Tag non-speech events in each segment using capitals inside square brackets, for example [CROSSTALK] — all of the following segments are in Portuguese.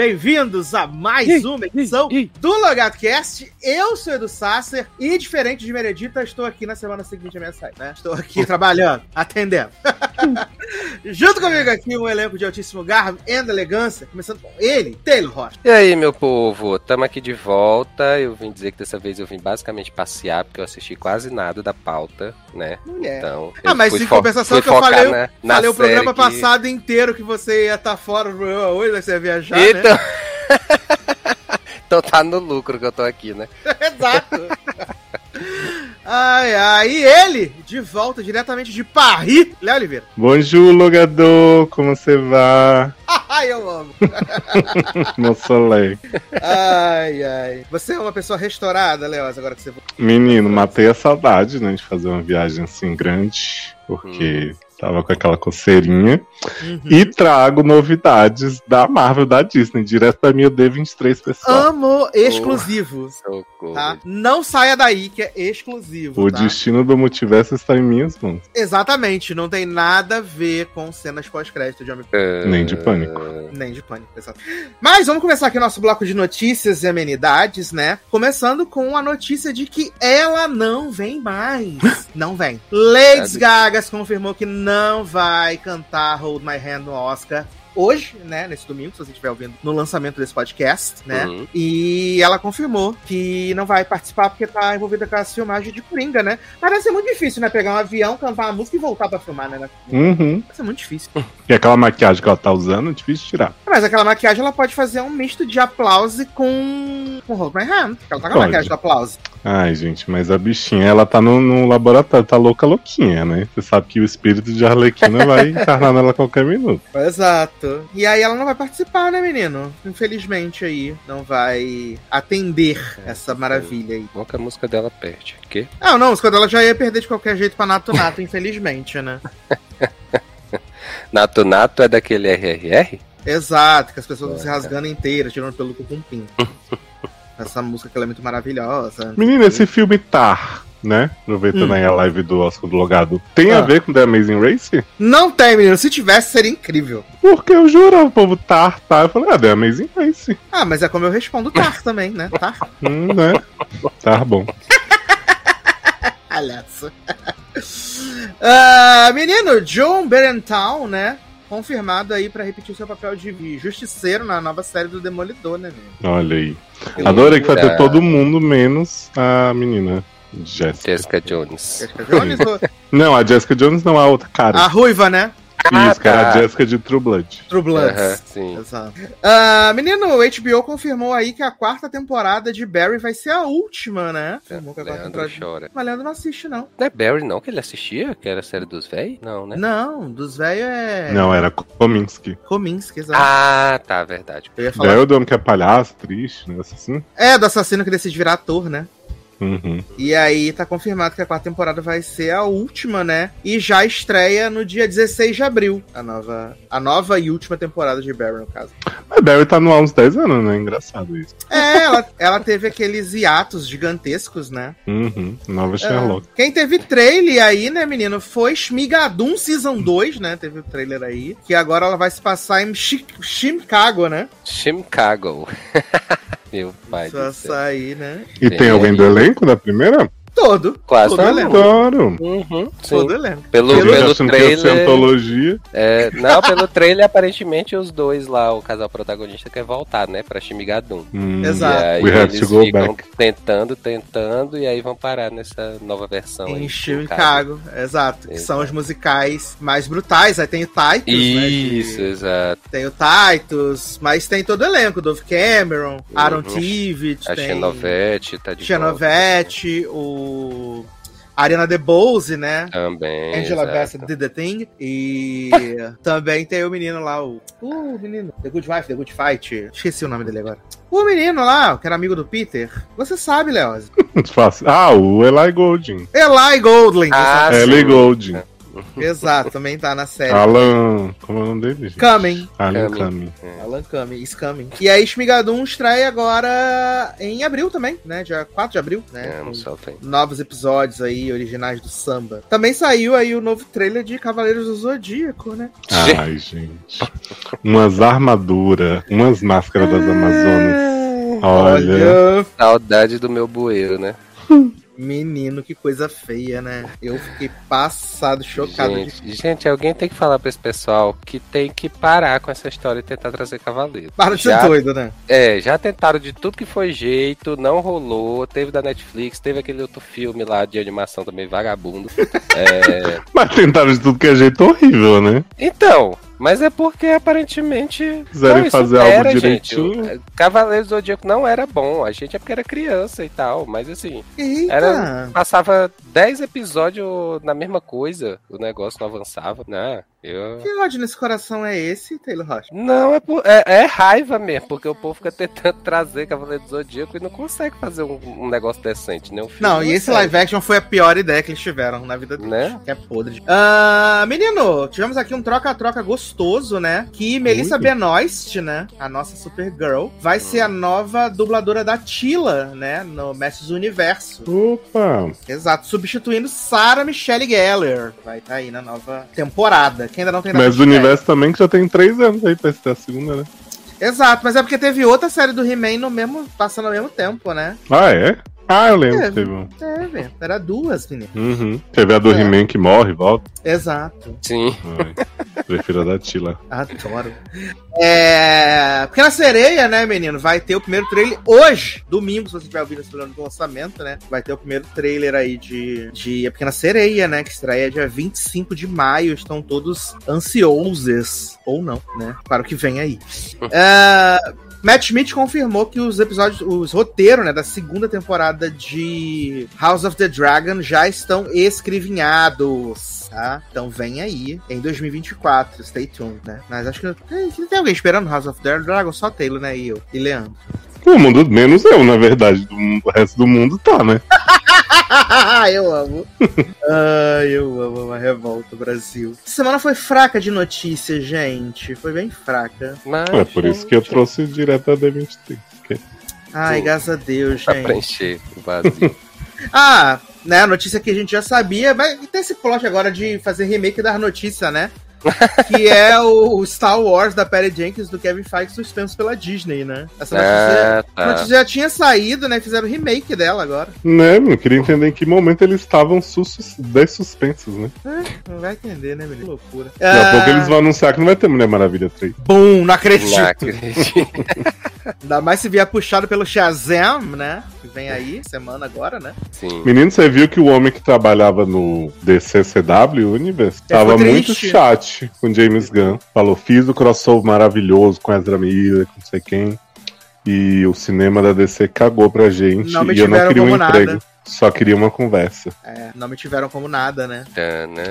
bem-vindos a mais uma edição do Logato Cast. Eu sou Edu Sasser e, diferente de Meredita, estou aqui na semana seguinte à minha saída, né? Estou aqui trabalhando, atendendo. [LAUGHS] Junto comigo aqui um elenco de altíssimo garbo e elegância, começando com ele, Taylor Rocha. E aí, meu povo, tamo aqui de volta. Eu vim dizer que dessa vez eu vim basicamente passear, porque eu assisti quase nada da pauta, né? Mulher. Então, Ah, mas fui em compensação fui que eu falei, na- na falei o programa que- passado inteiro que você ia estar fora do programa hoje, né? Você ia viajar, né? [LAUGHS] Então... tá no lucro que eu tô aqui, né? [LAUGHS] Exato. Ai, ai, e ele, de volta diretamente de Paris, Léo Oliveira. Bonjour, logador, como você vai? [LAUGHS] Ai, eu amo. [LAUGHS] Meu soleil. Ai, ai. Você é uma pessoa restaurada, Leoz, agora que você Menino, matei a saudade, né, de fazer uma viagem assim grande, porque tava com aquela coceirinha. Uhum. E trago novidades da Marvel da Disney, direto pra minha D23 pessoal. Amo exclusivo. Socorro. Tá? Não saia daí, que é exclusivo. O tá? destino do multiverso está em minhas mãos. Exatamente, não tem nada a ver com cenas pós-crédito de Homem Ah, Nem de pânico. Nem de pânico, exato. Mas vamos começar aqui o nosso bloco de notícias e amenidades, né? Começando com a notícia de que ela não vem mais. [GASPS] não vem. Lady Sabe? Gaga confirmou que não vai cantar Hold My Hand no Oscar. Hoje, né, nesse domingo, se você estiver ouvindo no lançamento desse podcast, né? Uhum. E ela confirmou que não vai participar porque tá envolvida com a filmagem de Coringa, né? Parece ser muito difícil, né? Pegar um avião, cantar uma música e voltar pra filmar, né? Uhum. Vai ser muito difícil. [LAUGHS] E aquela maquiagem que ela tá usando, é difícil de tirar. Mas aquela maquiagem ela pode fazer um misto de aplause com, com Hold My Hand. Ela tá com a maquiagem do aplause. Ai, gente, mas a bichinha, ela tá no, no laboratório, tá louca, louquinha, né? Você sabe que o espírito de Arlequina [LAUGHS] vai encarnar nela a qualquer minuto. Exato. E aí ela não vai participar, né, menino? Infelizmente aí. Não vai atender essa maravilha aí. Bom que a música dela perde. Quê? Ah, não, quando ela já ia perder de qualquer jeito pra Nato Nato, infelizmente, né? [LAUGHS] Nato Nato é daquele RRR? Exato, que as pessoas vão É, se rasgando inteiras, tirando pelo cu com pinto. [LAUGHS] Essa música que ela é muito maravilhosa. Menina, esse filme Tar, né? Aproveitando Hum. aí a live do Oscar do Logado, tem Ah. a ver com The Amazing Race? Não tem, menino. Se tivesse, seria incrível. Porque eu juro, o povo Tar, Tar. Eu falei, ah, The Amazing Race. Ah, mas é como eu respondo Tar também, né? Tar. Hum, né? Tar bom. [LAUGHS] Palhaço. [LAUGHS] Ah, menino, John Berentown, né? Confirmado aí pra repetir seu papel de justiceiro na nova série do Demolidor, né, menino? Olha aí. Adorei que vai ter todo mundo, menos a menina Jessica. Jessica Jones. Jessica Jones [LAUGHS] ou- Não, a Jessica Jones não, a outra cara. A ruiva, né? Ah, Isso, que era tá. a Jessica de True Blood. True Bloods. Aham, sim. Exato. Ah, menino, o HBO confirmou aí que a quarta temporada de Barry vai ser a última, né? A quarta Leandro temporada... chora. Mas Leandro não assiste, não. Não é Barry, não, que ele assistia? Que era a série dos véi? Não, né? Não, dos velhos é... Não, era Kominsky. Kominsky, exato. Ah, tá, verdade. Eu ia Daí falar... é o dono que é palhaço, triste, negócio assim. É, do assassino que decide virar ator, né? Uhum. E aí tá confirmado que a quarta temporada vai ser a última, né? E já estreia no dia 16 de abril. A nova, a nova e última temporada de Barry, no caso. Mas Barry tá no há uns 10 anos, né? Engraçado isso. É, ela, ela teve aqueles hiatos gigantescos, né? Uhum. Nova Sherlock. É. Quem teve trailer aí, né, menino, foi Shmigadun Season 2, né? Teve o trailer aí. Que agora ela vai se passar em Chi- Chicago, né? Chicago. [LAUGHS] Meu pai Só sair, né? E tem alguém do elenco da primeira? Todo. Quase todo todo elenco. Adoro. Uhum. Todo elenco. Pelo, Pelo- pelo trailer. É, não, pelo trailer, aparentemente os dois lá, o casal protagonista, quer voltar, né? Pra Shimigadum. Hum, Exato. E aí We have eles to go ficam back. tentando, tentando, e aí vão parar nessa nova versão. aí, Em Chicago. Exato. Que são os musicais mais brutais. Aí tem o Titus, né? de- Isso, exato. Tem o Titus, mas tem todo o elenco. Dove Cameron, Aaron Uhum. Tivitt, A tem Xenovete tá de Xenovete, o Ariana DeBose, né? Também. Angela exato. Bassett did the thing. E [LAUGHS] também tem o menino lá, o. Uh, menino. The Good Wife, The Good Fight. Esqueci o nome dele agora. O menino lá, que era amigo do Peter. Você sabe, Leoz. [LAUGHS] Fácil. Ah, o Eli Golding. Eli Goldling. Ah, sim. Golding. Exato, também tá na série. Alan. Como é o nome dele? gente? Coming. Alan Cumming. Cumming. Alan is coming. E aí, Shmigadun estreia agora em abril também, né? Dia 4 de abril, né? É, solta aí. novos episódios aí, originais do samba. Também saiu aí o novo trailer de Cavaleiros do Zodíaco, né? Ai, gente. Umas armaduras, umas máscaras das Amazonas. Olha. Saudade do meu bueiro, né? [LAUGHS] Menino, que coisa feia, né? Eu fiquei passado, chocado de Gente, gente, alguém tem que falar pra esse pessoal que tem que parar com essa história e tentar trazer cavaleiro. Para de ser Já- doido, né? É, já tentaram de tudo que foi jeito, não rolou. Teve da Netflix, teve aquele outro filme lá de animação também, vagabundo. [LAUGHS] É, Mas tentaram de tudo que é jeito horrível, né? Então, mas é porque aparentemente. Quiserem fazer era, algo gente. direitinho. O- Cavaleiros do Zodíaco não era bom. A gente é porque era criança e tal, mas assim. Eita! Era- Passava 10 episódios na mesma coisa, o negócio não avançava, né? Eu. Que ódio nesse coração é esse, Taylor Rocha? Não, é, por- é, é raiva mesmo, porque o povo fica tentando [LAUGHS] trazer Cavaleiro do Zodíaco e não consegue fazer um, um negócio decente, né? Um filme Não, e esse live action foi a pior ideia que eles tiveram na vida deles. Né? Que é podre. Ah, menino, tivemos aqui um troca-troca gostoso, né? Que Melissa Ui. Benoist, né? A nossa Supergirl, vai ser a nova dubladora da Tila, né? No Mestres do Universo. Opa! Exato, substituindo Sarah Michelle Gellar. Vai estar aí na nova temporada. Que ainda não tem nada Mas de o estreia. universo também que já tem três anos aí pra ser a segunda, né? Exato, mas é porque teve outra série do He-Man no mesmo, passando ao mesmo tempo, né? Ah, é? Ah, eu lembro É. que teve um. Teve, era duas, menino. Uhum. Teve a do É. He-Man que morre, volta. Exato. Sim. Ai, prefiro a da Tila. [LAUGHS] Adoro. É. Pequena Sereia, né, menino? Vai ter o primeiro trailer hoje, domingo, se você estiver ouvindo esse programa do lançamento, né? Vai ter o primeiro trailer aí de, de A Pequena Sereia, né? Que estreia dia 25 de maio. Estão todos ansiosos, ou não, né? Para o que vem aí. [LAUGHS] É, Matt Smith confirmou que os episódios, os roteiros, né, da segunda temporada de House of the Dragon já estão escrevinhados, tá? Então vem aí em 2024, stay tuned, né? Mas acho que tem, tem alguém esperando House of the Dragon, só Taylor, né, e eu, e Leandro. O mundo, menos eu, na verdade. Do mundo- O resto do mundo tá, né? [LAUGHS] eu amo. Ai, eu amo uma revolta, Brasil. Essa semana foi fraca de notícias, gente. Foi bem fraca. Mas, É por isso que eu gente, trouxe direto a D23. que- Ai, Pô, graças a Deus, Pra gente. preencher o vazio. [LAUGHS] Ah, né, a notícia que a gente já sabia, mas tem esse plot agora de fazer remake das notícias, né? Que é o Star Wars da Perry Jenkins do Kevin Feige suspenso pela Disney, né? Essa notícia, ah, tá. notícia já tinha saído, né? Fizeram remake dela agora. Né, eu queria entender em que momento eles estavam sus né? Não vai entender, né, menino? Que loucura. Daqui a pouco eles vão anunciar que não vai ter Mulher Maravilha 3. Bum, não acredito. Não acredito. [LAUGHS] Ainda mais se vier puxado pelo Shazam, né? Que vem aí, semana agora, né? Sim. Menino, você viu que o homem que trabalhava no DCCW Universe Ele tava ficou muito chat com James Gunn. Falou, fiz o crossover maravilhoso com Ezra Miller, com não sei quem. E o cinema da DC cagou pra gente. Não me e eu não queria um emprego. nada. Só queria uma conversa. É, não me tiveram como nada, né?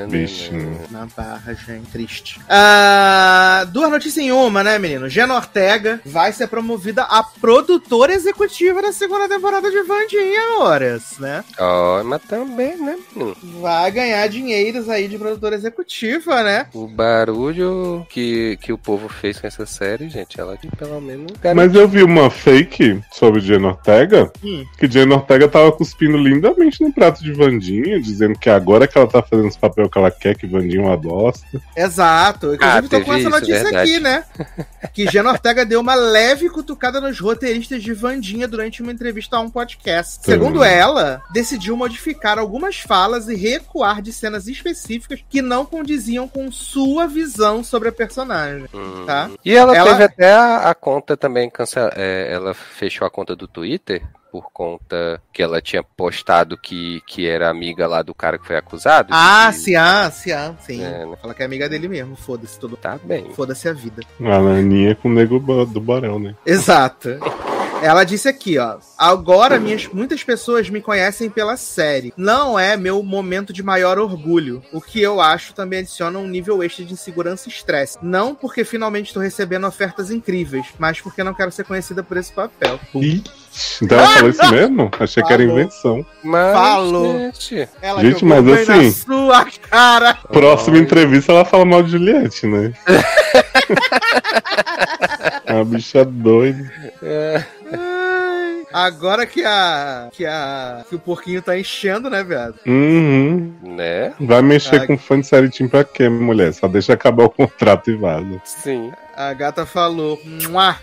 Bichinho. Na barra, gente, triste. Ah, duas notícias em uma, né, menino? Jenna Ortega vai ser promovida a produtora executiva da segunda temporada de Vandinha, horas, né? Ó, mas também, né? menino? Vai ganhar dinheiros aí de produtora executiva, né? O barulho que, que o povo fez com essa série, gente, ela que pelo menos. Mas eu vi uma fake sobre Jenna Ortega, Hum. que Jenna Ortega tava cuspindo lindamente no prato de Vandinha, dizendo que agora que ela tá fazendo os papel que ela quer, que Vandinha é uma bosta. Exato. Inclusive, Ah, tô com essa isso, notícia verdade. aqui, né? Que Jenna Ortega deu uma leve cutucada nos roteiristas de Vandinha durante uma entrevista a um podcast. Segundo Hum. ela, decidiu modificar algumas falas e recuar de cenas específicas que não condiziam com sua visão sobre a personagem. Hum. Tá. E ela, Ela- teve até a, a conta também cancel... é, ela fechou a conta do Twitter por conta que ela tinha postado que, que era amiga lá do cara que foi acusado. Ah, de- sim, ah, sim, ah, sim. É, né? Fala que é amiga dele mesmo. Foda-se tudo. Tá bem. Foda-se a vida. A Laninha com o nego do Borel, né? Exato. Ela disse aqui, ó. Agora minhas, muitas pessoas me conhecem pela série. Não é meu momento de maior orgulho. O que eu acho também adiciona um nível extra de insegurança e estresse. Não porque finalmente estou recebendo ofertas incríveis, mas porque não quero ser conhecida por esse papel. Ih, então ela falou isso [LAUGHS] mesmo? Achei que era Falou. invenção. Mas, Falou. gente, Ela Gente, mas assim- na sua cara. Próxima Ai. entrevista ela fala mal de Juliette, né? [LAUGHS] É uma bicha doida. é, Agora que a, que a. que o porquinho tá enchendo, né, viado? Uhum. né? Vai mexer com fã de série Team pra quê, mulher? Só deixa acabar o contrato e vaza. Sim. A gata falou: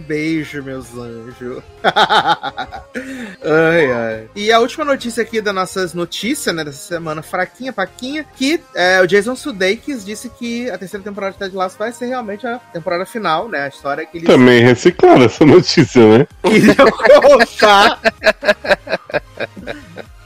beijo, meus anjos. [LAUGHS] ai, ai. E a última notícia aqui das nossas notícias, né, dessa semana, fraquinha, paquinha, que é, o Jason Sudeikis disse que a terceira temporada de Ted Lasso vai ser realmente a temporada final, né? A história que ele Também reciclaram essa notícia, né? [LAUGHS] queria colocar.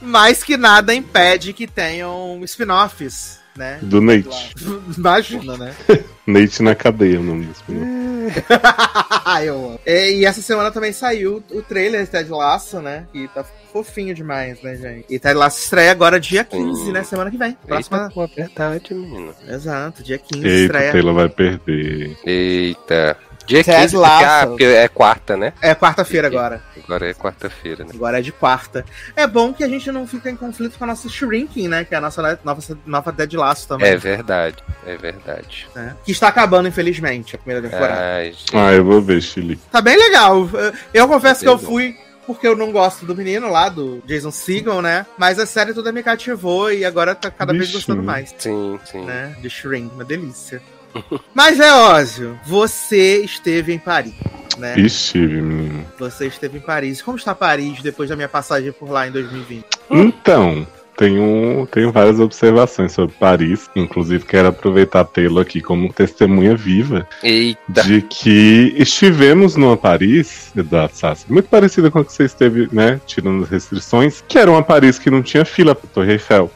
Mas que nada impede que tenham spin-offs, né? Do Nate. [LAUGHS] Imagina, né? [LAUGHS] Nate na cadeia, o nome desse filme. [LAUGHS] Eu amo. E, e essa semana também saiu o trailer de Ted Lasso, né? Que tá fofinho demais, né, gente? E Ted Lasso estreia agora dia 15, Sim. né? Semana que vem. Eita, Próxima. pô, verdade, menino. Exato, dia 15 Eita, estreia. Taylor vai perder. Eita. Dia Ted 15, porque, Lasso. ah, porque é quarta, né? É quarta-feira agora. Agora é quarta-feira, né? Agora é de quarta. É bom que a gente não fica em conflito com a nossa Shrinking, né? Que é a nossa nova, nova Ted Lasso também. É verdade, é verdade. né? Que está acabando, infelizmente, a primeira temporada. Ai. Ah, eu vou ver, Chile. Tá bem legal. Eu- Eu confesso que eu Beleza. fui porque eu não gosto do menino lá, do Jason Segel, né? Mas a série toda me cativou e agora tá cada vez gostando mais, Sim, sim. né? De Shrink, uma delícia. [LAUGHS] Mas, Leózio, você esteve em Paris, né? Estive, menino. Você esteve em Paris. Como está Paris depois da minha passagem por lá em 2020? Então, tenho, tenho várias observações sobre Paris. Inclusive, quero aproveitar a Taylor aqui como testemunha viva Eita. de que estivemos numa Paris, Eduardo Sassi, muito parecida com a que você esteve, né? Tirando as restrições, que era uma Paris que não tinha fila pra Torre Eiffel.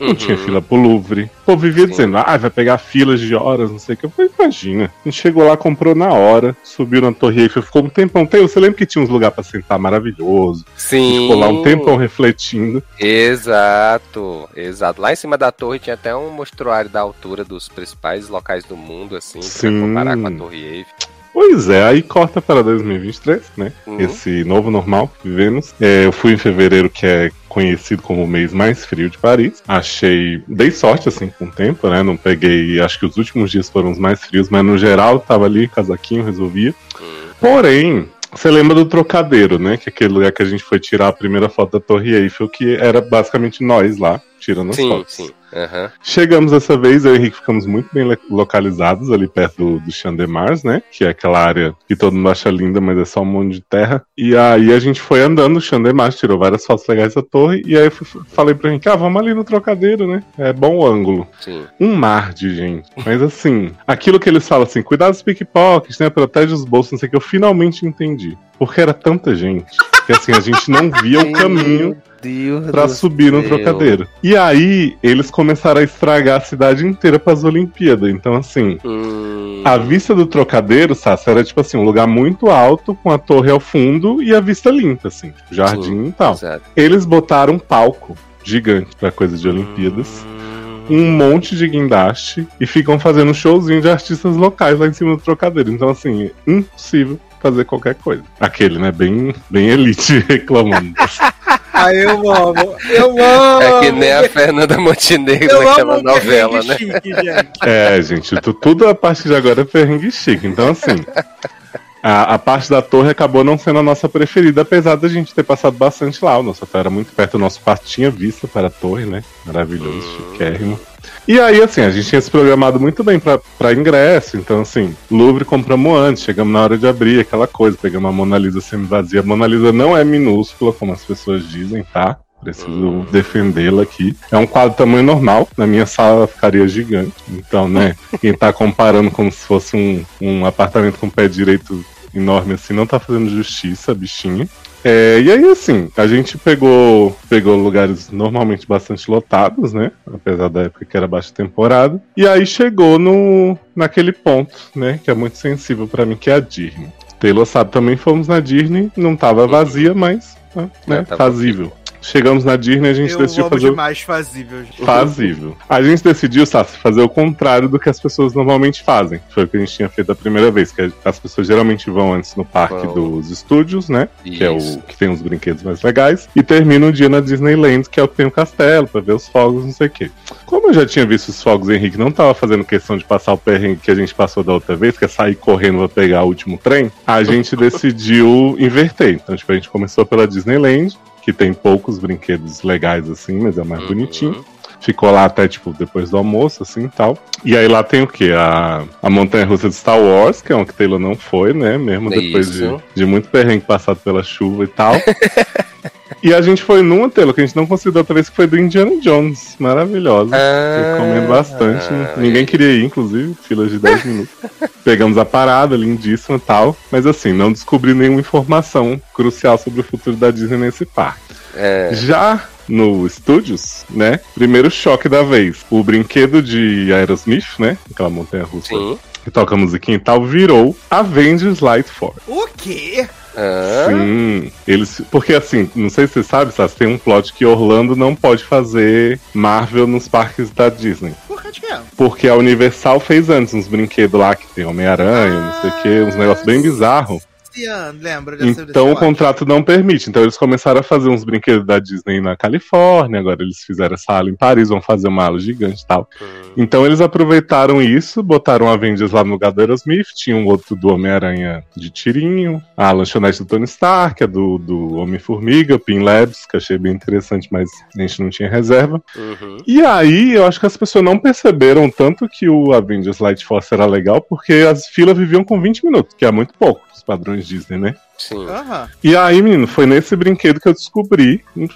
Não Uhum. tinha fila pro Louvre. O povo vivia Sim. dizendo, ah, vai pegar filas de horas, não sei o que. Eu falei, imagina. A gente chegou lá, comprou na hora, subiu na Torre Eiffel, ficou um tempão. Tem, você lembra que tinha uns lugares pra sentar maravilhoso? Sim. ficou lá um tempão refletindo. Exato, exato. Lá em cima da torre tinha até um mostruário da altura dos principais locais do mundo, assim, pra Sim. comparar com a Torre Eiffel. Pois é, aí corta para 2023, né? Uhum. Esse novo normal que vivemos. É, eu fui em fevereiro, que é conhecido como o mês mais frio de Paris. Achei. Dei sorte, assim, com o tempo, né? Não peguei. Acho que os últimos dias foram os mais frios, mas no geral tava ali, casaquinho, resolvia. Hum. Porém. Você lembra do trocadeiro, né? Que é aquele lugar que a gente foi tirar a primeira foto da Torre Eiffel, que era basicamente nós lá, tirando as Sim, fotos. sim. Aham. Chegamos dessa vez, eu e o Henrique ficamos muito bem localizados ali perto do, do Champ de Mars, né? Que é aquela área que todo mundo acha linda, mas é só um monte de terra. E aí a gente foi andando no Champ de Mars, tirou várias fotos legais da torre. E aí eu fui- falei pro Henrique, ah, vamos ali no trocadeiro, né? É bom o ângulo. Sim. Um mar de gente. Mas assim, aquilo que eles falam assim, cuidado dos pickpockets, né? Protege os bolsos, não sei o que, eu finalmente entendi. Porque era tanta gente. Que assim, a gente não via o caminho do subir no trocadeiro. E aí, eles começaram a estragar a cidade inteira pras Olimpíadas. Então, assim, Hum, a vista do trocadeiro, Sassi, era tipo assim, um lugar muito alto, com a torre ao fundo e a vista limpa, assim, tipo, jardim e tal. exato. Eles botaram um palco gigante pra coisa de Olimpíadas. Hum, Um monte de guindaste e ficam fazendo showzinho de artistas locais lá em cima do trocadeiro. Então, assim, é impossível fazer qualquer coisa. Aquele, né? Bem, bem elite [LAUGHS] reclamando. [LAUGHS] Ah, eu amo. Eu amo. É que nem a Fernanda Montenegro eu naquela novela, né? Chique, gente. É, gente, tu- tudo a partir de agora é perrengue chique. Então, assim, a, a parte da torre acabou não sendo a nossa preferida, apesar da gente ter passado bastante lá. O nosso hotel era muito perto, o nosso quarto tinha vista para a torre, né? Maravilhoso, chiquérrimo. E aí, assim, a gente tinha se programado muito bem pra, pra ingresso, então, assim, Louvre compramos antes, chegamos na hora de abrir, aquela coisa, pegamos a Mona Lisa semi-vazia. A Mona Lisa não é minúscula, como as pessoas dizem, tá? Preciso defendê-la aqui. É um quadro tamanho normal. Na minha sala ficaria gigante. Então, né? [LAUGHS] Quem tá comparando como se fosse um, um apartamento com pé direito enorme assim, não tá fazendo justiça, bichinha. É, e aí, assim, a gente pegou, pegou lugares normalmente bastante lotados, né? Apesar da época que era baixa temporada. E aí chegou no, naquele ponto, né? Que é muito sensível pra mim, que é a Disney. Taylor sabe também fomos na Disney, não tava vazia, mas né, tá fazível. Chegamos na Disney e a gente Eu decidiu amo fazer o demais fazível. gente. fazível. A gente decidiu, Sassi, fazer o contrário do que as pessoas normalmente fazem. Foi o que a gente tinha feito a primeira vez, que as pessoas geralmente vão antes no parque dos estúdios, né? Que é Isso. o que tem os brinquedos mais legais. E termina o dia na Disneyland, que é o que tem o castelo, pra ver os fogos, não sei o quê. Como eu já tinha visto os fogos, o Henrique não tava fazendo questão de passar o perrengue que a gente passou da outra vez, que é sair correndo pra pegar o último trem, a gente [LAUGHS] decidiu inverter. Então, tipo, a gente começou pela Disneyland, que tem poucos brinquedos legais assim, mas é mais Uhum. bonitinho. Ficou lá até, tipo, depois do almoço, assim e tal. E aí lá tem o quê? A, a Montanha Russa de Star Wars, que é uma que Taylor não foi, né? Mesmo depois de, de muito perrengue passado pela chuva e tal. [LAUGHS] e a gente foi numa, Taylor, que a gente não conseguiu da outra vez, que foi do Indiana Jones. Maravilhosa. Ah, Recomendo bastante. ah, Ninguém queria ir, inclusive, filas de 10 [LAUGHS] minutos. Pegamos a parada, lindíssima e tal. Mas assim, não descobri nenhuma informação crucial sobre o futuro da Disney nesse parque. É, Já no Studios, né? Primeiro choque da vez. O brinquedo de Aerosmith, né? Aquela montanha russa sim. que toca musiquinha e tal, virou Avengers Light Force. O quê? Ah, Sim, eles. Porque assim, não sei se você sabe, Sassi, tem um plot que Orlando não pode fazer Marvel nos parques da Disney. Por que quê? Porque a Universal fez antes uns brinquedos lá que tem Homem-Aranha, não sei o que, uns negócios bem bizarros. Cian, lembra Então o contrato não permite. Então eles começaram a fazer uns brinquedos da Disney na Califórnia, agora eles fizeram essa ala em Paris, vão fazer uma ala gigante e tal. hum, Então eles aproveitaram isso, botaram Avengers lá no lugar do Aerosmith, tinha um outro do Homem-Aranha de tirinho, a lanchonete do Tony Stark, a do, do Homem-Formiga, o Pin Labs, que achei bem interessante, mas a gente não tinha reserva. uhum. E aí, eu acho que as pessoas não perceberam tanto que o Avengers Light Force era legal, porque as filas viviam com 20 minutos, que é muito pouco os padrões Disney, né? Sim. Aham. E aí, menino, foi nesse brinquedo que eu descobri um,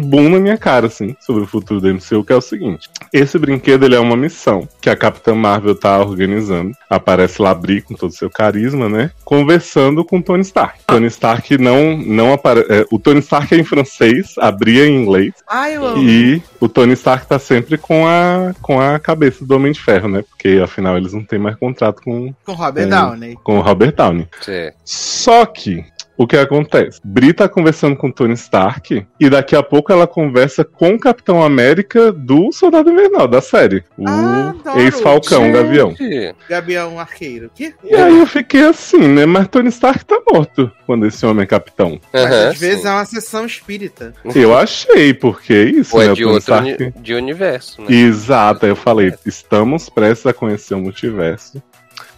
boom na minha cara, assim, sobre o futuro do MCU, que é o seguinte. Esse brinquedo, ele é uma missão que a Capitã Marvel tá organizando. Aparece lá Brie com todo o seu carisma, né? Conversando com o Tony Stark. Tony Stark não, não aparece... o Tony Stark é em francês, a Brie é em inglês. Ai, eu amo. E o Tony Stark tá sempre com a, com a cabeça do Homem de Ferro, né? Porque, afinal, eles não têm mais contrato com, Com Robert É. Downey. com o Robert Downey. Sim. Só que o que acontece? Bri tá conversando com o Tony Stark e daqui a pouco ela conversa com o Capitão América do Soldado Invernal, da série. O Ah, ex-Falcão, Gavião. Gavião Arqueiro. Que? E aí eu fiquei assim, né? Mas Tony Stark tá morto quando esse homem é capitão. Mas aham, às vezes sim. é uma sessão espírita. Eu achei, porque é isso, Ou né? é de Tony outro Stark- uni- de universo, né? Exato, aí eu falei, estamos prestes a conhecer o multiverso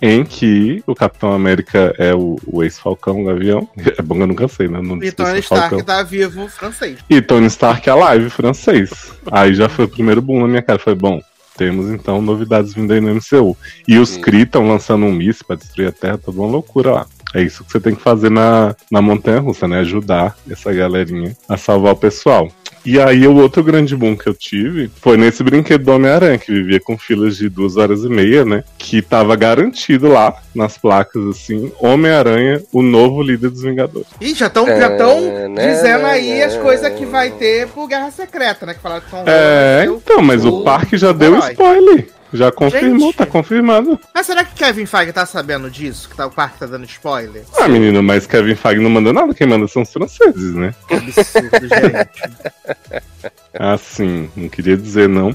em que o Capitão América é o, o ex-Falcão, Gavião. É bom que eu nunca sei, né? Não E Tony é Stark Falcão. tá vivo francês. E Tony Stark é live francês. Aí já foi o primeiro boom na minha cara. Foi bom. Temos então novidades vindo aí no MCU. E os. Kree estão lançando um míssil pra destruir a Terra, toda uma loucura lá. É isso que você tem que fazer na, na Montanha Russa, né? Ajudar essa galerinha a salvar o pessoal. E aí, o outro grande boom que eu tive foi nesse brinquedo do Homem-Aranha, que vivia com filas de duas horas e meia, né? Que tava garantido lá, nas placas, assim, Homem-Aranha, o novo líder dos Vingadores. Ih, já estão É, já tão né, dizendo aí né, as coisas que vai ter pro Guerra Secreta, né? Que falaram que são É, então, mas o o- parque já deu herói. spoiler. Já confirmou, Gente. tá confirmado. Mas será que Kevin Feige tá sabendo disso? Que tá, o parque tá dando spoiler? Ah, menino, mas Kevin Feige não manda nada, quem manda são os franceses, né? Que absurdo, gente. [LAUGHS] Assim, não queria dizer não.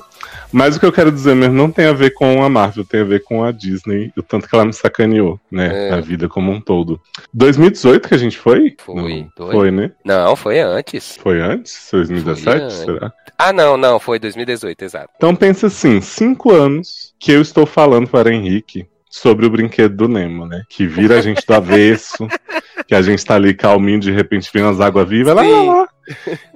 Mas o que eu quero dizer mesmo não tem a ver com a Marvel, tem a ver com a Disney, o tanto que ela me sacaneou, né? É. A vida como um todo. 2018 que a gente foi? Foi, Não, foi. Foi, né? Não, foi antes. Foi antes? 2017, Foi antes. será? Ah, não, não, foi 2018, exato. Então pensa assim, cinco anos que eu estou falando para Henrique sobre o brinquedo do Nemo, né? Que vira a gente do avesso, [LAUGHS] que a gente tá ali calminho, de repente vem umas águas vivas, lá, lá, lá.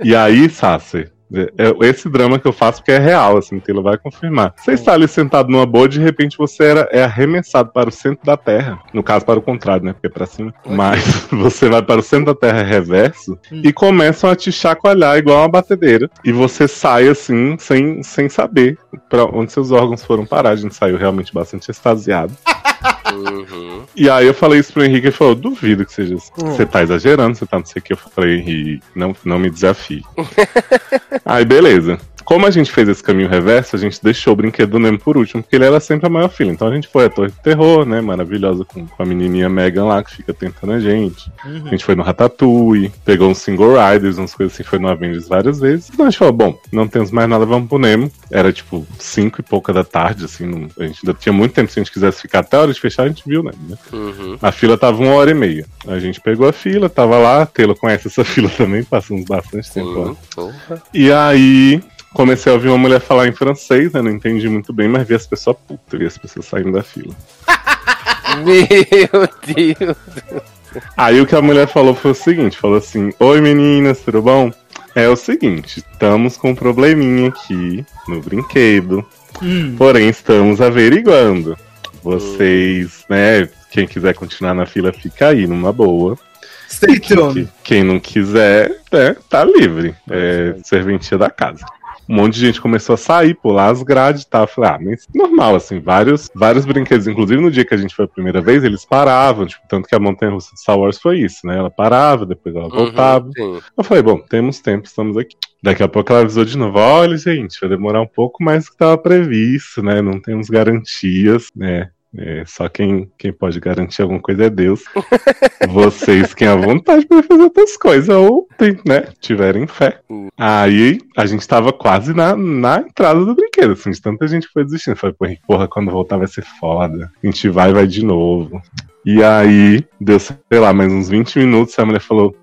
E aí, Sasser, é é esse drama que eu faço porque é real, assim, Taylor vai confirmar. Você está ali sentado numa boa, de repente você era, é arremessado para o centro da Terra. No caso, para o contrário, né? Porque é pra cima. Mas [LAUGHS] você vai para o centro da Terra reverso e começam a te chacoalhar igual uma batedeira. E você sai assim, sem, sem saber para onde seus órgãos foram parar. A gente saiu realmente bastante extasiado. Uhum. E aí eu falei isso pro Henrique e ele falou: duvido que seja assim. Você tá exagerando, você tá não sei o que. Eu falei, Henrique, não, não me desafie. [LAUGHS] aí beleza. Como a gente fez esse caminho reverso, a gente deixou o brinquedo do Nemo por último, porque ele era sempre a maior filha. Então a gente foi à Torre do Terror, né? Maravilhosa com, com a menininha Megan lá, que fica tentando a gente. Uhum. A gente foi no Ratatouille, pegou uns single riders, umas coisas assim, foi no Avengers várias vezes. Então a gente falou, bom, não temos mais nada, vamos pro Nemo. Era tipo cinco e pouca da tarde, assim, não, a gente ainda tinha muito tempo se a gente quisesse ficar até a hora de fechar, a gente viu, né? Uhum. A fila tava uma hora e meia. A gente pegou a fila, tava lá, a Taylor conhece essa [LAUGHS] fila também, passamos bastante tempo lá. E aí, comecei a ouvir uma mulher falar em francês, né? Não entendi muito bem, mas vi as pessoas putas, vi as pessoas saindo da fila. [LAUGHS] Meu Deus! Aí o que a mulher falou foi o seguinte: falou assim: Oi meninas, tudo bom? É o seguinte, estamos com um probleminha aqui no brinquedo. Hum. Porém, estamos averiguando. Vocês, né? Quem quiser continuar na fila, fica aí, numa boa. Stay tuned. Quem não quiser, né, tá livre. É serventia da casa um monte de gente começou a sair, pular as grades e tal. falei, ah, mas normal, assim, vários, vários brinquedos, inclusive no dia que a gente foi a primeira vez, eles paravam, tipo, tanto que a montanha russa de Star Wars foi isso, né? Ela parava, depois ela uhum, voltava. Uhum, eu falei, bom, temos tempo, estamos aqui. Daqui a pouco ela avisou de novo, olha, gente, vai demorar um pouco mais do que estava previsto, né? Não temos garantias, né? É, só quem, quem pode garantir alguma coisa é Deus. [LAUGHS] Vocês têm a vontade para fazer outras coisas, ou né, tiverem fé. Aí a gente tava quase na, na entrada do brinquedo, assim, de tanta gente foi desistindo. Falei, porra, quando voltar vai ser foda. A gente vai vai de novo. E aí, deu, sei lá, mais uns 20 minutos, a mulher falou: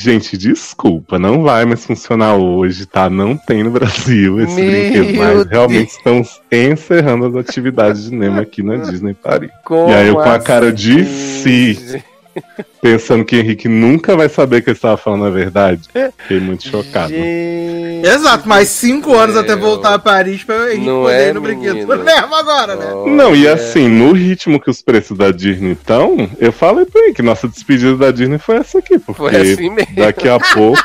Gente, desculpa, não vai mais funcionar hoje, tá? Não tem no Brasil esse Meu brinquedo mais. Realmente estamos encerrando as atividades de Nemo aqui na Disney Paris. Como e aí eu com a cara de assim? si [LAUGHS] pensando que Henrique nunca vai saber que ele estava falando a verdade. Fiquei muito chocado. Gente, Exato, mais cinco anos até voltar a Paris pra Henrique não poder é, ir no brinquedo mesmo agora, né? Oh, não, e é. assim, no ritmo que os preços da Disney estão, eu falei pra ele que nossa despedida da Disney foi essa aqui, porque foi assim daqui a pouco.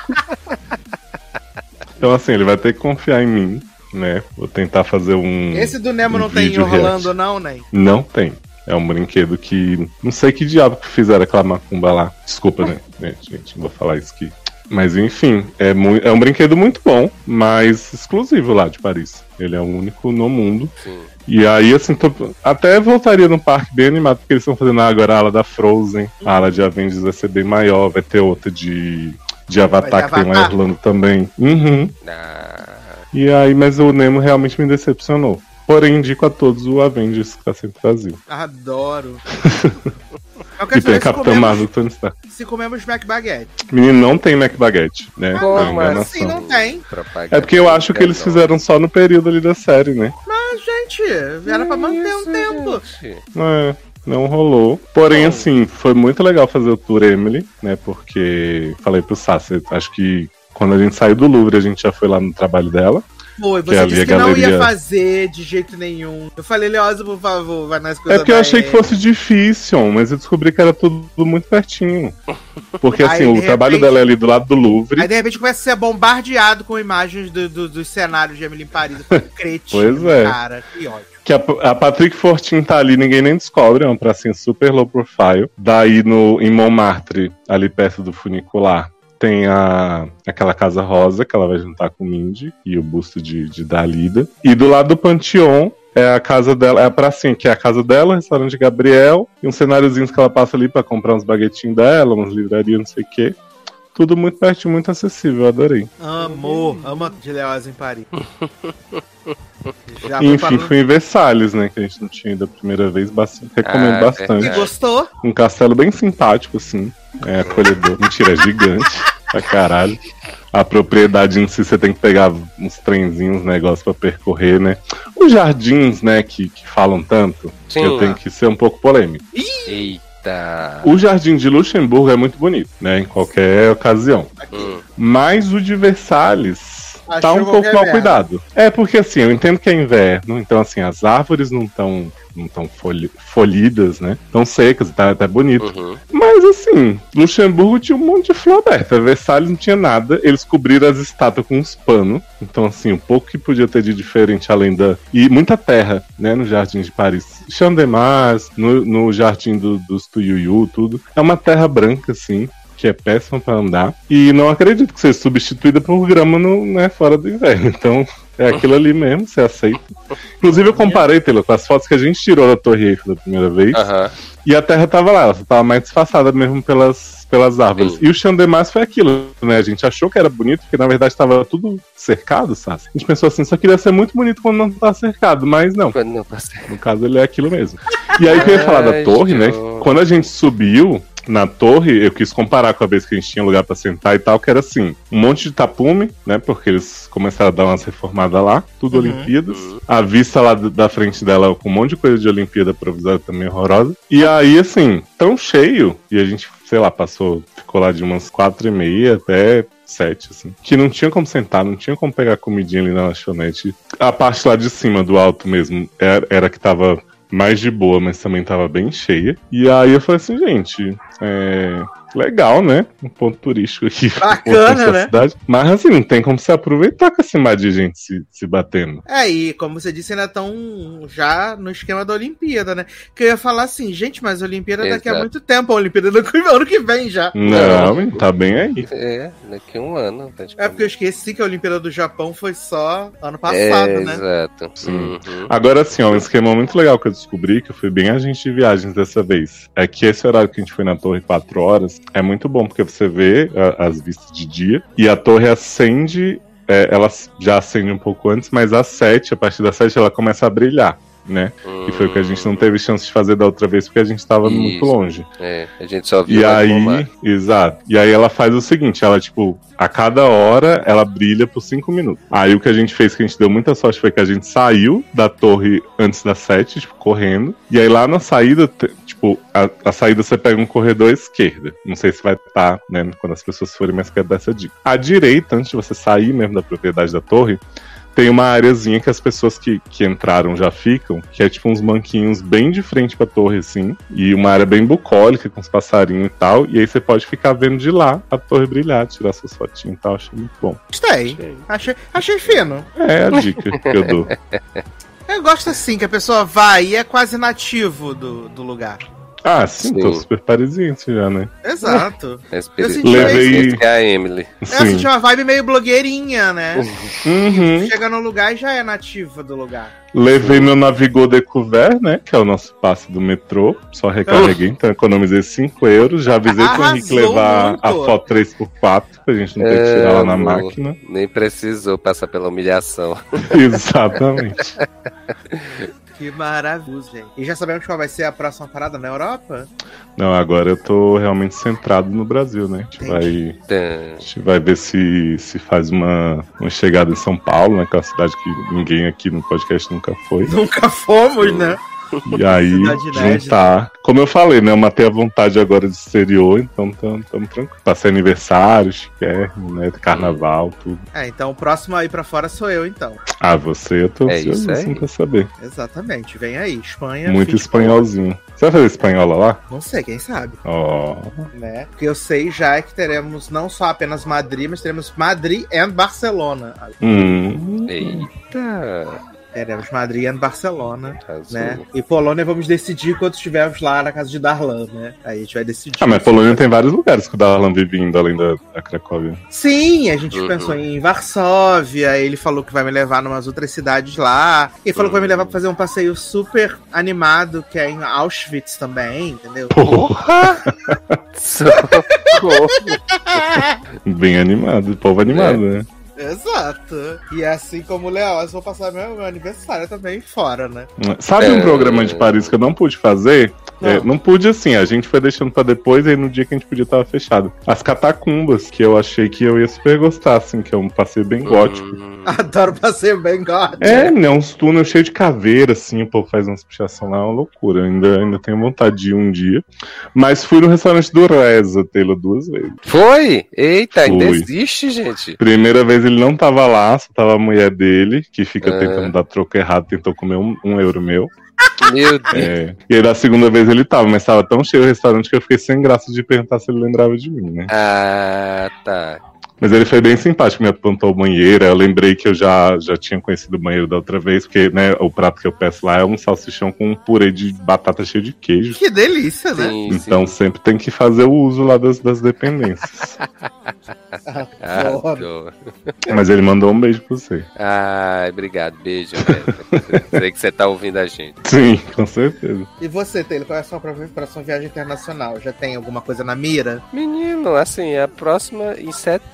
[LAUGHS] então, assim, ele vai ter que confiar em mim. Né? Vou tentar fazer um. Esse do Nemo um não tem enrolando, não, né? Não tem. É um brinquedo que. Não sei que diabo que fizeram aquela macumba lá. Desculpa, né? gente, não vou falar isso aqui. Mas enfim, é, é um brinquedo muito bom, mas exclusivo lá de Paris. Ele é o único no mundo. Sim. E aí, assim, tô... até voltaria no parque bem animado, porque eles estão fazendo agora a ala da Frozen, a ala de Avengers vai ser bem maior, vai ter outra de, de Avatar, que tem lá em Orlando também. Uhum. Ah. E aí, mas o Nemo realmente me decepcionou. Porém, indico a todos o Avengers que tá sempre vazio. Adoro. [LAUGHS] e tem Capitão Marvel Tony Stark. Se comemos Mac Baguette. Menino, não tem Mac Baguette, né? Como assim não tem? É porque eu acho que eles fizeram só no período ali da série, né? Mas, gente, era pra manter um tempo. É não rolou. Porém, assim, foi muito legal fazer o tour Emily, né? Porque falei pro Sassi, acho que quando a gente saiu do Louvre, a gente já foi lá no trabalho dela. Foi, você disse que galeria... não ia fazer de jeito nenhum. Eu falei, Leosa, por favor, vai nas coisas. É porque eu achei que fosse difícil, mas eu descobri que era tudo muito pertinho. Porque assim, o trabalho dela é ali do lado do Louvre. Aí de repente começa a ser bombardeado com imagens do, do, dos cenários de Emily em Paris. Cretino, [LAUGHS] pois é. cara, que ódio. Que a, a, Patrick Fortin tá ali, ninguém nem descobre, é um pracinho super low profile. Daí no, em Montmartre, ali perto do funicular, tem a, aquela casa rosa que ela vai juntar com o Mindy e o busto de, de Dalida. E do lado do Panteon é a casa dela, é a pracinha, que é a casa dela, o restaurante de Gabriel, e uns cenáriozinhos que ela passa ali para comprar uns baguetinhos dela, umas livrarias, não sei o quê. Tudo muito perto, muito acessível, eu adorei. Amor, ama de Leoz em Paris. Já Enfim, fui em Versalhes, né? Que a gente não tinha ido a primeira vez. Bastante, recomendo ah, bastante. E gostou? Um castelo bem simpático, assim. É acolhedor. Mentira, é gigante. [LAUGHS] Pra caralho. A propriedade em si, você tem que pegar uns trenzinhos, negócios para percorrer, né? Os jardins, né, que, que falam tanto, Sim, eu tenho que ser um pouco polêmico. Eita! O jardim de Luxemburgo é muito bonito, né, em qualquer ocasião. Hum. Mas o de Versalhes tá um pouco mal cuidado. É porque assim, eu entendo que é inverno, então assim, as árvores não estão não tão folhi folhidas, né? Tão secas, tá até bonito. Uhum. Mas assim, Luxemburgo tinha um monte de flor aberta. Versalhes não tinha nada. Eles cobriram as estátuas com uns panos. Então, assim, um pouco que podia ter de diferente além da. E muita terra, né? No Jardim de Paris. Chandemars, no, no Jardim do, dos Tuyuyu, tudo. É uma terra branca, assim que é péssima para andar. E não acredito que seja substituída por grama no, né, fora do inverno. Então, É aquilo ali mesmo, você aceita. Inclusive, eu comparei, Taylor, com as fotos que a gente tirou da Torre Eiffel da primeira vez. Aham. E a Terra tava lá, ela tava mais disfarçada mesmo pelas, pelas árvores. Sim. E o chão de Mars foi aquilo, né? A gente achou que era bonito, porque na verdade tava tudo cercado, sabe? A gente pensou assim, só queria ser muito bonito quando não tá cercado, mas não. Quando não tá certo. No caso, ele é aquilo mesmo. E aí que eu ia falar da torre, né? Quando a gente subiu na torre, eu quis comparar com a vez que a gente tinha lugar pra sentar e tal, que era assim, um monte de tapume, né? Porque eles começaram a dar umas reformadas lá, tudo Uhum. Olimpíadas. A vista lá da frente dela com um monte de coisa de Olimpíada provisória também horrorosa. E aí, assim, tão cheio, e a gente, sei lá, passou, ficou lá de umas quatro e meia até sete, assim. Que não tinha como sentar, não tinha como pegar comidinha ali na lanchonete. A parte lá de cima, do alto mesmo, era, era que tava mais de boa, mas também tava bem cheia. E aí eu falei assim, gente, é. Legal, né? Um ponto turístico aqui. [LAUGHS] Bacana, né? cidade. Mas assim, não tem como se aproveitar com esse mar de gente se, se batendo. É, e como você disse, ainda estão já no esquema da Olimpíada, né? Que eu ia falar assim, gente, mas a Olimpíada daqui a Exato. muito tempo, a Olimpíada do [LAUGHS] ano que vem já. Não, tá bem aí. É, daqui a um ano. É porque eu esqueci que a Olimpíada do Japão foi só ano passado, é, né? Exato. Sim. Uhum. Agora assim, ó, um esquema muito legal que eu descobri, que eu fui bem agente de viagens dessa vez, é que esse horário que a gente foi na torre 4 horas é muito bom, porque você vê a- as vistas de dia e a torre acende, é, ela já acende um pouco antes, mas às 7, a partir das 7 ela começa a brilhar, né? E foi o que a gente não teve chance de fazer da outra vez, porque a gente tava muito longe. É, a gente só viu E aí, exato. E aí ela faz o seguinte, ela, tipo, a cada hora ela brilha por cinco minutos. Aí o que a gente fez, que a gente deu muita sorte, foi que a gente saiu da torre antes das sete, tipo, correndo. E aí lá na saída, tipo, a, a saída você pega um corredor à esquerda. Não sei se vai estar, né, quando as pessoas forem, mas quero dar essa dica. À direita, antes de você sair mesmo da propriedade da torre, tem uma areazinha que as pessoas que, que entraram já ficam, que é tipo uns banquinhos bem de frente pra torre, assim, e uma área bem bucólica, com os passarinhos e tal, e aí você pode ficar vendo de lá a torre brilhar, tirar suas fotinhas e tal, achei muito bom. Gostei. Achei, achei fino. É a dica que eu dou. [LAUGHS] Eu gosto assim, que a pessoa vai e é quase nativo do, do lugar. Ah, sim, tô Sim. super parisiense já, né? Exato. A [LAUGHS] Eu senti Levei- é a Emily. Essa Sim. tinha uma vibe meio blogueirinha, né? Uhum. Chega no lugar e já é nativa do lugar. Levei meu Navigou Découvert, né? Que é o nosso passe do metrô. Só recarreguei, então economizei 5 euros. Já avisei pro Henrique levar muito. a foto 3x4, pra gente não ter que tirar lá na amor. máquina. Nem precisou passar pela humilhação. [LAUGHS] Exatamente. [LAUGHS] Que maravilha, gente. E já sabemos qual vai ser a próxima parada na Europa? Não, agora eu tô realmente centrado no Brasil, né? A gente vai, Tã. a gente vai ver se, se faz uma, uma chegada em São Paulo, né? Que é uma cidade que ninguém aqui no podcast nunca foi. Nunca fomos, né? E aí, juntar. Como eu falei, né? Eu matei a vontade agora de exterior, então tamo, tamo tranquilo. Passei aniversário, chiquérrimo, né? Carnaval, tudo. É, então o próximo aí pra fora sou eu, então. Ah, você eu tô É isso ansiosíssimo aí. pra saber. Exatamente. Vem aí, Espanha. Muito espanholzinho. Você vai fazer espanhola lá? Não sei, quem sabe, Ó. né? O que eu sei já é que teremos não só apenas Madrid, mas teremos Madrid e Barcelona. Hum. Eita. Teremos Madrid e Barcelona, Azul. né? E Polônia vamos decidir quando estivermos lá na casa de Darlan, né? Aí a gente vai decidir. Ah, mas Polônia tem vários lugares que o Darlan vive indo além da, da Cracóvia. Sim, a gente Uhum. pensou em Varsóvia, ele falou que vai me levar em umas outras cidades lá. Ele falou que vai me levar pra fazer um passeio super animado, que é em Auschwitz também, entendeu? Porra! [LAUGHS] Socorro. Bem animado, povo animado, né? Exato. E assim como o eu vou passar meu, meu aniversário também fora, né? Sabe um É. programa de Paris que eu não pude fazer? É, Não. não pude assim, a gente foi deixando pra depois, aí no dia que a gente podia tava fechado. As catacumbas, que eu achei que eu ia super gostar, assim, que é um passeio bem gótico. Hum, [LAUGHS] Adoro passeio bem gótico. É, né? Uns túneis cheios de caveira, assim, o povo faz umas pichação lá, é uma loucura. Ainda, ainda tenho vontade de ir um dia. Mas fui no restaurante do Reza, Taylor, duas vezes. Foi? Eita, ainda existe, gente. Primeira vez ele não tava lá, só tava a mulher dele, que fica É. tentando dar troco errado, tentou comer um, um euro meu. Meu Deus. É. E aí da segunda vez ele tava, mas tava tão cheio o restaurante que eu fiquei sem graça de perguntar se ele lembrava de mim, né? Ah, tá. Mas ele foi bem simpático, me apontou o banheiro. Eu lembrei que eu já, já tinha conhecido o banheiro da outra vez, porque né, o prato que eu peço lá é um salsichão com um purê de batata cheio de queijo. Que delícia, né? Sim, então sim. sempre tem que fazer o uso lá das, das dependências. [LAUGHS] ah, Mas ele mandou um beijo pra você. Ah, obrigado. Beijo, velho. Sei que você tá ouvindo a gente. Sim, com certeza. E você, Taylor, qual é a sua próxima viagem internacional? Já tem alguma coisa na mira? Menino, assim, a próxima em setembro,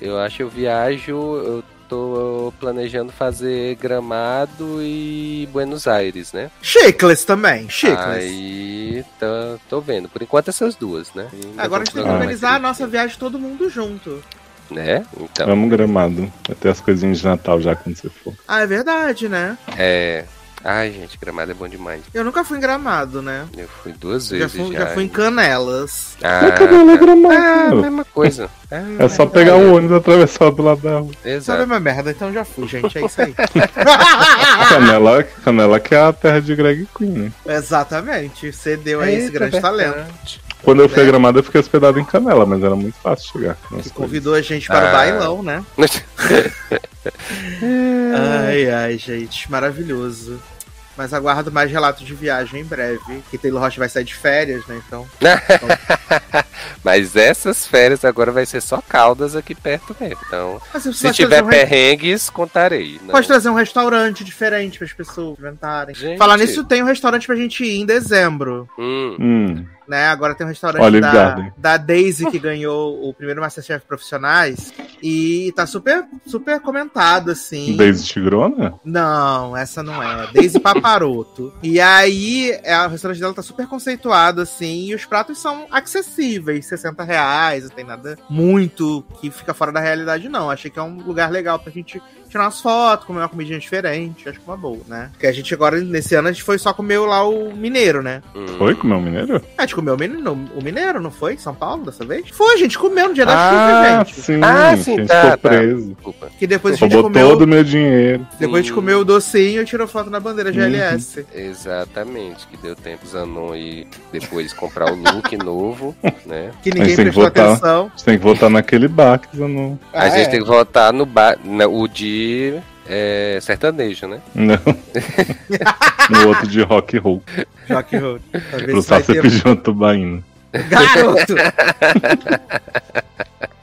eu acho que eu viajo. Eu tô planejando fazer Gramado e Buenos Aires, né? Chicles também, Chicles. Aí tô, tô vendo. Por enquanto essas duas, né? Agora a gente tem que organizar a nossa viagem todo mundo junto. Né? Então. Vamos gramado. Vai ter as coisinhas de Natal já quando você for. Ah, é verdade, né? É. Ai, gente, Gramado é bom demais. Eu nunca fui em Gramado, né? Eu fui duas vezes já. Fui, já, já fui em Canelas. Ah, é Canela é Gramado. É a mesma coisa. É, [LAUGHS] é só pegar o ônibus e atravessar do lado da rua. Exato. Sabe uma merda, então já fui, gente. É isso aí. [LAUGHS] Canela, Canela que é a terra de Greg Queen, né? Exatamente. Você deu aí esse grande talento. Quando eu fui a Gramado, eu fiquei hospedado em Canela, mas era muito fácil chegar. Você convidou a gente para ah. o bailão, né? [LAUGHS] ai, ai, gente, maravilhoso. Mas aguardo mais relatos de viagem em breve. Que Taylor Rocha vai sair de férias, né? Então. então... [LAUGHS] Mas essas férias agora vai ser só caldas aqui perto mesmo. Então, se tiver um perrengues, re... contarei. Não. Pode trazer um restaurante diferente para as pessoas inventarem. Gente... Falar nisso, tem um restaurante pra gente ir em dezembro. Hum. Hum né? Agora tem um restaurante da, da Daisy que ganhou o primeiro Masterchef Profissionais e tá super, super comentado, assim. Daisy Tigrona? Não, essa não é. Daisy Paparoto. [LAUGHS] e aí, é, o restaurante dela tá super conceituado, assim, e os pratos são acessíveis, 60 reais, não tem nada muito que fica fora da realidade, não. Achei que é um lugar legal pra gente tirar umas fotos, comer uma comidinha diferente, acho que uma boa, né? Porque a gente agora, nesse ano, a gente foi só comer lá o mineiro, né? Foi comer o mineiro? A gente comeu o mineiro, o mineiro, não foi? São Paulo, dessa vez? Foi, a gente comeu no dia da ah, chuva, gente. Sim, ah, sim, a gente tá, ficou tá. preso. Que depois a gente comeu... todo o meu dinheiro. Depois a gente comeu o docinho e tirou foto na bandeira GLS. Uhum. Exatamente, que deu tempo Zanon e depois comprar o look [LAUGHS] novo, né? Que ninguém prestou votar, atenção. A gente tem que votar naquele bar que Zanon. Ah, a gente é. tem que votar no bar, o de é sertanejo, né? Não. [LAUGHS] no outro de rock and roll. Rock and roll. Pro pediu uma tubaína. Garoto! [LAUGHS]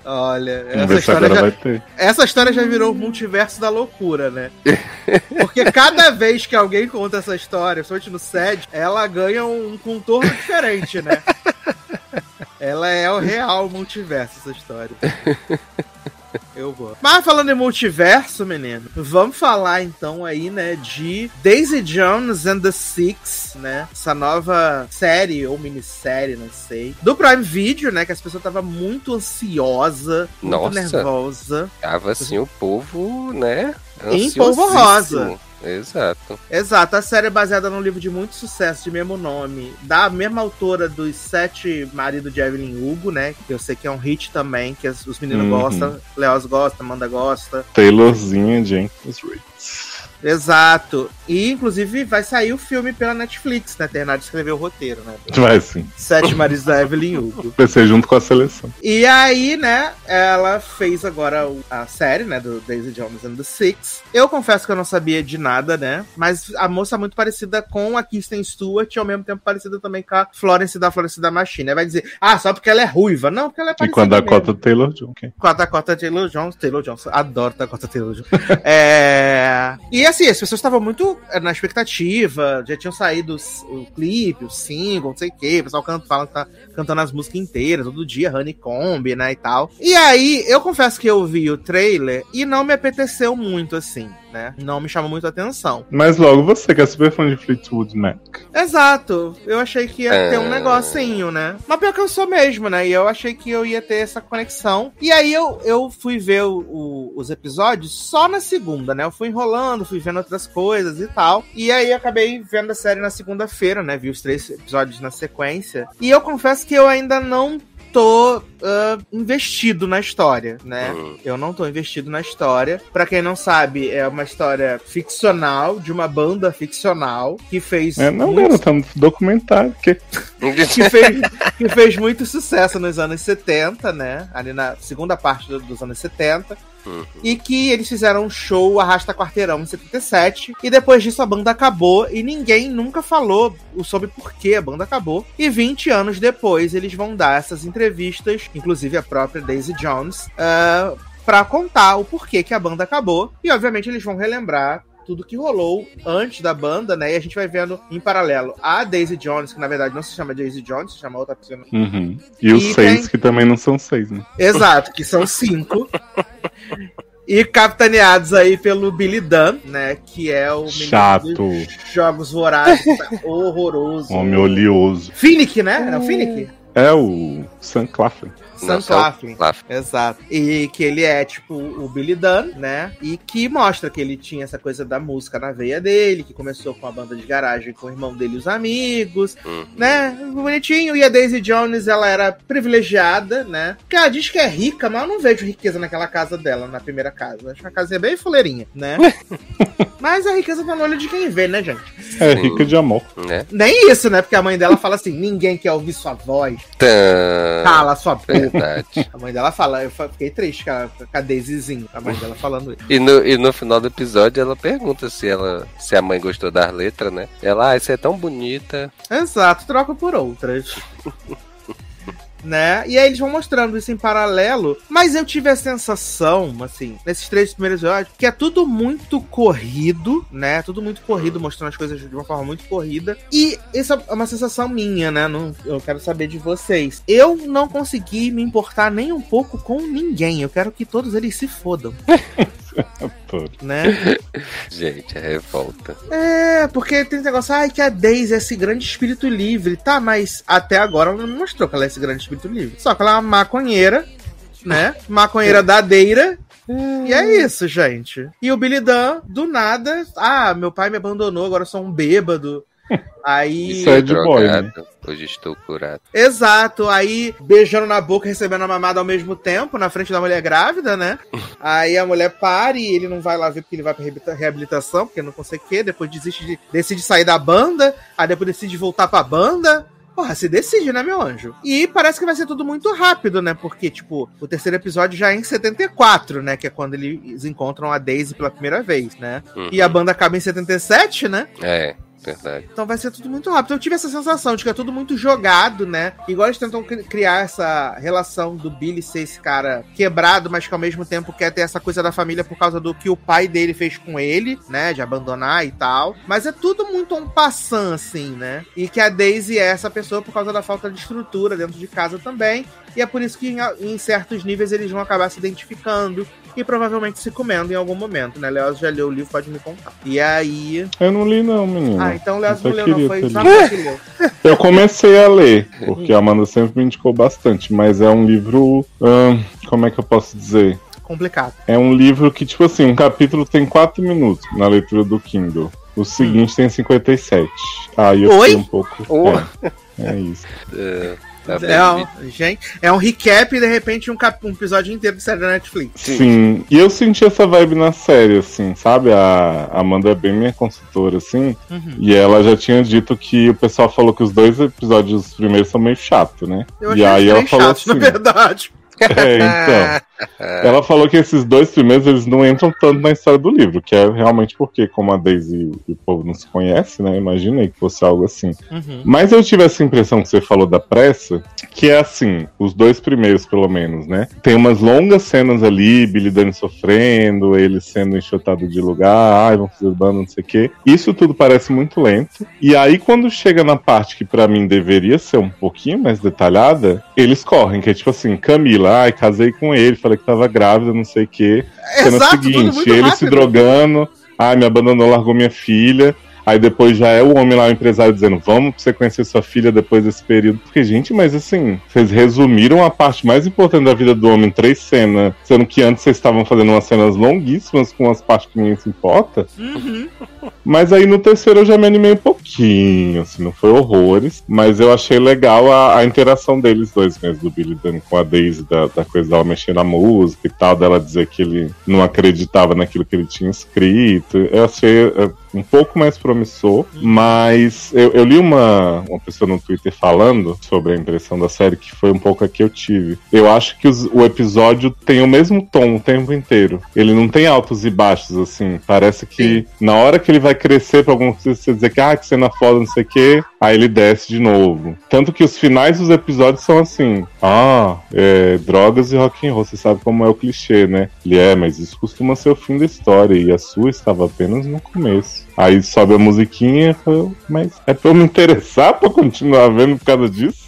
Olha, essa história, já, essa história já virou o multiverso da loucura, né? Porque cada vez que alguém conta essa história, principalmente no SED, ela ganha um contorno diferente, né? [LAUGHS] Ela é o real multiverso, essa história. Eu vou. Mas falando em multiverso, menino, vamos falar então aí, né, de Daisy Jones and the Six, né? Essa nova série ou minissérie, não sei, do Prime Video, né? Que as pessoas estavam muito ansiosa, muito Nossa, nervosa. Tava assim o povo, né? Em polvo rosa. Exato. Exato. A série é baseada num livro de muito sucesso, de mesmo nome, da mesma autora dos Sete Maridos de Evelyn Hugo, né? Que eu sei que é um hit também, que os meninos uhum. gostam, Leoz gosta, Amanda gosta. Taylorzinha Jenkins Reid. Exato. E, inclusive, vai sair o filme pela Netflix, né? Terminar de escrever o roteiro, né? Vai sim. Sete Maris da Evelyn Hugo. Pensei junto com a seleção. E aí, né, ela fez agora a série, né, do Daisy Jones and the Six. Eu confesso que eu não sabia de nada, né? Mas a moça é muito parecida com a Kristen Stewart e ao mesmo tempo parecida também com a Florence da Florence da Machine. Aí vai dizer, ah, só porque ela é ruiva. Não, porque ela é parecida. E com a Dakota mesmo. Taylor Jones. Com a Dakota Taylor Jones. Taylor Jones. Adoro Dakota Taylor Jones. [LAUGHS] é... E assim, as pessoas estavam muito eh, na expectativa, já tinham saído o clipe, o single, não sei o que, o pessoal canta, fala que tá cantando as músicas inteiras, todo dia, Honeycomb, né, e tal. E aí, eu confesso que eu vi o trailer e não me apeteceu muito, assim né? Não me chamou muito a atenção. Mas logo você, que é super fã de Fleetwood Mac. Exato. Eu achei que ia é... ter um negocinho, né? Mas pior que eu sou mesmo, né? E eu achei que eu ia ter essa conexão. E aí eu, eu fui ver o, o, os episódios só na segunda, né? Eu fui enrolando, fui vendo outras coisas e tal. E aí acabei vendo a série na segunda-feira, né? Vi os três episódios na sequência. E eu confesso que eu ainda não tô uh, investido na história, né? Uhum. Eu não tô investido na história. Para quem não sabe, é uma história ficcional de uma banda ficcional que fez. É, não, muitos... não, tá documentário. Que... que, fez, que fez muito sucesso nos anos 70, né? Ali na segunda parte do, dos anos 70. Uhum. E que eles fizeram um show Arrasta Quarteirão em 77. E depois disso a banda acabou e ninguém nunca falou sobre por que a banda acabou. E 20 anos depois eles vão dar essas entrevistas, inclusive a própria Daisy Jones, uh, para contar o porquê que a banda acabou. E obviamente eles vão relembrar tudo que rolou antes da banda, né? E a gente vai vendo em paralelo a Daisy Jones, que na verdade não se chama Daisy Jones, se chama outra pessoa. Uhum. E, e os seis, tem... que também não são seis, né? Exato, que são cinco. [LAUGHS] E capitaneados aí pelo Billy Dunn, né? Que é o Chato. Jogos Vorazes, [LAUGHS] horroroso. Homem oleoso. Finnick, né? É o Finnick? É o Sam Claflin. Sam Claflin. Exato. E que ele é, tipo, o Billy Dunn, né? E que mostra que ele tinha essa coisa da música na veia dele, que começou com a banda de garagem com o irmão dele e os amigos, uhum. né? Bonitinho. E a Daisy Jones, ela era privilegiada, né? Porque ela diz que é rica, mas eu não vejo riqueza naquela casa dela, na primeira casa. Acho uma casinha bem fuleirinha, né? [LAUGHS] mas a riqueza tá no olho de quem vê, né, gente? É, rica de amor. É. Nem isso, né? Porque a mãe dela fala assim: ninguém quer ouvir sua voz. Cala sua boca. Verdade. A mãe dela fala, eu fiquei triste com a, com a Daisyzinho, a mãe dela falando isso. E no, e no final do episódio ela pergunta se ela se a mãe gostou das letras, né? Ela, ah, isso é tão bonita. Exato, troca por outras. [LAUGHS] né? E aí eles vão mostrando isso em paralelo. Mas eu tive a sensação, assim, nesses três primeiros episódios, que é tudo muito corrido, né? Tudo muito corrido, mostrando as coisas de uma forma muito corrida. E essa é uma sensação minha, né? Não, eu quero saber de vocês. Eu não consegui me importar nem um pouco com ninguém. Eu quero que todos eles se fodam. [LAUGHS] [LAUGHS] né? Gente, é revolta. É, porque tem esse negócio, ai, que a Daisy é esse grande espírito livre. Tá, mas até agora ela não me mostrou que ela é esse grande espírito livre. Só que ela é uma maconheira, né? Maconheira dadeira. E é isso, gente. E o Billy Dunn, do nada, ah, meu pai me abandonou, agora eu sou um bêbado. Aí. Isso é de boy, né? Hoje estou curado. Exato. Aí, beijando na boca, recebendo a mamada ao mesmo tempo, na frente da mulher grávida, né? [LAUGHS] Aí a mulher para e ele não vai lá ver porque ele vai pra reabilitação, porque não consegue o quê. Depois desiste de, decide sair da banda. Aí depois decide voltar pra banda. Porra, se decide, né, meu anjo? E parece que vai ser tudo muito rápido, né? Porque, tipo, o terceiro episódio já é em 74, né? Que é quando eles encontram a Daisy pela primeira vez, né? Uhum. E a banda acaba em 77, né? É. Verdade. Então vai ser tudo muito rápido. Eu tive essa sensação de que é tudo muito jogado, né? Igual eles tentam criar essa relação do Billy ser esse cara quebrado, mas que ao mesmo tempo quer ter essa coisa da família por causa do que o pai dele fez com ele, né? De abandonar e tal. Mas é tudo muito um passant, assim, né? E que a Daisy é essa pessoa por causa da falta de estrutura dentro de casa também. E é por isso que em, em certos níveis eles vão acabar se identificando e provavelmente se comendo em algum momento, né? Leoz já leu o livro, pode me contar. E aí. Eu não li, não, menino. Ah, então o Leoz não leu, não. Foi só que leu. Eu comecei a ler, porque a Amanda sempre me indicou bastante, mas é um livro. Hum, como é que eu posso dizer? Complicado. É um livro que, tipo assim, um capítulo tem 4 minutos na leitura do Kindle. O seguinte hum. tem 57. Aí eu Oi? um pouco. Oh. É, é isso. É. É um, gente, é um recap e de repente um, cap, um episódio inteiro de série da Netflix. Sim. Sim. E eu senti essa vibe na série, assim, sabe? A Amanda é bem minha consultora, assim. Uhum. E ela já tinha dito que o pessoal falou que os dois episódios primeiros são meio chato, né? Eu e aí ela falou chato, [LAUGHS] assim. Na verdade. É, então. [LAUGHS] Ela falou que esses dois primeiros eles não entram tanto na história do livro, que é realmente porque, como a Daisy e o povo não se conhece, né? Imaginei que fosse algo assim. Uhum. Mas eu tive essa impressão que você falou da pressa, que é assim, os dois primeiros, pelo menos, né? Tem umas longas cenas ali, Billy Dani sofrendo, ele sendo enxotado de lugar, ai, vão fazer banda, não sei o quê. Isso tudo parece muito lento. E aí, quando chega na parte que para mim deveria ser um pouquinho mais detalhada, eles correm, que é tipo assim, Camila, ai, casei com ele, falei que tava grávida, não sei o quê. Cena Exato, seguinte, ele rápido. se drogando, ai, me abandonou, largou minha filha. Aí depois já é o homem lá, o empresário, dizendo: Vamos pra você conhecer sua filha depois desse período. Porque, gente, mas assim, vocês resumiram a parte mais importante da vida do homem em três cenas, sendo que antes vocês estavam fazendo umas cenas longuíssimas com as partes que ninguém se importa. Uhum. [LAUGHS] Mas aí no terceiro eu já me animei um pouquinho, assim, não foi horrores, mas eu achei legal a, a interação deles dois mesmo, do Billy dando com a Daisy, da, da coisa dela mexer na música e tal, dela dizer que ele não acreditava naquilo que ele tinha escrito. Eu achei um pouco mais promissor, mas eu, eu li uma, uma pessoa no Twitter falando sobre a impressão da série que foi um pouco a que eu tive. Eu acho que os, o episódio tem o mesmo tom o tempo inteiro. Ele não tem altos e baixos, assim. Parece que na hora que ele vai crescer pra alguma coisa, você dizer que, ah, que cena foda, não sei o quê, aí ele desce de novo. Tanto que os finais dos episódios são assim: ah, é, drogas e rock and roll. Você sabe como é o clichê, né? Ele é, mas isso costuma ser o fim da história e a sua estava apenas no começo. Aí sobe a musiquinha, mas é pra eu me interessar pra continuar vendo por causa disso?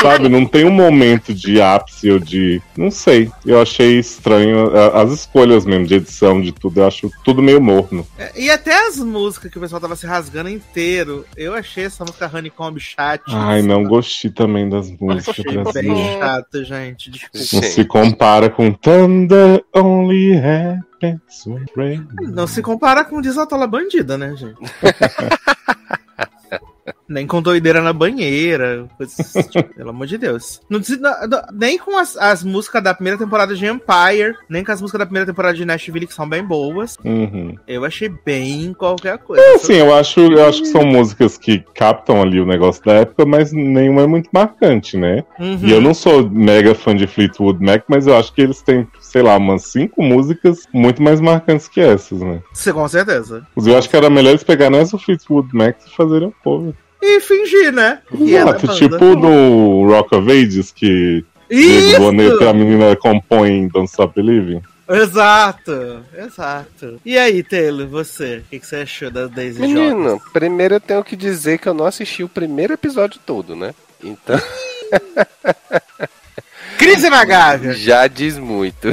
Sabe, não tem um momento de ápice ou de. Não sei. Eu achei estranho as escolhas mesmo de edição, de tudo. Eu acho tudo meio morno. É, e até as músicas que o pessoal tava se rasgando inteiro. Eu achei essa música Honeycomb chat. Ai, não gostei também das músicas. Achei bem chato, gente. Desculpa. Não se compara com Thunder Only Happens Rain. Não se compara com Desatola Bandida, né, gente? [LAUGHS] Nem com doideira na banheira. Coisas, [LAUGHS] tipo, pelo amor de Deus. Não, não, nem com as, as, músicas da primeira temporada de Empire, nem com as músicas da primeira temporada de Nashville, que são bem boas. Uhum. Eu achei bem qualquer coisa. É, sim, eu acho, eu acho que são músicas que captam ali o negócio da época, mas nenhuma é muito marcante, né? Uhum. E eu não sou mega fã de Fleetwood Mac, mas eu acho que eles têm sei lá, umas cinco músicas muito mais marcantes que essas, né? Sim, com certeza. Eu acho que era melhor eles pegarem essa Fleetwood Mac e fazerem um cover e fingir, né? Exato, tipo no Rock of Ages, que Isso! Boneta a menina compõe Don't Stop Believing. Exato, exato. E aí, Taylor, você? O que, que, você achou da Daisy Menino, Jones? primeiro eu tenho que dizer que eu não assisti o primeiro episódio todo, né? Então. [LAUGHS] Crise na Gávea. Já diz muito.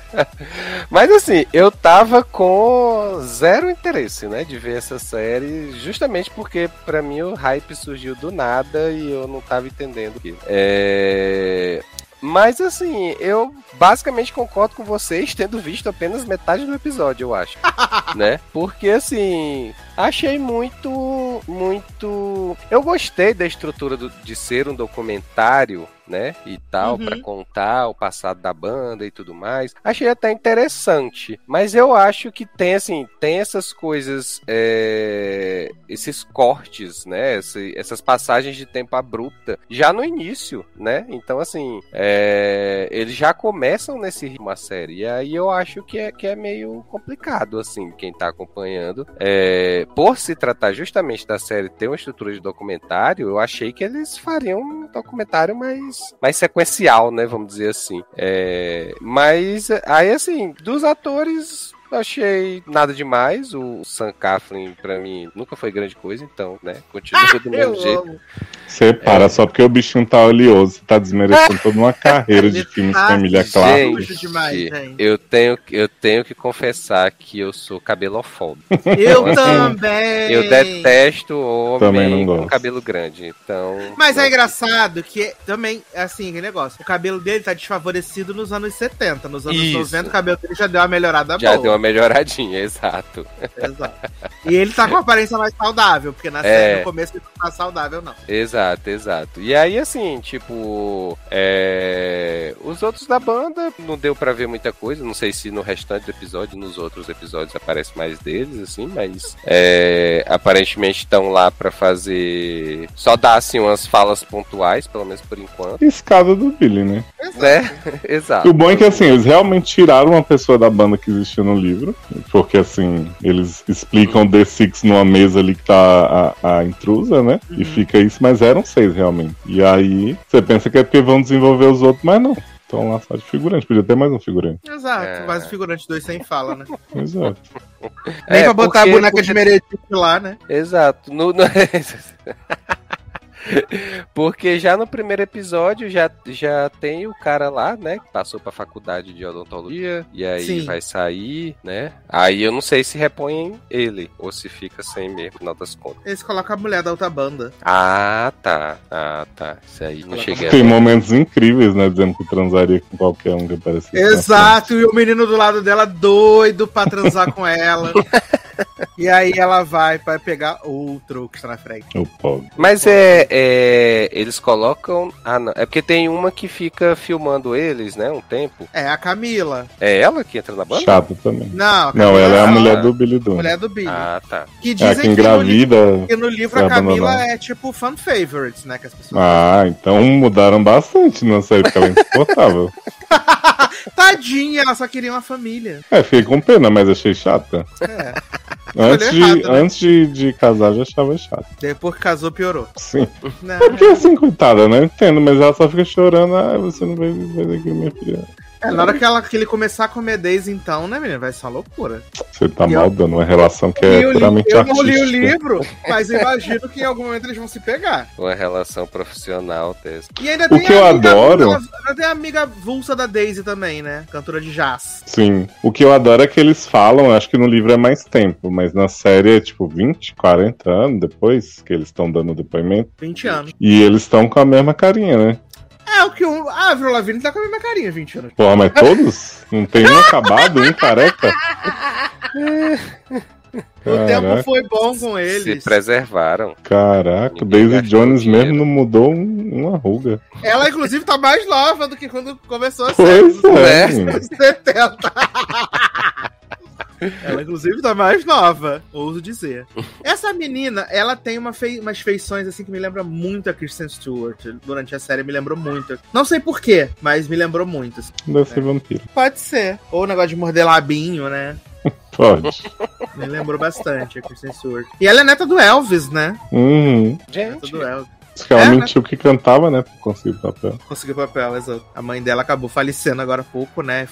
[LAUGHS] Mas assim, eu tava com zero interesse, né, de ver essa série, justamente porque para mim o hype surgiu do nada e eu não tava entendendo. É... Mas assim, eu basicamente concordo com vocês, tendo visto apenas metade do episódio, eu acho. [LAUGHS] né? Porque assim, achei muito, muito. Eu gostei da estrutura do, de ser um documentário né? E tal, uhum. para contar o passado da banda e tudo mais. Achei até interessante. Mas eu acho que tem, assim, tem essas coisas, é... esses cortes, né? essas passagens de tempo abrupta já no início, né? Então, assim, é... eles já começam nesse ritmo a série. E aí eu acho que é, que é meio complicado, assim, quem tá acompanhando. É... Por se tratar justamente da série ter uma estrutura de documentário, eu achei que eles fariam um documentário mais mais, sequencial, né? Vamos dizer assim. É, mas aí, assim, dos atores, achei nada demais. O Sam Coughlin, pra mim, nunca foi grande coisa, então, né? Continua ah, do mesmo jeito. Amo. Você para, é. só porque o bichinho tá oleoso, tá desmerecendo toda uma [LAUGHS] carreira de filmes com Emilia Clarke. Eu tenho, eu tenho que confessar que eu sou cabelofóbico. Eu então, assim, também! Eu detesto homem com cabelo grande, então... Mas é engraçado que também, assim, que negócio, o cabelo dele tá desfavorecido nos anos 70, nos anos Isso. 90 o cabelo dele já deu uma melhorada já boa. Já deu uma melhoradinha, [LAUGHS] exato. Exato. E ele tá com aparência mais saudável, porque na é. série no começo ele não tá saudável, não. Exato. Exato, exato. E aí, assim, tipo, é... os outros da banda não deu para ver muita coisa. Não sei se no restante do episódio, nos outros episódios aparece mais deles, assim, mas é... aparentemente estão lá para fazer. Só dar, assim, umas falas pontuais, pelo menos por enquanto. Escada do Billy, né? Exato. É, [LAUGHS] exato. O bom é que, assim, eles realmente tiraram uma pessoa da banda que existia no livro, porque, assim, eles explicam The Six numa mesa ali que tá a, a intrusa, né? Uhum. E fica isso, mas eram seis realmente. E aí você pensa que é porque vão desenvolver os outros, mas não. Estão lá só de figurante, podia ter mais um figurante. Exato, é... figurante dois sem fala, né? Exato. Nem é, pra botar porque, a boneca porque... de Meredith lá, né? Exato. No, no... [LAUGHS] Porque já no primeiro episódio já, já tem o cara lá, né? Que passou pra faculdade de odontologia. E aí Sim. vai sair, né? Aí eu não sei se repõem ele ou se fica sem mesmo, no final das contas. Eles colocam a mulher da outra banda. Ah, tá. Ah, tá. Isso aí não cheguei Tem momentos incríveis, né? Dizendo que transaria com qualquer um que aparecer. Exato, e o menino do lado dela doido pra transar com ela. [LAUGHS] E aí ela vai para pegar outro que está na frente. O pobre. Mas é, é. Eles colocam. Ah, não. É porque tem uma que fica filmando eles, né? Um tempo. É a Camila. É ela que entra na banda? Chato também. Não, a Não, ela é a Ah. mulher do Billy Dunn. mulher do Billy. Ah, tá. que É, dizem que que, no, li- engravida. que no livro é a Camila é tipo fan favorites, né? Que as pessoas. Ah, então mudaram bastante na série, porque ela é insuportável. [LAUGHS] Tadinha, ela só queria uma família. É, fiquei com pena, mas achei chata. É. Antes, de, errado, né? antes de, de casar, já achava chato. Depois que casou, piorou. Sim. Não, É porque assim, coitada, né? Entendo, mas ela só fica chorando. Ah, você não vai viver daqui, minha filha. É, na hora que, ela, que ele começar a comer Daisy, então, né, menina? Vai ser uma loucura. Você tá E mal eu- dando uma relação que é o li- puramente eu não li o livro, mas imagino que em algum momento eles vão se pegar. Uma relação profissional dessa. E ainda O tem que a eu amiga adoro- ainda tem a amiga vulsa da Daisy também, né? Cantora de jazz. Sim. O que eu adoro é que eles falam, acho que no livro é mais tempo, mas na série é tipo 20, 40 anos depois que eles estão dando depoimento. 20 anos. E eles estão com a mesma carinha, né? É o que o. Ah, a Avril Lavigne tá com a mesma carinha, 20 anos. Porra, mas todos? Não tem um acabado, um careca? [LAUGHS] O tempo foi bom com Se eles. preservaram. caraca. Daisy Jones dinheiro. mesmo não mudou um- uma ruga. Ela, inclusive, tá mais nova do que quando começou a Pois série. é. né? menino. [LAUGHS] 70. [LAUGHS] Ela, inclusive, tá mais nova, ouso dizer. [LAUGHS] Essa menina, ela tem uma fei- umas feições assim que me lembra muito a Kristen Stewart. Durante a série me lembrou muito. Não sei porquê, mas me lembrou muito. assim. Deve ser vampiro. Pode ser. Ou o negócio de morder labinho, né? [LAUGHS] Pode. Me lembrou bastante a Kristen Stewart. E ela é neta do Elvis, né? Uhum. Neta Gente, do Elvis. Diz que ela É, né? mentiu que cantava, né? Pra conseguir papel. Conseguiu papel, exato. A mãe dela acabou falecendo agora há pouco, né?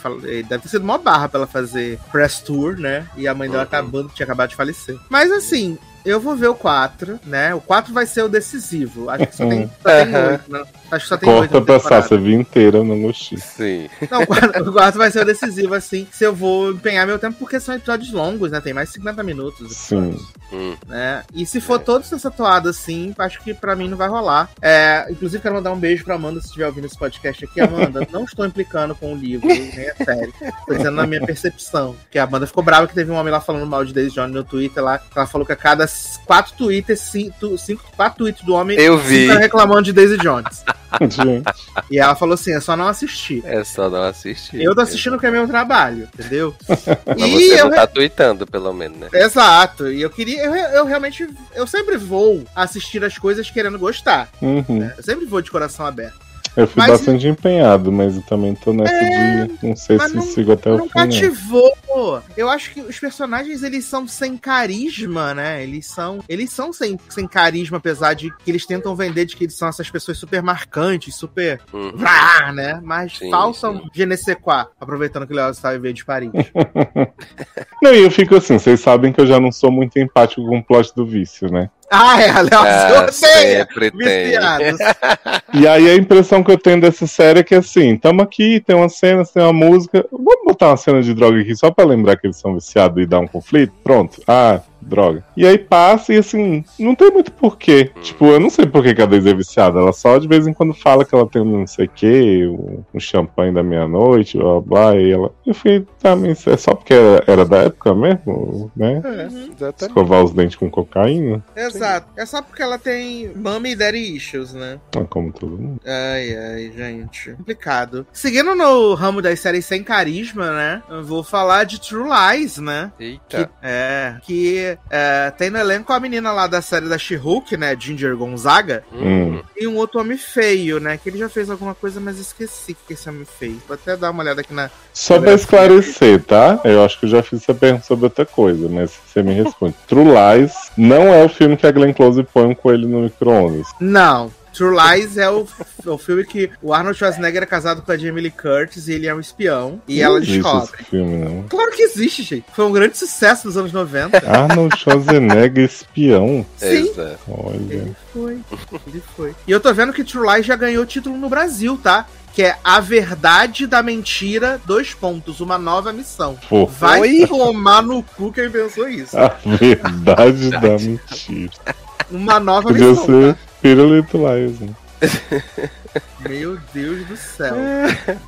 Deve ter sido uma barra pra ela fazer press tour, né? E a mãe dela Uhum. acabando, tinha acabado de falecer. Mas assim, eu vou ver o 4, né? O 4 vai ser o decisivo. Acho que só tem, só tem Aham. oito, né? Acho que só tem oito. Corta pra temporada. Sasha, vi inteira, não gostei. sim. Não, o quarto, o quarto vai ser o decisivo, assim. Se eu vou empenhar meu tempo, porque são episódios longos, né? Tem mais de 50 minutos. os Sim. Hum. Né? E se for todos nessa toada, assim, acho que pra mim não vai rolar. É, inclusive, quero mandar um beijo pra Amanda, se estiver ouvindo esse podcast aqui. Amanda, [LAUGHS] não estou implicando com o livro, nem a série. Tô dizendo na minha percepção. Que a Amanda ficou brava que teve um homem lá falando mal de Daisy Jones no Twitter lá. que Ela falou que a cada quatro tweets, cinco, cinco, quatro tweets do homem Eu vi. fica reclamando de Daisy Jones. Gente, E ela falou assim: é só não assistir. É só não assistir. Eu tô assistindo que é meu trabalho, entendeu? [LAUGHS] Mas e você eu. não tá tweetando, pelo menos, né? Exato. E eu queria. Eu, eu realmente. Eu sempre vou assistir as coisas querendo gostar. uhum. né? Eu sempre vou de coração aberto. Eu fui Mas- bastante empenhado, mas eu também tô nessa de. Não sei se não- sigo até o Não fim. Não. cativou. Eu acho que os personagens, eles são sem carisma, né? Eles são. Eles são sem, sem carisma, apesar de que eles tentam vender de que eles são essas pessoas super marcantes, super. Uhum. Vrá, né? Mas Sim, faltam sim. je ne sais quoi, aproveitando que o Léo estava em de Paris. [LAUGHS] Não, e eu fico assim, vocês sabem que eu já não sou muito empático com o plot do vício, né? Ah, é, Ah, você odeia sempre tem. viciados. [LAUGHS] E aí a impressão que eu tenho dessa série é que assim, tamo aqui, tem uma cena, tem uma música. Vamos botar uma cena de droga aqui só pra lembrar que eles são viciados e dar um conflito? Pronto. Ah, droga. E aí passa e assim, não tem muito porquê. Tipo, eu não sei por que que a Daisy é viciada. Ela só de vez em quando fala que ela tem um não sei o que, um, um champanhe da meia-noite, blá blá blá. E ela. Eu fiquei, tá, mas é só porque era, era da época mesmo, né? É, Exatamente. Escovar os dentes com cocaína, exato. É só porque ela tem mommy e daddy issues, né? ah, como todo mundo. Ai, ai, gente. Complicado. Seguindo no ramo das séries sem carisma, né? Eu vou falar de True Lies, né? Eita. É. Que é, tem no elenco a menina lá da série da She-Hulk, né? Ginger Gonzaga. Hum. E um outro homem feio, né? Que ele já fez alguma coisa, mas esqueci o que esse homem fez. Vou até dar uma olhada aqui na. Só pra esclarecer, tá? Eu acho que eu já fiz essa pergunta sobre outra coisa, mas você me responde. True Lies não é o filme que a Glenn Close põe um coelho no micro-ondas. Não. True Lies é o, o filme que o Arnold Schwarzenegger é casado com a Jamie Lee Curtis e ele é um espião. E não ela existe descobre. esse filme, não. Claro que existe, gente. Foi um grande sucesso nos anos 90. Arnold Schwarzenegger espião. [LAUGHS] Sim. Exato. Olha. Ele foi. Ele foi. E eu tô vendo que True Lies já ganhou título no Brasil, tá? Que é A Verdade da Mentira, dois pontos, uma nova missão. Pô, Vai tomar no cu quem pensou isso. a verdade da mentira. Uma nova Podia missão. ser Pirulito Lies, né? [LAUGHS] Meu Deus do céu.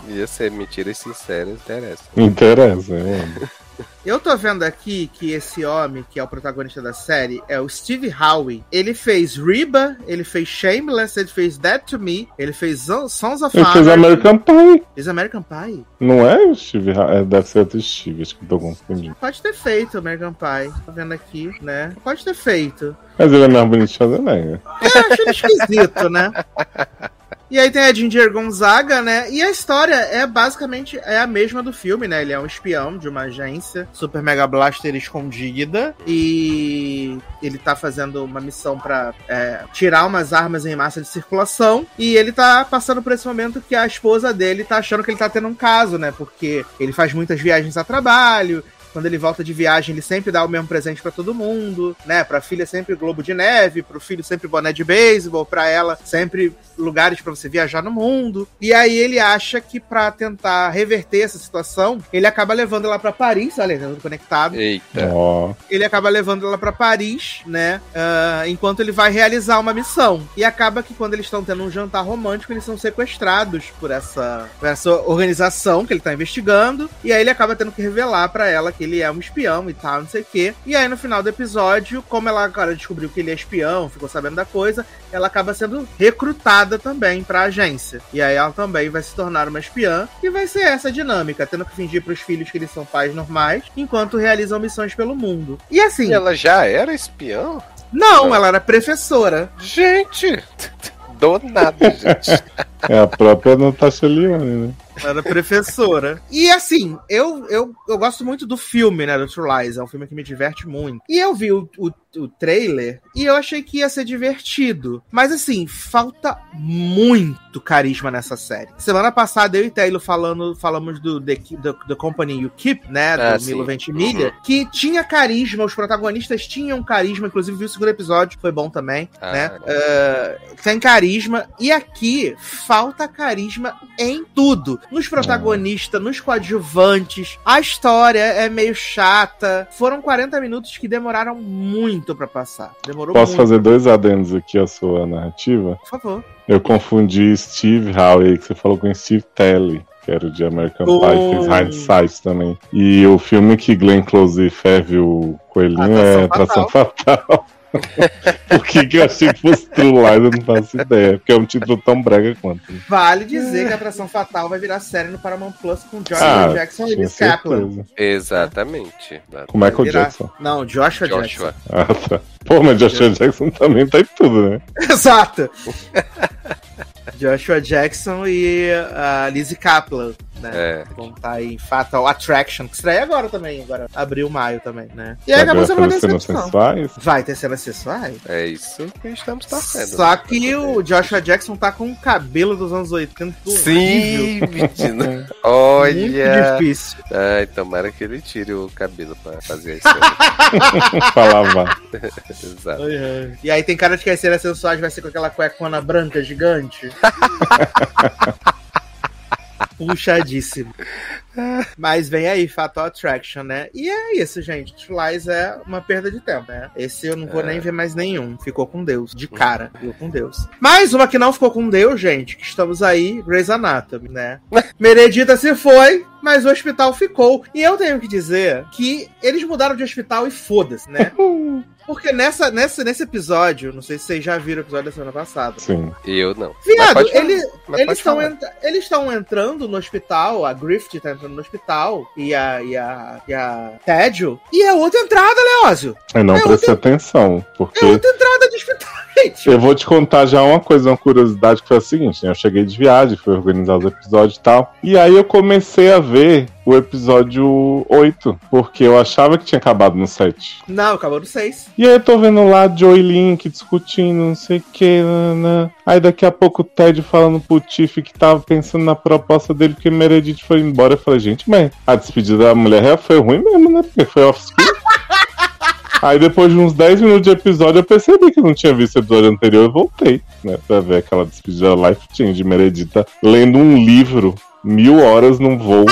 Ia ser mentiras sinceras, interessa. Interessa, eu amo. [LAUGHS] Eu tô vendo aqui que esse homem, que é o protagonista da série, é o Steve Howe. Ele fez Reba, ele fez Shameless, ele fez Dead to Me, ele fez Sons of Ele fez American Pie. Fez American Pie? Não é o Steve Howe? É, deve ser do Steve, acho que tô confundindo. Pode ter feito American Pie. Tô vendo aqui, né? Pode ter feito. Mas ele é mais bonito que Schwarzenegger. É, acho esquisito, né? [LAUGHS] E aí tem a Ginger Gonzaga, né? E a história é basicamente é a mesma do filme, né? Ele é um espião de uma agência Super Mega Blaster escondida e ele tá fazendo uma missão para é, tirar umas armas em massa de circulação e ele tá passando por esse momento que a esposa dele tá achando que ele tá tendo um caso, né? Porque ele faz muitas viagens a trabalho, quando ele volta de viagem, ele sempre dá o mesmo presente para todo mundo, né? Pra filha sempre globo de neve, pro filho sempre boné de beisebol, pra ela sempre lugares para você viajar no mundo. E aí ele acha que para tentar reverter essa situação, ele acaba levando ela para Paris, olha, tá tudo conectado. Eita. Ó. Ele acaba levando ela para Paris, né? ah, enquanto ele vai realizar uma missão. E acaba que quando eles estão tendo um jantar romântico, eles são sequestrados por essa, por essa organização que ele tá investigando. E aí ele acaba tendo que revelar para ela que ele é um espião e tal, não sei o quê. E aí no final do episódio, como ela agora descobriu que ele é espião, ficou sabendo da coisa, ela acaba sendo recrutada também pra agência. E aí ela também vai se tornar uma espiã. E vai ser essa dinâmica, tendo que fingir pros filhos que eles são pais normais, enquanto realizam missões pelo mundo. E assim, E ela já era espião? não, ela era professora. Gente! [LAUGHS] Do nada, gente. É a própria Natasha Leone, né? Era professora. E assim, eu, eu, eu gosto muito do filme, né? Do True Lies. É um filme que me diverte muito. E eu vi o, o, o trailer e eu achei que ia ser divertido. Mas assim, falta muito carisma nessa série. Semana passada eu e Taylor falando, falamos do The, the, the Company You Keep, né? Do sim. Milo Ventimiglia, que tinha carisma, os protagonistas tinham carisma, inclusive vi o segundo episódio, foi bom também, Ah, né? É, tem carisma. E aqui falta carisma em tudo. Nos protagonistas, nos coadjuvantes. A história é meio chata. Foram 40 minutos que demoraram muito pra passar. Demorou Posso muito. fazer dois adendos aqui à sua narrativa? Por favor. Eu confundi Steve Howe, que você falou com Steve Telly, que era o de American Oh. Pie, fez Hindsight também. E o filme que Glenn Close ferve o coelhinho é Atração Fatal. [LAUGHS] Por que, que eu achei que fosse True Lies, eu não faço ideia. Porque é um título tão brega quanto. Vale dizer que a Atração Fatal vai virar série no Paramount Plus com Joshua Ah, Jackson e Liz Kaplan. Exatamente. Com Michael virar- Jackson. Não, Joshua, Jackson. Joshua. Ah, tá. Pô, mas Joshua Jackson também tá em tudo, né? [LAUGHS] Exato. Joshua Jackson e a Lizzie Kaplan, né? É. Vão estar em Fatal Attraction, que estreia agora também, agora abril, maio também, né? E aí Vai acabou sendo uma decepção. sensuais. Vai ter cenas sexuais? É isso que estamos torcendo. Só que o Joshua Jackson tá com o cabelo dos anos 80 horrível. Sim, menino. [LAUGHS] [LAUGHS] Muito Olha. difícil. Ai, tomara que ele tire o cabelo pra fazer isso. [LAUGHS] Falava. Exato. E aí tem cara de que as cenas sensuais vai ser com aquela cuecona branca gigante. Puxadíssimo. Mas vem aí, Fatal Attraction, né? E é isso, gente. True Lies é uma perda de tempo, né? Esse eu não vou É. nem ver mais nenhum. Ficou com Deus. De cara. Ficou com Deus. Mais uma que não ficou com Deus, gente. Que estamos aí, Grey's Anatomy, né? [LAUGHS] Meredita se foi, mas o hospital ficou. E eu tenho que dizer que eles mudaram de hospital e foda-se, né? [LAUGHS] Porque nessa, nessa, nesse episódio, não sei se vocês já viram o episódio da semana passada. Sim. Eu não. Viado, ele, eles estão eles estão entrando no hospital, a Griffith tá entrando no hospital, e a, e a, e a Tédio, e é outra entrada, Leózio. Eu não É prestei atenção, É porque outra entrada de hospital, [LAUGHS] gente. eu vou te contar já uma coisa, uma curiosidade que foi a seguinte, né? Eu cheguei de viagem, fui organizar os episódios e tal, e aí eu comecei a ver o episódio 8, porque eu achava que tinha acabado no 7. Não, acabou no 6. E aí eu tô vendo lá Joey Link discutindo, não sei o que, aí daqui a pouco o Ted falando pro Tiff que tava pensando na proposta dele porque Meredith foi embora. Eu falei, gente, mas a despedida da mulher real foi ruim mesmo, né? Porque foi off-screen. [LAUGHS] Aí depois de uns 10 minutos de episódio eu percebi que eu não tinha visto o episódio anterior e voltei, né? Pra ver aquela despedida life change de Meredita lendo um livro mil horas num voo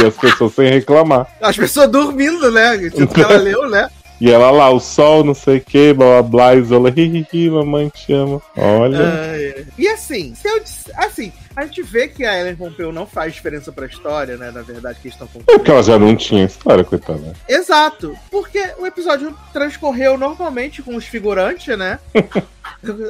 e as pessoas sem reclamar. As pessoas dormindo, né? Tudo que ela leu, né? [LAUGHS] E ela lá, o sol, não sei o que, blá blá blá, isola, hi, hi, hi, mamãe te ama. Olha. E assim, se eu assim, a gente vê que a Ellen Pompeu não faz diferença pra história, né? Na verdade, que eles estão É porque ela já não tinha história, coitada. Exato, porque o episódio transcorreu normalmente com os figurantes, né? [LAUGHS]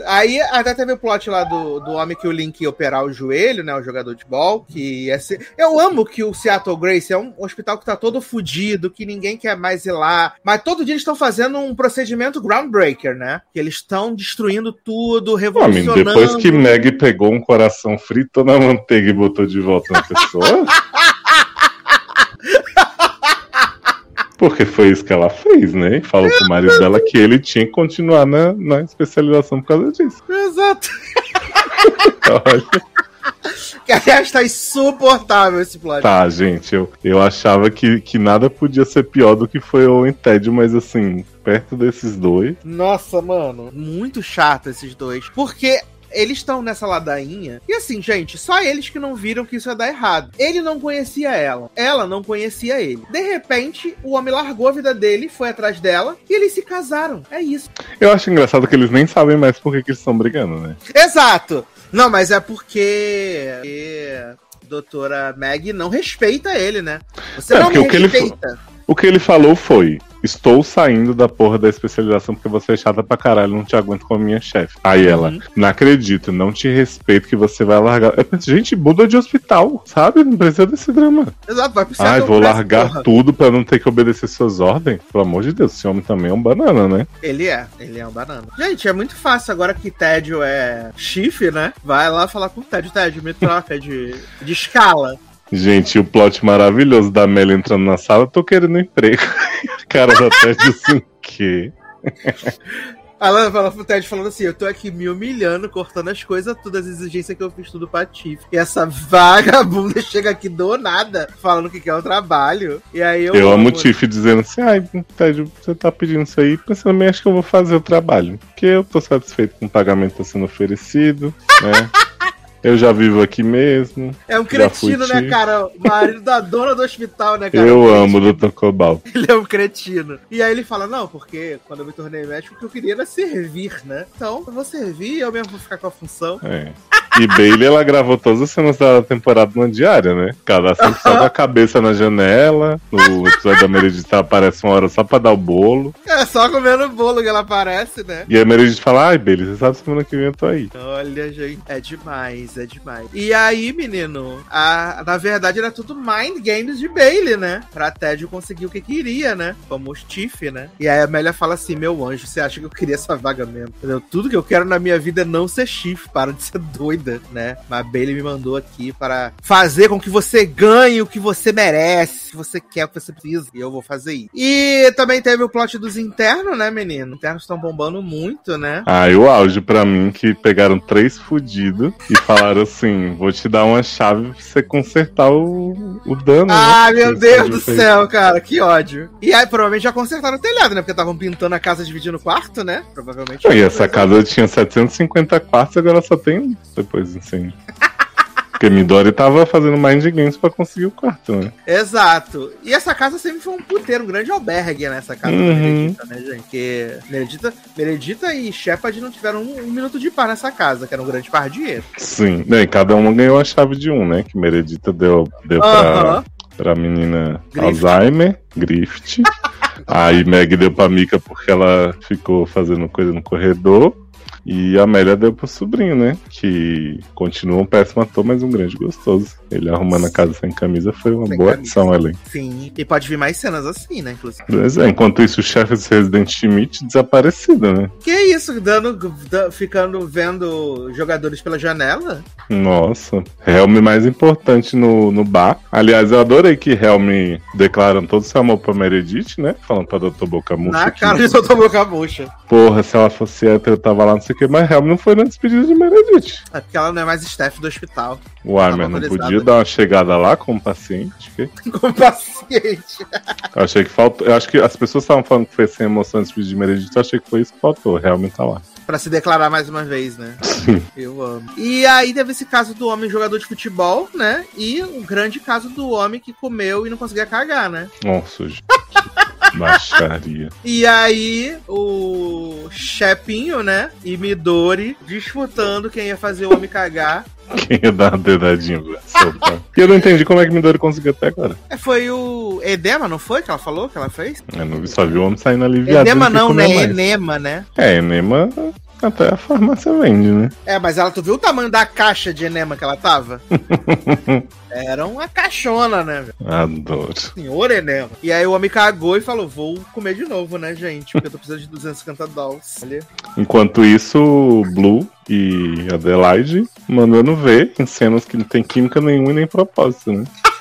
Aí até teve o plot lá do, do homem que o Link ia operar o joelho, né? O jogador de bol, que ia ser... Eu amo que o Seattle Grace é um hospital que tá todo fudido, que ninguém quer mais ir lá. Mas todo dia eles estão fazendo um procedimento groundbreaker, né? Que eles estão destruindo tudo, revolucionando. depois que Meg pegou um coração frito na manteiga e botou de volta na pessoa. [LAUGHS] Porque foi isso que ela fez, né? Falou pro marido dela que ele tinha que continuar na, na especialização por causa disso. Exato. [LAUGHS] Olha, Que aliás tá insuportável esse plot. tá, gente, eu, eu achava que, que nada podia ser pior do que foi o Ted, mas assim, perto desses dois. Nossa, mano, muito chato esses dois. Porque eles estão nessa ladainha. E assim, gente, só eles que não viram que isso ia dar errado. Ele não conhecia ela. Ela não conhecia ele. De repente, o homem largou a vida dele, foi atrás dela e eles se casaram. É isso. Eu acho engraçado que eles nem sabem mais por que, que eles estão brigando, né? Exato! Não, mas é porque. porque Doutora Meg não respeita ele, né? Você É, não me respeita. O que ele falou foi: Estou saindo da porra da especialização porque você é chata pra caralho, não te aguento como minha chefe. Aí ela, Uhum. não acredito, não te respeito que você vai largar. Eu pensei, gente, muda de hospital, sabe? Não precisa desse drama. Exato, vai pro Ai, vou largar porra. tudo pra não ter que obedecer suas ordens. Pelo amor de Deus, esse homem também é um banana, né? Ele é, ele é um banana. Gente, é muito fácil agora que Tédio é chifre, né? Vai lá falar com o Tédio. Tédio, me troca de, de escala. Gente, o plot maravilhoso da Mel entrando na sala, tô querendo um emprego. [LAUGHS] Cara da Ted assim, que? A Lana fala pro Ted falando assim: Eu tô aqui me humilhando, cortando as coisas, todas as exigências que eu fiz tudo pra Tiff. E essa vagabunda [LAUGHS] chega aqui do nada, falando que quer um trabalho. E aí eu. Eu amo o Tiff dizendo assim, ai, Ted, você tá pedindo isso aí, pensando bem, acho que eu vou fazer o trabalho. Porque eu tô satisfeito com o pagamento que tá sendo oferecido, né? [LAUGHS] Eu já vivo aqui mesmo. É um cretino, né, cara? O marido da [LAUGHS] dona do hospital, né, cara? Eu Um amo o Dr. Cobal. [LAUGHS] Ele é um cretino. E aí ele fala: Não, porque quando eu me tornei médico, o que eu queria era servir, né? Então eu vou servir e eu mesmo vou ficar com a função. É. E Bailey, ela gravou todas as cenas da temporada numa diária, né? Cada sempre só com a cabeça na janela. No episódio da Meredith aparece uma hora só pra dar o bolo. É só comendo bolo que ela aparece, né? E a Meredith fala, ai, Bailey, você sabe semana que vem eu tô aí. Olha, gente, é demais, é demais. E aí, menino, a, na verdade era tudo mind games de Bailey, né? Pra Ted conseguir o que queria, né? Como o Tiff, né? E aí a Amélia fala assim: Meu anjo, você acha que eu queria essa vaga mesmo? Entendeu? Tudo que eu quero na minha vida é não ser Chief, para de ser doida, né? Mas a Bailey me mandou aqui para fazer com que você ganhe o que você merece, que você quer, o que você precisa. E eu vou fazer isso. E também teve o plot dos internos, né, menino? Os internos estão bombando muito, né? Ah, e o auge pra mim que pegaram três fudidos e falaram assim: vou te dar uma chave pra você consertar o, o dano. Ah, né? meu Que Deus do fez. céu, cara, que ódio. E aí, provavelmente já consertaram o telhado, né? Porque estavam pintando a casa dividindo o quarto, né? Provavelmente. E essa casa tinha 750 quartos, agora só tem um depois do incêndio. [LAUGHS] Porque Midori tava fazendo mind games pra conseguir o quarto, né? Exato. E essa casa sempre foi um puteiro, um grande albergue, né? Essa casa da Uhum. Meredita, né, gente? Porque Meredita, Meredita e Shepard não tiveram um, um minuto de par nessa casa, que era um grande par de dinheiro. Sim. Né, cada uma ganhou a chave de um, né? Que Meredita deu, deu pra, pra menina Grift. Alzheimer, Grift. [LAUGHS] Aí Meg deu pra Mika porque ela ficou fazendo coisa no corredor. E a Amélia deu pro sobrinho, né? Que continua um péssimo ator, mas um grande gostoso. Ele arrumando a casa sem camisa foi uma Sem boa camisa. adição, Ellen. Sim. E pode vir mais cenas assim, né? Inclusive. Pois é, enquanto isso, o chefe de Resident Schmidt desaparecido, né? Que isso? Dando, da- ficando vendo jogadores pela janela? Nossa, Helm mais importante no, no bar. Aliás, eu adorei que Helm declarando todo seu amor pra Meredith, né? Falando pra Dr. Boca Murcha Na cara de Doutor Boca Murcha. Porra, se ela fosse hétero, eu tava lá, não sei o que. Mas Helm não foi na despedida de Meredith. É porque ela não é mais staff do hospital. O Armer não podia dar uma chegada lá como paciente. que- [LAUGHS] Com paciente. Eu achei que faltou. Eu acho que as pessoas estavam falando que foi sem emoção na despedida de Meredith. Eu achei que foi isso que faltou. Helm tá lá. Pra se declarar mais uma vez, né? Sim. Eu amo. E aí teve esse caso do homem jogador de futebol, né? E um grande caso do homem que comeu e não conseguia cagar, né? Nossa, gente. [LAUGHS] Baixaria. [LAUGHS] E aí, o Chepinho, né? E Midori disputando quem ia fazer o homem cagar. Quem ia dar uma dedadinha pra soltar. E eu não entendi como é que Midori conseguiu até agora. É, Foi o Edema, não foi? Que ela falou que ela fez? Eu não vi, só vi o homem saindo aliviado. Edema não, né? Enema, né? É, enema até a farmácia vende, né? É, mas ela, tu viu o tamanho da caixa de enema que ela tava? [LAUGHS] Era uma caixona, né, velho? Adoro. Senhor enema. E aí o homem cagou e falou: vou comer de novo, né, gente? Porque eu tô precisando de 250 dólares. Enquanto isso, Blue e Adelaide mandando ver em cenas que não tem química nenhuma e nem propósito, né? [LAUGHS]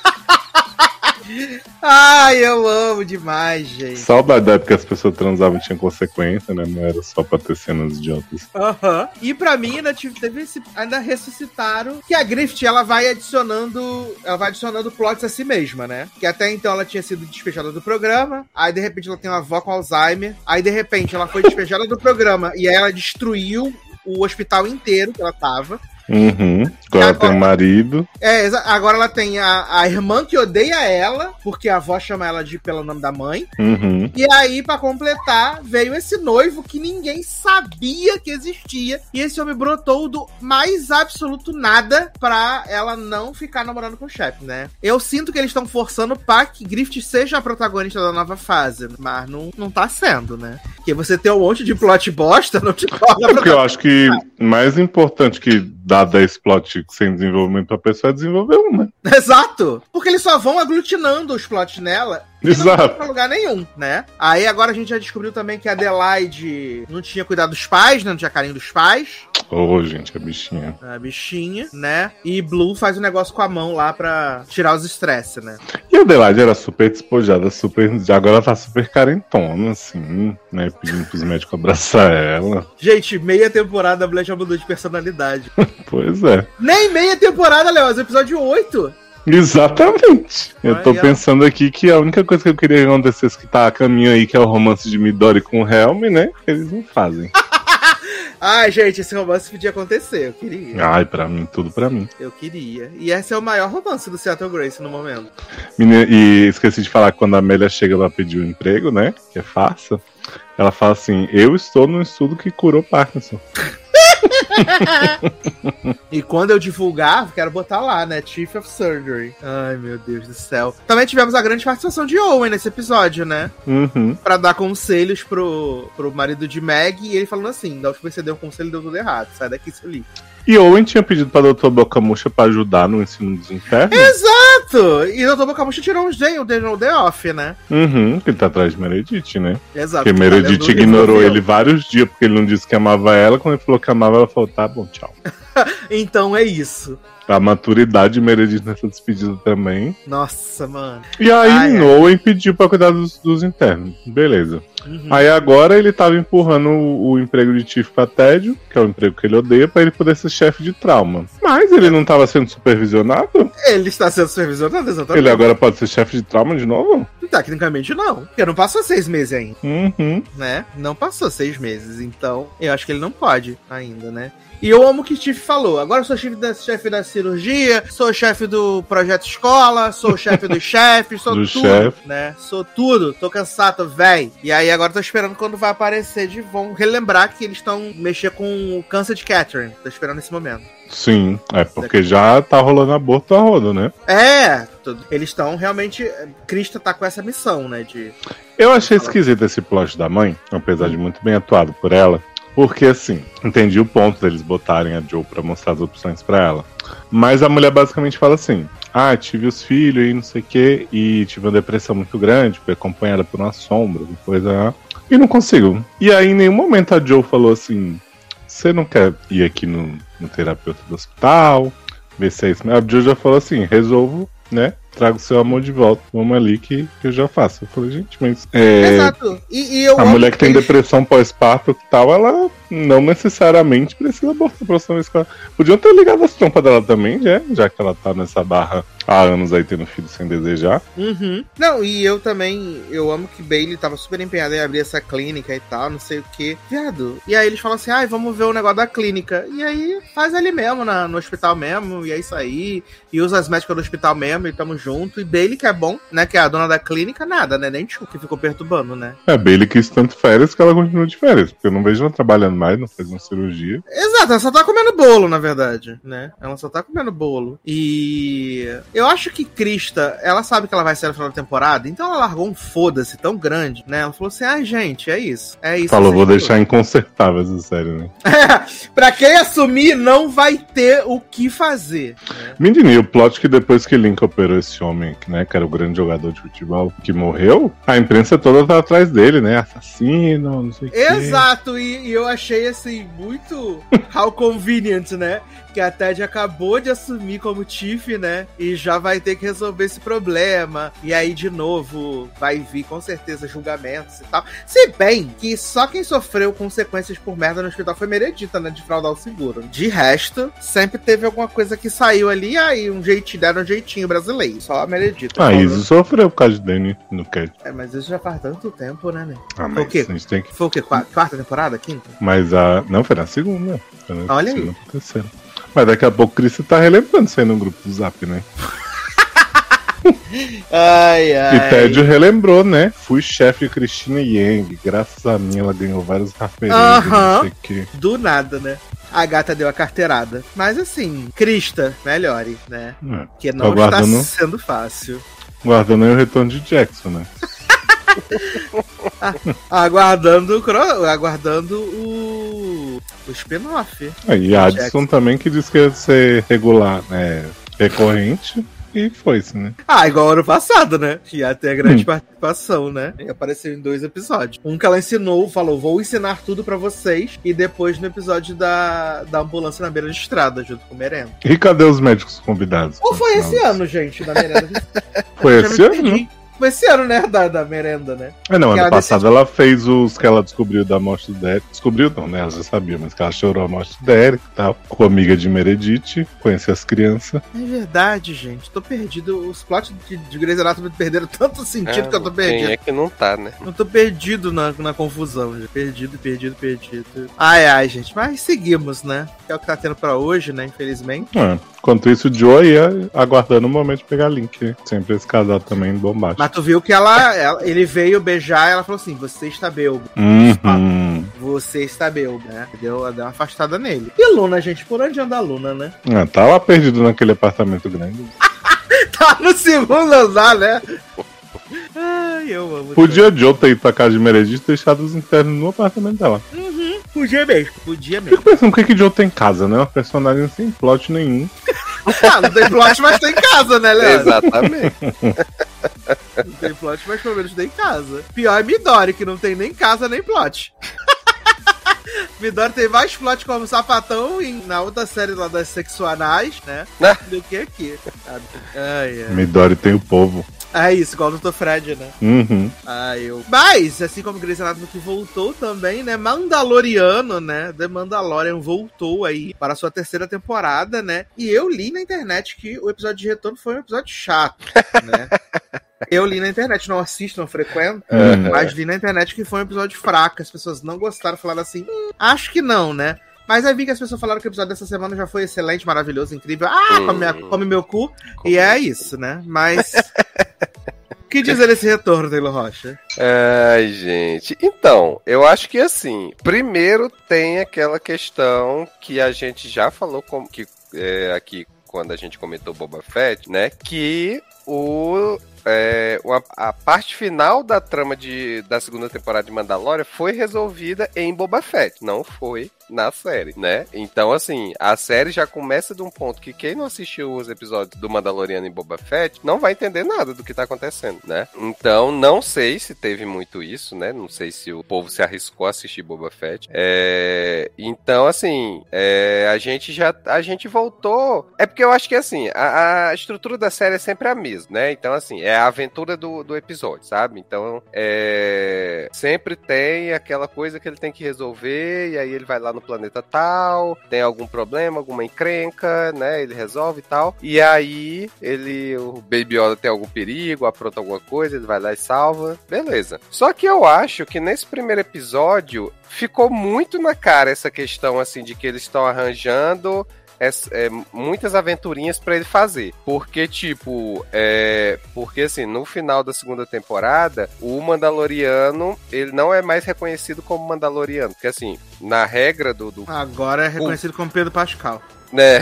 Ai, eu amo demais, gente. Saudade da época que as pessoas transavam e tinham consequência, né? Não era só pra ter cenas idiotas. Aham. E pra mim ainda tive, teve esse, ainda ressuscitaram que a Grift ela vai adicionando, ela vai adicionando plots a si mesma, né? Que até então ela tinha sido despejada do programa, aí de repente ela tem uma avó com Alzheimer, aí de repente ela foi despejada do programa e aí ela destruiu o hospital inteiro que ela tava. Uhum. Agora Agora- tem um marido. É, agora ela tem a, a irmã que odeia ela, porque a avó chama ela de pelo nome da mãe. Uhum. E aí, pra completar, veio esse noivo que ninguém sabia que existia. E esse homem brotou do mais absoluto nada pra ela não ficar namorando com o chefe, né? Eu sinto que eles estão forçando pra que Grift seja a protagonista da nova fase. Mas não, não tá sendo, né? Porque você ter um monte de plot bosta não te É porque eu acho que mais importante que dar 10 plot sem desenvolvimento pra pessoa é desenvolver um, né? [LAUGHS] Exato! Porque eles só vão aglutinando os plots nela e não Exato. vão pra lugar nenhum, né? Aí agora a gente já descobriu também que a Adelaide não tinha cuidado dos pais, né? Não tinha carinho dos pais. Ô, gente, a bichinha. A bichinha, né? E Blue faz um negócio com a mão lá pra tirar os estresses, né? E a Adelaide era super despojada, super. Agora ela tá super carentona, assim, né? Pedindo pros médicos abraçar ela. Gente, meia temporada a mulher já mudou de personalidade. [LAUGHS] Pois é. Nem meia temporada, Léo, é episódio 8. Exatamente. Eu tô pensando aqui que a única coisa que eu queria que acontecesse que tá a caminho aí, que é o romance de Midori com o Helm, né? Eles não fazem. [LAUGHS] Ai, gente, esse romance podia acontecer. Eu queria. Ai, pra mim, tudo pra mim. Eu queria. E esse é o maior romance do Seattle Grace no momento. Meni- E esqueci de falar que quando a Amélia chega pra pedir o emprego, né? Que é farsa. Ela fala assim: Eu estou no estudo que curou Parkinson. [LAUGHS] E quando eu divulgar, quero botar lá, né? Chief of Surgery. Ai, meu Deus do céu. Também tivemos a grande participação de Owen nesse episódio, né? Uhum. Pra dar conselhos pro, pro marido de Meg. E ele falando assim: da última vez que você deu um conselho, deu tudo errado. Sai daqui, seu lixo. E Owen tinha pedido pra Dr. Boca Murcha pra ajudar no ensino dos infernos. Exato! E o Dr. Bocamucha tirou uns day, um day no day off, né? Uhum, que ele tá atrás de Meredith, né? Exato. Porque Meredith o ignorou ele vários dias porque ele não disse que amava ela. Quando ele falou que amava, ela falou: tá bom, tchau. [LAUGHS] Então é isso. A maturidade de Meredith nessa despedida também. Nossa, mano. E aí, Ai, ai. Owen pediu pra cuidar dos, dos internos. Beleza. Uhum. Aí agora ele tava empurrando o, o emprego de Chief pra Tédio, que é o emprego que ele odeia, pra ele poder ser chefe de trauma. Mas ele não tava sendo supervisionado? Ele está sendo supervisionado, exatamente. Ele agora pode ser chefe de trauma de novo? Tecnicamente não. Porque não passou seis meses ainda. Uhum. né? Não passou seis meses, então eu acho que ele não pode ainda, né? E eu amo o que o Tiff falou. Agora eu sou chefe da, chefe da cirurgia, sou chefe do projeto escola, sou chefe dos [LAUGHS] chefes, sou Do tudo, chefe. né? Sou tudo, tô cansado, véi. E aí agora tô esperando quando vai aparecer de vão relembrar que eles estão mexer com o câncer de Catherine. Tô esperando esse momento. Sim, é porque já tá rolando aborto a roda, né? É, eles estão realmente. Krista tá com essa missão, né? De. Eu achei esquisito esse plot da mãe, apesar de muito bem atuado por ela. Porque assim, entendi o ponto deles botarem a Joe pra mostrar as opções pra ela. Mas a mulher basicamente fala assim: Ah, tive os filhos e não sei o que, e tive uma depressão muito grande, fui acompanhada por uma sombra, uma coisa. E não consigo. E aí, em nenhum momento a Joe falou assim: Você não quer ir aqui no, no terapeuta do hospital? Ver se é isso. A Joe já falou assim: Resolvo, né? Trago seu amor de volta. Vamos ali que, que eu já faço. Eu falei, gente, mas. é, Exato. E, e eu a mulher que tem eles- depressão pós-parto e tal, ela não necessariamente precisa abortar a próxima vez que ela... Podiam ter ligado as trompas dela também, já, já que ela tá nessa barra há anos aí tendo filho sem desejar. Uhum. Não, e eu também, eu amo que Bailey tava super empenhada em abrir essa clínica e tal, não sei o que. Viado. E aí eles falam assim, ai, vamos ver o negócio da clínica. E aí faz ali mesmo, na- no hospital mesmo, e é isso aí. E usa as médicas do hospital mesmo, e tamo junto. E Bailey, que é bom, né? Que é a dona da clínica, nada, né? Nem Chu que ficou perturbando, né? É, Bailey quis tanto férias que ela continua de férias. Porque eu não vejo ela trabalhando mais, não faz uma cirurgia. Exato, ela só tá comendo bolo, na verdade, né? Ela só tá comendo bolo. E eu acho que Krista, ela sabe que ela vai ser no final da temporada, então ela largou um foda-se tão grande, né? Ela falou assim: ah, gente, é isso. É isso. Falou, vou deixar inconsertável essa série, né? [LAUGHS] pra quem assumir, não vai ter o que fazer. Né? Menino, e o plot que depois que Link operou esse homem, né, que era o grande jogador de futebol, que morreu, a imprensa toda tá atrás dele, né? Assassino, não sei o Exato, e, e, eu achei assim, muito [LAUGHS] how convenient, né? Que a Ted acabou de assumir como Tiff, né? E já vai ter que resolver esse problema. E aí, de novo, vai vir com certeza julgamentos e tal. Se bem que só quem sofreu consequências por merda no hospital foi Meredita, né? De fraudar o seguro. De resto, sempre teve alguma coisa que saiu ali, aí um jeitinho, deram um jeitinho brasileiro. Só a Meredita. Ah, isso sofreu por causa de Danny no Cat. É, mas isso já faz tanto tempo, né, né? Ah, mas foi o quê? Tem que... Foi o quê? Quarta temporada? Quinta? Mas a. Não, foi na segunda. Foi na Olha segunda, aí. Terceira. Mas daqui a pouco o Chris tá relembrando isso aí no grupo do Zap, né? ai, [LAUGHS] ai. E Tédio relembrou, né? Fui chefe de Cristina Yang. Graças a mim, ela ganhou vários referências. Aham. Do nada, né? A gata deu a carteirada. Mas assim, Crista, melhore, né? É. Que não está sendo fácil. Guardando aí o retorno de Jackson, né? aguardando, [LAUGHS] aguardando o, o spin-off. Ah, e Addison também que disse que ia ser regular, né? Recorrente. E foi-se, né? Ah, igual ano passado, né? Que ia ter a grande hum. participação, né? E apareceu em dois episódios. Um que ela ensinou, falou: vou ensinar tudo para vocês. E depois no episódio da, da ambulância na beira de estrada, junto com o Merenda. E cadê os médicos convidados? Ou foi esse ano, gente, da Merenda? [LAUGHS] foi esse ano? Foi esse ano, né? Da, da merenda, né? É, não, que ano passado decidiu... ela fez os que ela descobriu da morte do Derek. Descobriu não, né? Ela já sabia, mas que ela chorou a morte do Derek tal. Com amiga de Meredith, conhecer as crianças. É verdade, gente. Tô perdido. Os plots de, de Grey's Anatomy perderam tanto sentido é, que eu tô perdido. é que não tá, né? Eu tô perdido na, na confusão, já. Perdido, perdido, perdido. Ai, ai, gente. Mas seguimos, né? Que é o que tá tendo pra hoje, né? Infelizmente. É. Enquanto isso, o Joe ia aguardando o momento de pegar Link. Sempre esse casal também bombástico. Mas tu viu que ela, ela ele veio beijar e ela falou assim: Você está belbo. Uhum. Você está belbo, né? Deu, deu uma afastada nele. E Luna, gente, por onde anda a Luna, né? Ah, tá lá perdido naquele apartamento grande. [LAUGHS] tá no segundo andar, né? Ai, eu amo. Podia Joe ter ido pra casa de Meredith e deixado os internos no apartamento dela. Uhum, podia mesmo, podia mesmo. Fico pensando o que, que Joe tem em casa, né? Uma personagem sem plot nenhum. [LAUGHS] ah, não tem plot, mas tem casa, né, Léo? Exatamente. [LAUGHS] não tem plot, mas pelo menos tem casa. Pior é Midori, que não tem nem casa nem plot. [LAUGHS] Midori tem mais plot como sapatão em, na outra série lá das sexuanais, né? né? Do que aqui. Ai, ai. Midori tem o povo. É isso, igual o Dr. Fred, né? Uhum. Ah, eu. Mas, assim como Grey's Anatomy que voltou também, né? Mandaloriano, né? The Mandalorian voltou aí para a sua terceira temporada, né? E eu li na internet que o episódio de retorno foi um episódio chato, né? [LAUGHS] Eu li na internet, não assisto, não frequento, uhum. mas li na internet que foi um episódio fraco. As pessoas não gostaram, falaram assim, hum, acho que não, né? Mas aí vi que as pessoas falaram que o episódio dessa semana já foi excelente, maravilhoso, incrível. Ah, hum. come, minha, come meu cu. E é isso, né? Mas. O [LAUGHS] que dizer desse retorno, Taylor Rocha? Ai, gente. Então, eu acho que assim, primeiro tem aquela questão que a gente já falou com, que, é, aqui quando a gente comentou Boba Fett, né? Que o é, uma, a parte final da trama de, da segunda temporada de Mandalorian foi resolvida em Boba Fett, não foi na série, né? Então, assim, a série já começa de um ponto que quem não assistiu os episódios do Mandaloriano e Boba Fett não vai entender nada do que tá acontecendo, né? Então, não sei se teve muito isso, né? Não sei se o povo se arriscou a assistir Boba Fett. É... Então, assim, é... a gente já a gente voltou. É porque eu acho que, assim, a, a estrutura da série é sempre a mesma, né? Então, assim, é a aventura do, do episódio, sabe? Então, é... sempre tem aquela coisa que ele tem que resolver e aí ele vai lá no planeta tal, tem algum problema, alguma encrenca, né? Ele resolve e tal. E aí ele, o Baby Yoda tem algum perigo, apronta alguma coisa, ele vai lá e salva. Beleza. Só que eu acho que nesse primeiro episódio ficou muito na cara essa questão assim de que eles estão arranjando é, é, muitas aventurinhas para ele fazer. Porque, tipo, é, porque assim, no final da segunda temporada, o Mandaloriano, ele não é mais reconhecido como Mandaloriano. Porque assim, na regra do. do Agora é reconhecido o... como Pedro Pascal né?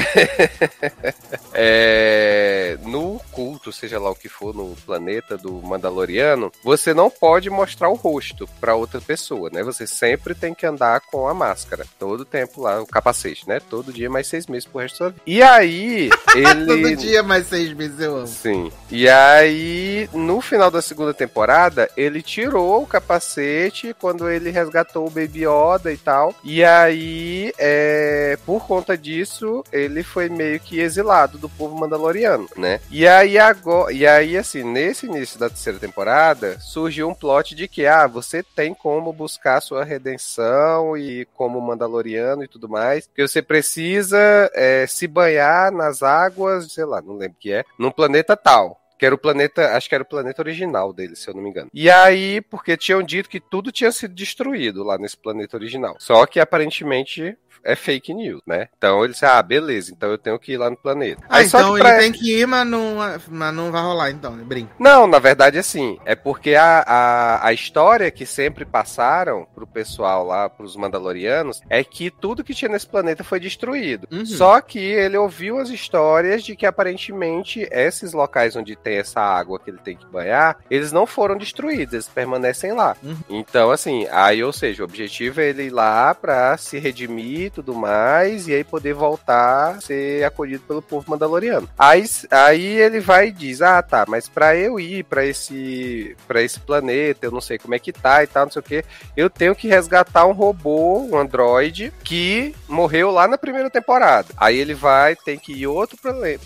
[LAUGHS] é, no culto, seja lá o que for, no planeta do Mandaloriano, você não pode mostrar o rosto para outra pessoa, né? Você sempre tem que andar com a máscara. Todo tempo lá, o capacete, né? Todo dia mais seis meses pro resto da vida. E aí, [LAUGHS] ele. Todo dia mais seis meses, eu amo. Sim. E aí, no final da segunda temporada, ele tirou o capacete quando ele resgatou o Baby Yoda e tal. E aí, é, por conta disso, ele foi meio que exilado do povo mandaloriano, né? E aí agora, e aí assim, nesse início da terceira temporada, surgiu um plot de que ah, você tem como buscar sua redenção e como mandaloriano e tudo mais, que você precisa é, se banhar nas águas, sei lá, não lembro o que é, num planeta tal que era o planeta, acho que era o planeta original dele, se eu não me engano. E aí, porque tinham dito que tudo tinha sido destruído lá nesse planeta original. Só que aparentemente é fake news, né? Então ele disse, ah, beleza, então eu tenho que ir lá no planeta. Ah, Aí, então ele tem que ir, mas não, mas não vai rolar, então, brinco. Não, na verdade, assim, é porque a, a, a história que sempre passaram pro pessoal lá, pros Mandalorianos, é que tudo que tinha nesse planeta foi destruído. Uhum. Só que ele ouviu as histórias de que aparentemente esses locais onde tem essa água que ele tem que banhar, eles não foram destruídos, eles permanecem lá. Uhum. Então, assim, aí, ou seja, o objetivo é ele ir lá pra se redimir tudo mais, e aí poder voltar ser acolhido pelo povo mandaloriano. Aí, aí ele vai e diz: Ah, tá, mas para eu ir para esse para esse planeta, eu não sei como é que tá e tal, não sei o que, eu tenho que resgatar um robô, um androide, que morreu lá na primeira temporada. Aí ele vai, tem que ir outro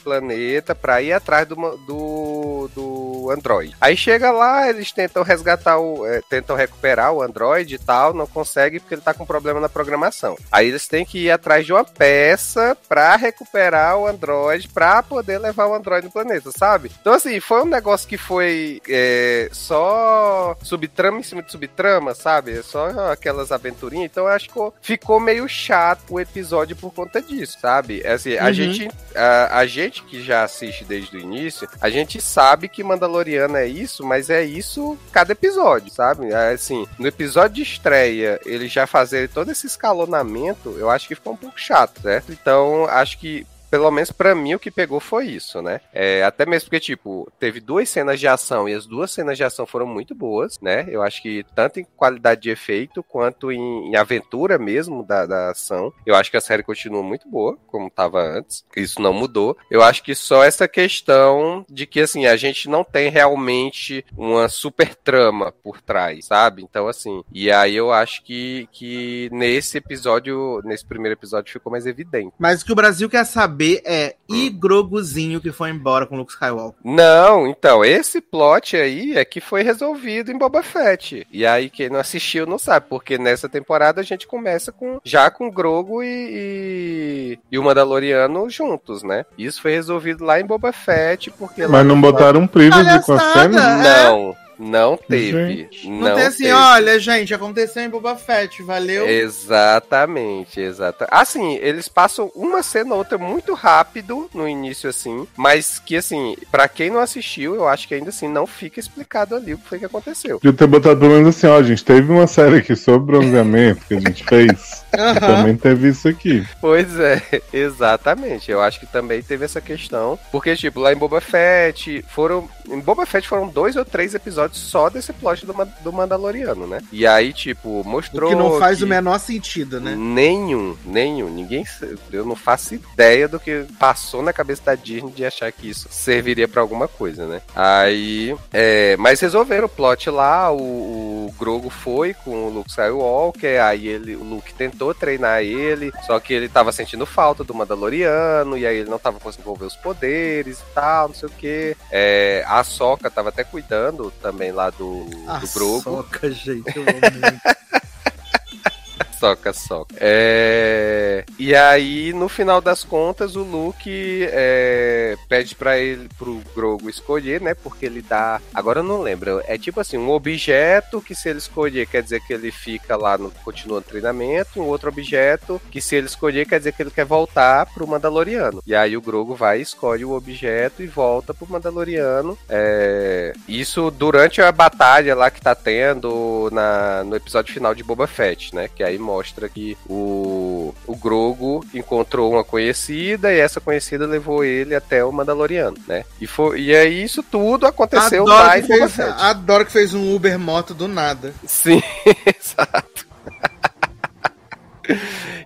planeta para ir atrás do, do, do androide. Aí chega lá, eles tentam resgatar o. É, tentam recuperar o androide e tal, não consegue porque ele tá com problema na programação. Aí eles têm que ir atrás de uma peça para recuperar o Android para poder levar o Android no planeta, sabe? Então, assim, foi um negócio que foi é, só subtrama em cima de subtrama, sabe? Só aquelas aventurinhas. Então, eu acho que ficou meio chato o episódio por conta disso, sabe? É assim, a uhum. gente a, a gente que já assiste desde o início, a gente sabe que Mandaloriano é isso, mas é isso cada episódio, sabe? É, assim, no episódio de estreia, ele já fazer todo esse escalonamento, eu acho que ficou um pouco chato, certo? Então, acho que pelo menos para mim o que pegou foi isso, né? É, até mesmo porque, tipo, teve duas cenas de ação e as duas cenas de ação foram muito boas, né? Eu acho que tanto em qualidade de efeito quanto em, em aventura mesmo da, da, ação. Eu acho que a série continua muito boa, como tava antes. Isso não mudou. Eu acho que só essa questão de que, assim, a gente não tem realmente uma super trama por trás, sabe? Então, assim, e aí eu acho que, que nesse episódio, nesse primeiro episódio ficou mais evidente. Mas o que o Brasil quer saber saber é e Groguzinho que foi embora com Luke Skywalker? Não, então, esse plot aí é que foi resolvido em Boba Fett. E aí, quem não assistiu não sabe, porque nessa temporada a gente começa com já com Grogu e, e, e o Mandaloriano juntos, né? Isso foi resolvido lá em Boba Fett, porque. Mas não botaram um privilege com a cena? Não. Não teve. Não, não tem assim, teve. olha, gente, aconteceu em Boba Fett, valeu? Exatamente, exatamente. Assim, eles passam uma cena ou outra muito rápido no início, assim, mas que, assim, para quem não assistiu, eu acho que ainda assim não fica explicado ali o que foi que aconteceu. Podia ter botado pelo menos assim, ó, gente, teve uma série aqui sobre bronzeamento que a gente fez. [LAUGHS] Uhum. [LAUGHS] Também teve isso aqui. Pois é, [LAUGHS] exatamente. Eu acho que também teve essa questão. Porque, tipo, lá em Boba Fett, foram. Em Boba Fett foram dois ou três episódios só desse plot do, do Mandaloriano, né? E aí, tipo, mostrou. O que não faz que... o menor sentido, né? Nenhum, nenhum. Ninguém. Eu não faço ideia do que passou na cabeça da Disney de achar que isso serviria para alguma coisa, né? Aí. É... Mas resolveram o plot lá. O, o Grogo foi com o Luke Skywalker. Aí ele, o Luke tentou tentou treinar ele, só que ele tava sentindo falta do Mandaloriano, e aí ele não tava conseguindo envolver os poderes e tal, não sei o que. É, a Soca tava até cuidando também lá do, do Grogu. Soca, gente, eu [LAUGHS] soca, soca. É... E aí, no final das contas, o Luke é, pede para ele, pro Grogu escolher, né? Porque ele dá. Agora eu não lembro. É tipo assim, um objeto que se ele escolher quer dizer que ele fica lá no. continua no treinamento, um outro objeto que se ele escolher quer dizer que ele quer voltar pro Mandaloriano. E aí o Grogu vai, escolhe o objeto e volta pro Mandaloriano. É, isso durante a batalha lá que tá tendo na, no episódio final de Boba Fett, né? Que aí mostra que o, o Grogu encontrou uma conhecida e essa conhecida levou ele até o Mandaloriano, né? E, foi, e aí isso tudo aconteceu adoro lá que em fez. Adoro que fez um Uber moto do nada. Sim, [LAUGHS] exato.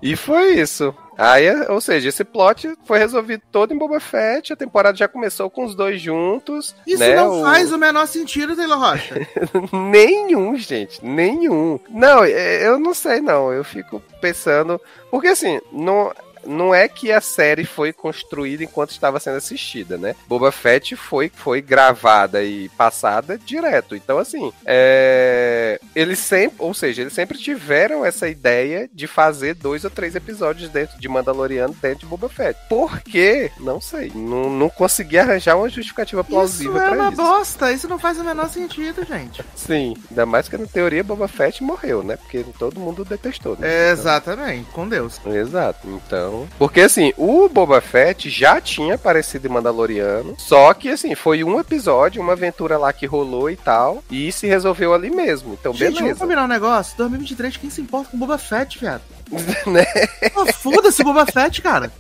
e foi isso. Aí, ou seja, esse plot foi resolvido todo em Boba Fett, a temporada já começou com os dois juntos. Isso né, não o- faz o menor sentido, Taylor Rocha. [LAUGHS] nenhum, gente, nenhum. Não, é, eu não sei não, eu fico pensando, porque assim, não não é que a série foi construída enquanto estava sendo assistida, né? Boba Fett foi, foi gravada e passada direto. Então, assim, é... eles sempre, ou seja, eles sempre tiveram essa ideia de fazer dois ou três episódios dentro de Mandaloriano dentro de Boba Fett. Por quê? Não sei. Não, não consegui arranjar uma justificativa plausível Isso é uma isso. bosta. Isso não faz o menor sentido, gente. Sim, ainda mais que na teoria Boba Fett morreu, né? Porque todo mundo detestou, né? É, exatamente, com Deus. Então, exato. Então. Porque assim, o Boba Fett já tinha aparecido em Mandaloriano. Só que assim, foi um episódio, uma aventura lá que rolou e tal. E se resolveu ali mesmo. Então, Gente, vamos beleza. combinar um negócio? 2023, quem se importa com Boba Fett, viado? [LAUGHS] Né? Pô, Foda-se Boba Fett, cara.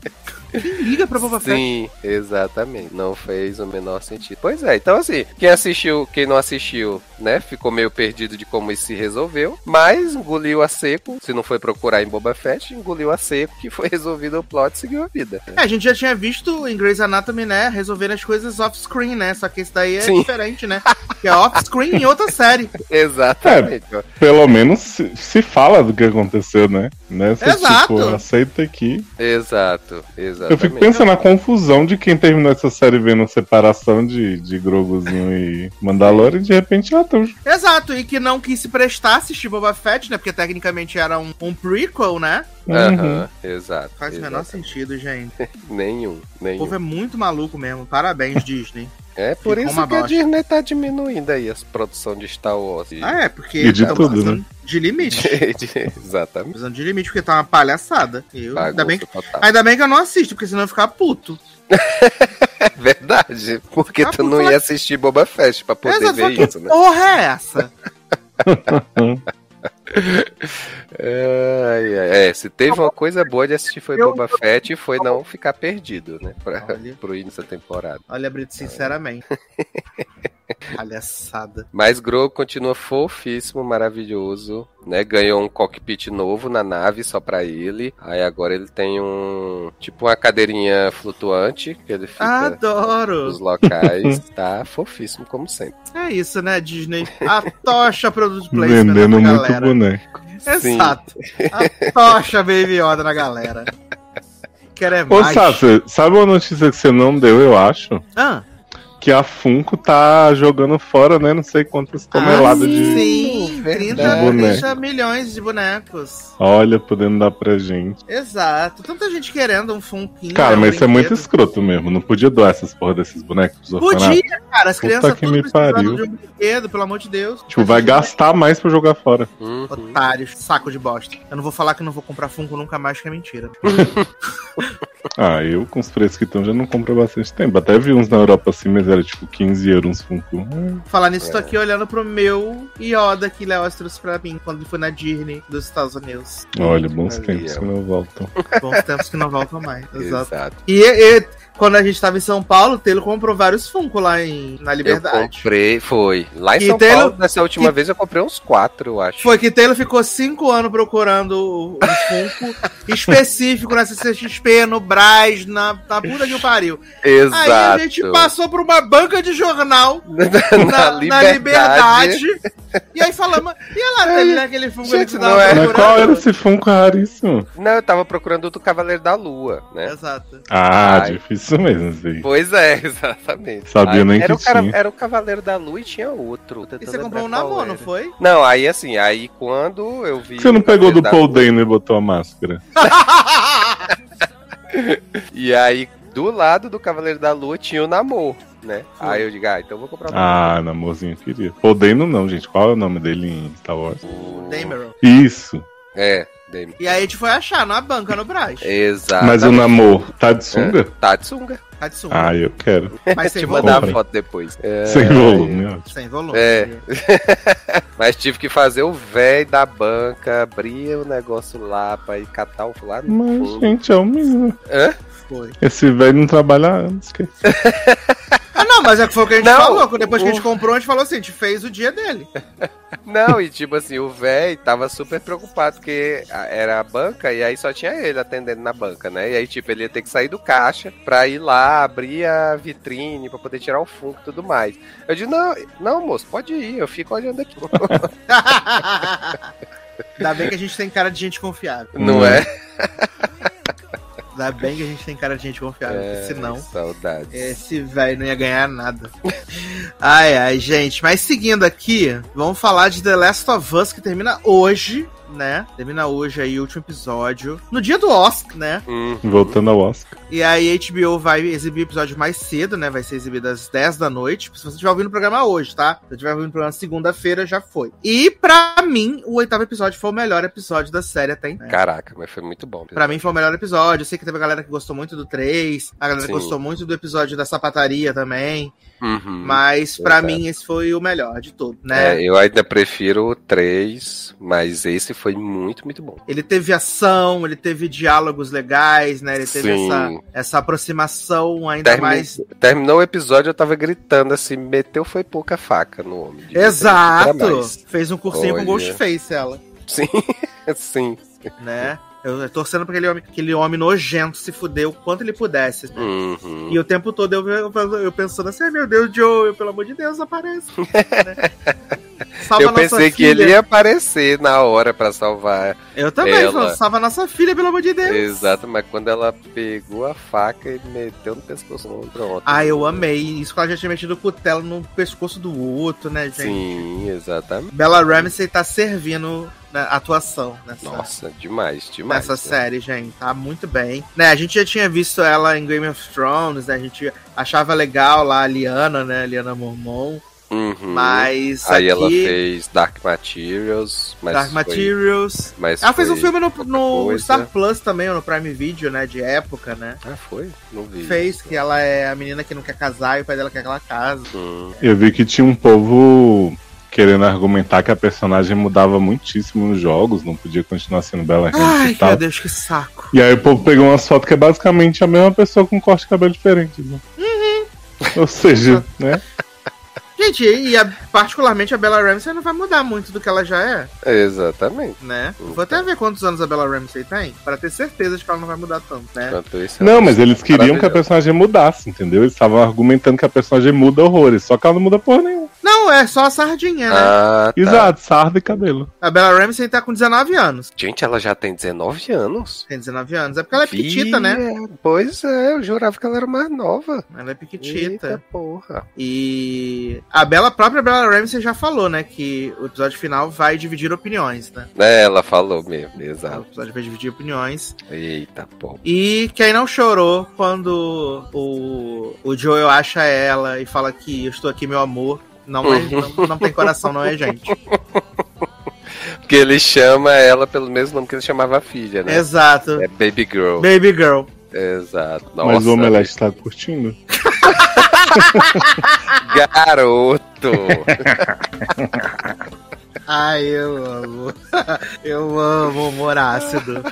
Quem liga pra Boba Fett? Sim, exatamente. Não fez o menor sentido. Pois é, então assim, quem assistiu, quem não assistiu, né, ficou meio perdido de como isso se resolveu, mas engoliu a seco, se não foi procurar em Boba Fett, engoliu a seco que foi [LAUGHS] resolvido o plot e seguiu a vida. É, a gente já tinha visto em Grey's Anatomy, né, resolvendo as coisas off-screen, né? Só que esse daí é Sim. diferente, né? Que é off-screen em outra série. [LAUGHS] Exatamente. ó. Pelo menos se, se fala do que aconteceu, né? Nessa, Exato. tipo, aceita aqui. Exato, Eu exatamente. fico pensando na confusão de quem terminou essa série vendo a separação de, de Groguzinho e Mandalorian e de repente, ah, tão... Exato, e que não quis se prestar a assistir Boba Fett, né? Porque tecnicamente era um, um prequel, né? Aham, exato. Faz o menor sentido, gente. [LAUGHS] Nenhum, O nenhum. povo é muito maluco mesmo. Parabéns, [LAUGHS] Disney. É por Ficou isso que a. Disney tá diminuindo aí as produções de Star Wars. Ah, é, porque E de tão tudo, precisando de limite. [LAUGHS] Exatamente. Precisando de limite, porque tá uma palhaçada. Eu, ainda, bem que, total. ainda bem que eu não assisto, porque senão eu ia ficar puto. É [LAUGHS] verdade. Porque Ah, tu não ia assistir Boba Fett pra poder Exato, ver que isso, né? porra é essa? [LAUGHS] É, se teve uma coisa boa de assistir foi Boba Fett e foi não ficar perdido, né? Pra, Olha. [LAUGHS] pro início da temporada. Olha, Brito, sinceramente. [LAUGHS] [LAUGHS] Palhaçada. Mas Grogu continua fofíssimo, maravilhoso, né? Ganhou um cockpit novo na nave só pra ele. Aí agora ele tem um. Tipo uma cadeirinha flutuante que ele fica Adoro! nos locais. [LAUGHS] tá fofíssimo, como sempre. É isso, né, Disney? A tocha produto placement vendendo na muito galera. boneco. Sim. Exato. A [LAUGHS] tocha Baby Yoda na galera. Quer é Ô, mais. Sasha, sabe uma notícia que você não deu, eu acho? Ah, Que a Funko tá jogando fora, né? Não sei quantas toneladas ah, sim, de. Sim, Verdade. 30, Boneco. 30 milhões de bonecos. Olha, podendo dar pra gente. Exato. Tanta gente querendo um funkinho. Cara, um mas isso é muito escroto mesmo. Não podia doar essas porra desses bonecos. Podia, cara. As Puta crianças que tudo me pariu. de um brinquedo, pelo amor de Deus. Tipo, vai gastar mais pra jogar fora. Uhum. Otários, saco de bosta. Eu não vou falar que não vou comprar Funko nunca mais, que é mentira. [LAUGHS] Ah, eu com os preços que estão já não compro há bastante tempo. Até vi uns na Europa assim, mas era tipo 15 euros Funko. Falar nisso, tô aqui olhando pro meu Yoda que Léo trouxe pra mim quando ele foi na Disney dos Estados Unidos. Olha, bons Ali, tempos ó. que não voltam. Bons tempos que não voltam mais. [LAUGHS] Exato. Exato. E, e quando a gente tava em São Paulo, o Telo comprou vários Funko lá em, na Eu Liberdade. comprei, foi. Lá em E São Taylor- Paulo, dessa última e- vez, eu comprei uns quatro, eu acho. Foi que Taylor ficou cinco anos procurando um Funko [LAUGHS] específico na CCXP, no Braz, na, na puta que o pariu. Exato. Aí a gente passou por uma banca de jornal [LAUGHS] na, na, na liberdade. E aí falamos, e lá Ai, teve aquele Funko gente, que não é. Mas qual era esse Funko raríssimo? Não, eu tava procurando o do Cavaleiro da Lua, né? Exato. Ah, Ai. difícil mesmo esse aí. Pois é, [LAUGHS] exatamente. Sabia Aí, nem era que o cara- tinha. Era o Cavaleiro da Lua e tinha outro. E você comprou um qual namoro, não foi? Não, aí assim, aí quando eu vi. Você não pegou do Paul Dano e botou a máscara? [LAUGHS] E aí, do lado do Cavaleiro da Lua tinha o Namor, né? Aí eu digo, ah, então vou comprar o Ah, namorzinho eu queria. Podendo não, gente. Qual é o nome dele em Star Wars? O- Dameron. Isso. É, Demi. E aí a gente foi achar na banca no Braz. Exato. Mas o namor tá de sunga? Tá de sunga. Hatsune. Ah, eu quero. Mas sem [LAUGHS] Te volume. mandar a foto depois. É, Sem volume, ó. Sem volume. É. [LAUGHS] Mas tive que fazer o velho da banca, abrir o negócio lá pra ir catar o lá no Mas, fundo. gente, é o mesmo. Hã? Foi. Esse velho não trabalha anos. Que... [LAUGHS] Ah, não, mas é que foi o que a gente Não, falou. que Depois que a o- gente comprou, a gente falou assim: a gente fez o dia dele. [LAUGHS] Não, e tipo assim, o velho tava super preocupado porque era a banca e aí só tinha ele atendendo na banca, né? E aí, tipo, ele ia ter que sair do caixa pra ir lá, abrir a vitrine pra poder tirar o funko e tudo mais. Eu disse, não, não, moço, pode ir, eu fico olhando aqui. [LAUGHS] Ainda bem que a gente tem cara de gente confiável. Não é? [LAUGHS] Ainda bem que a gente tem cara de gente confiável. é senão. Saudades. Esse velho não ia ganhar nada. [LAUGHS] ai, ai, gente. Mas seguindo aqui, vamos falar de The Last of Us, que termina hoje, né? Termina hoje aí o último episódio. No dia do Oscar, né? Hum, Voltando ao Oscar. E aí a HBO vai exibir o episódio mais cedo, né? Vai ser exibido às 10 da noite. Se você estiver ouvindo o programa hoje, tá? Se você estiver ouvindo o programa segunda-feira, já foi. E pra mim, o oitavo episódio foi o melhor episódio da série até então. Caraca, mas foi muito bom. Pra mim foi o melhor episódio. Eu sei que teve a galera que gostou muito do 3, a galera que Sim. gostou muito do episódio da sapataria também. Uhum. Mas pra Verdade. mim esse foi o melhor de tudo, né? É, eu ainda prefiro o 3, mas esse foi muito, muito bom. Ele teve ação, ele teve diálogos legais, né? Ele teve Sim. essa, essa aproximação ainda Termi- mais. Terminou o episódio, eu tava gritando assim, meteu foi pouca faca no homem. Ter Exato! Fez um cursinho com Olha. Ghostface, ela. Sim, [LAUGHS] sim. né? Eu, torcendo pra aquele homem, aquele homem nojento se fuder o quanto ele pudesse. Uhum. E o tempo todo eu, eu, eu pensando assim, meu Deus, Joe, pelo amor de Deus, aparece. Né? [LAUGHS] Salva Eu nossa pensei que ele ia aparecer na hora pra salvar. Eu também, ela. salva nossa filha, pelo amor de Deus. Exato, mas quando ela pegou a faca e meteu no pescoço, pronto. Ah, eu amei. Isso que ela já tinha metido o cutelo no pescoço do outro, né, gente? Sim, exatamente. Bella Ramsey tá servindo né, atuação nessa, Nossa, demais, demais. nessa né? série, gente. Tá muito bem. Né, a gente já tinha visto ela em Game of Thrones, né? A gente achava legal lá a Liana, né? A Liana Mormon. Uhum. Mas Aí aqui, ela fez Dark Materials, mas Dark foi- Materials. mas Ela fez um filme no, no. Star Plus também, ou no Prime Video, né? De época, né? Ah, foi? Não vi. Fez, que ela é a menina que não quer casar e o pai dela quer que ela case. Hum, Eu vi que tinha um povo querendo argumentar que a personagem mudava muitíssimo nos jogos, não podia continuar sendo Bela Ramsey Ai, e tal. meu Deus, que saco. E aí o povo pegou umas fotos que é basicamente a mesma pessoa com corte de cabelo diferente. Né? Uhum. Ou seja, né? Gente, e a- particularmente a Bella Ramsey não vai mudar muito do que ela já é, exatamente. né? Vou até ver quantos anos a Bella Ramsey tem, pra ter certeza de que ela não vai mudar tanto, né? Isso, Não, mas eles queriam que a personagem mudasse, entendeu? Eles estavam argumentando que a personagem muda horrores, só que ela não muda porra nenhuma. Não, é só a sardinha, né? Ah, tá. Exato, sarda e cabelo. A Bella Ramsey tá com 19 anos. Gente, ela já tem 19 anos. Tem 19 anos. É porque ela é piquitita, né? Pois é, eu jurava que ela era mais nova. Ela é piquitita. Eita porra. E a Bella, a própria Bella Ramsey já falou, né? Que o episódio final vai dividir opiniões, né? É, ela falou mesmo, O exato. episódio vai dividir opiniões. Eita porra. E quem não chorou quando o, o Joel acha ela e fala que eu estou aqui, meu amor. Não, é, não, não tem coração, não é gente. [LAUGHS] Porque ele chama ela pelo mesmo nome que ele chamava a filha, né? Exato. É Baby Girl. Baby Girl. Exato. Mas Nossa, o Omelete tá curtindo. [LAUGHS] garoto. [LAUGHS] Ai, eu amo. Eu amo humor ácido.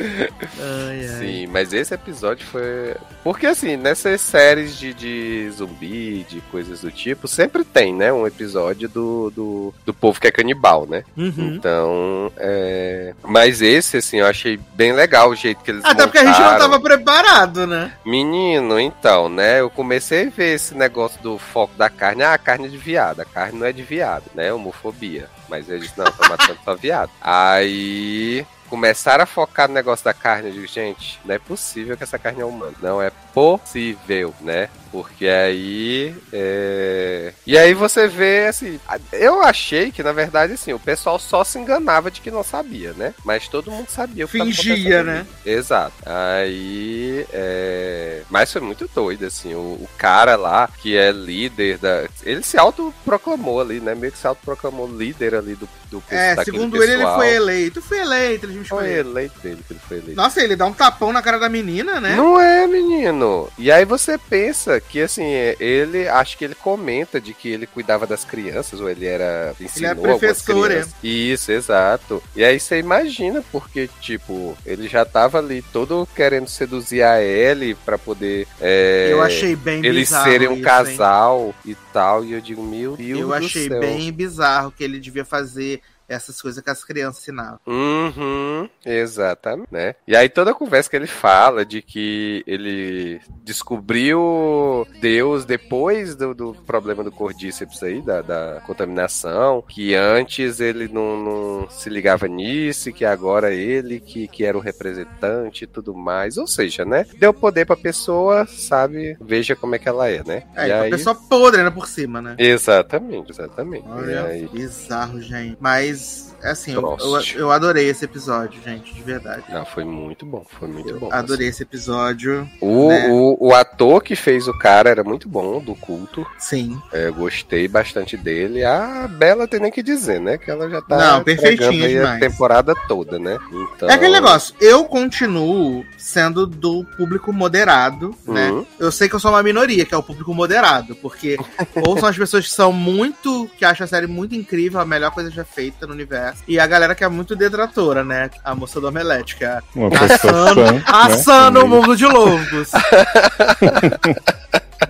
Ai, ai. Sim, mas esse episódio foi. Porque assim, nessas séries de, de zumbi, de coisas do tipo, sempre tem, né? Um episódio do, do, do povo que é canibal, né? Uhum. Então, é. Mas esse, assim, eu achei bem legal o jeito que eles. Até porque a gente não montaram. tava preparado, né? Menino, então, né? Eu comecei a ver esse negócio do foco da carne. Ah, a carne é de viado. A carne não é de viado, né? Homofobia. Mas eles não, estão matando só viado. Aí começaram a focar no negócio da carne, eu digo, gente, não é possível que essa carne é humana. Não é possível, né? Porque aí. É... E aí você vê, assim. Eu achei que, na verdade, assim, o pessoal só se enganava de que não sabia, né? Mas todo mundo sabia Fingia, né? Exato. Aí. É... Mas foi muito doido, assim. O, o, cara lá, que é líder da. Ele se autoproclamou ali, né? Meio que se autoproclamou líder ali do, do É, segundo ele, ele foi eleito. Foi eleito, ele foi eleito dele que ele foi eleito. Nossa, ele dá um tapão na cara da menina, né? Não é, menino. E aí você pensa que assim, ele acho que ele comenta de que ele cuidava das crianças, ou ele era ensinou ele é professor, é. Isso, exato. E aí você imagina, porque, tipo, ele já tava ali todo querendo seduzir a Ellie para poder. É, eu achei bem Eles serem um isso, casal hein? e tal. E eu digo, meu Deus. Eu achei céu. bem bizarro que ele devia fazer essas coisas que as crianças ensinavam. Uhum, exatamente, né? E aí toda a conversa que ele fala de que ele descobriu Deus depois do, do problema do cordíceps aí, da, da contaminação, que antes ele não, não, se ligava nisso, que agora ele que, que era o representante e tudo mais. Ou seja, né? Deu poder pra pessoa, sabe? Veja como é que ela é, né? É, e aí... pessoa podre, né, por cima, né? Exatamente, exatamente. Olha, aí... bizarro, gente. Mas mas assim, eu, eu, adorei esse episódio, gente, de verdade. Não, foi muito bom, foi muito eu bom. Adorei assim. esse episódio. O, né? o, o, ator que fez o cara era muito bom, do culto. Sim. É, gostei bastante dele. A Bela tem nem que dizer, né? Que ela já tá Não, perfeitinha a temporada toda, né? Então... É aquele negócio, eu continuo sendo do público moderado, né? Uhum. Eu sei que eu sou uma minoria, que é o público moderado, porque [LAUGHS] ou são as pessoas que são muito, que acham a série muito incrível, a melhor coisa já feita no universo. E a galera que é muito detratora, né? A moça do Omelete, que é assando, né? assando o mundo de loucos. [LAUGHS]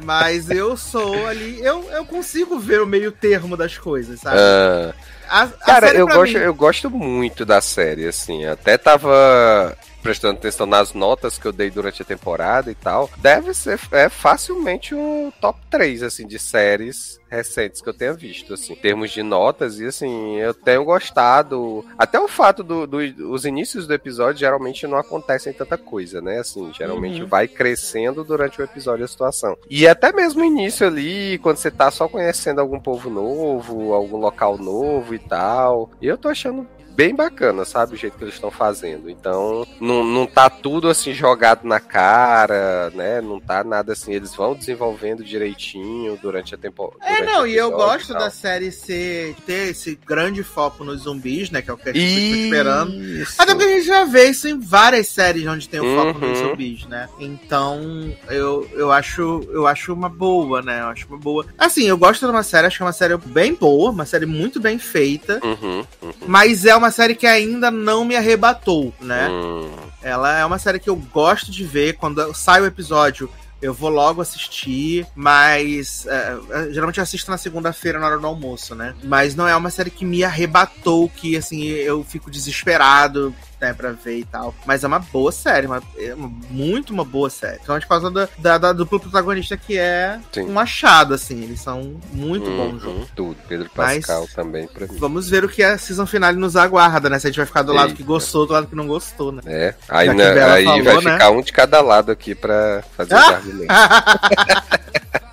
Mas eu sou ali, eu, eu consigo ver o meio termo das coisas, sabe? Uh, a, a cara, eu gosto, mim... eu gosto muito da série, assim. Até tava prestando atenção nas notas que eu dei durante a temporada e tal, deve ser é, facilmente um top 3, assim, de séries recentes que eu tenha visto, assim, em termos de notas, e assim, eu tenho gostado. Até o fato dos do, os inícios do episódio geralmente não acontecem tanta coisa, né? Assim, geralmente uhum. vai crescendo durante o episódio a situação. E até mesmo o início ali, quando você tá só conhecendo algum povo novo, algum local novo e tal. Eu tô achando bem bacana, sabe? O jeito que eles estão fazendo. Então, não, não tá tudo assim jogado na cara, né? Não tá nada assim. Eles vão desenvolvendo direitinho durante a temporada. É, não, e eu gosto da série ser ter esse grande foco nos zumbis, né? Que é o que a gente fica esperando. Até porque a gente já vê isso em várias séries onde tem o uhum. foco nos zumbis, né? Então, eu, eu acho eu acho uma boa, né? Eu acho uma boa. Assim, eu gosto de uma série, acho que é uma série bem boa, uma série muito bem feita. Uhum, uhum. Mas é uma uma série que ainda não me arrebatou, né? Hum. Ela é uma série que eu gosto de ver. Quando sai o episódio, eu vou logo assistir, mas é, é, geralmente eu assisto na segunda-feira na hora do almoço, né? Mas não é uma série que me arrebatou, que assim eu fico desesperado né, pra ver e tal. Mas é uma boa série, uma, é uma, muito uma boa série. Então, por causa da, da, da dupla protagonista que é Sim. um achado, assim. Eles são muito uhum, bons juntos. Tudo. Pedro Pascal Mas, também, pra mim. Vamos ver o que a season finale nos aguarda, né? Se a gente vai ficar do Eita. lado que gostou, do lado que não gostou, né? É. Aí, na, aí falou, vai né? ficar um de cada lado aqui pra fazer ah! os [LAUGHS] argumentos. [LAUGHS]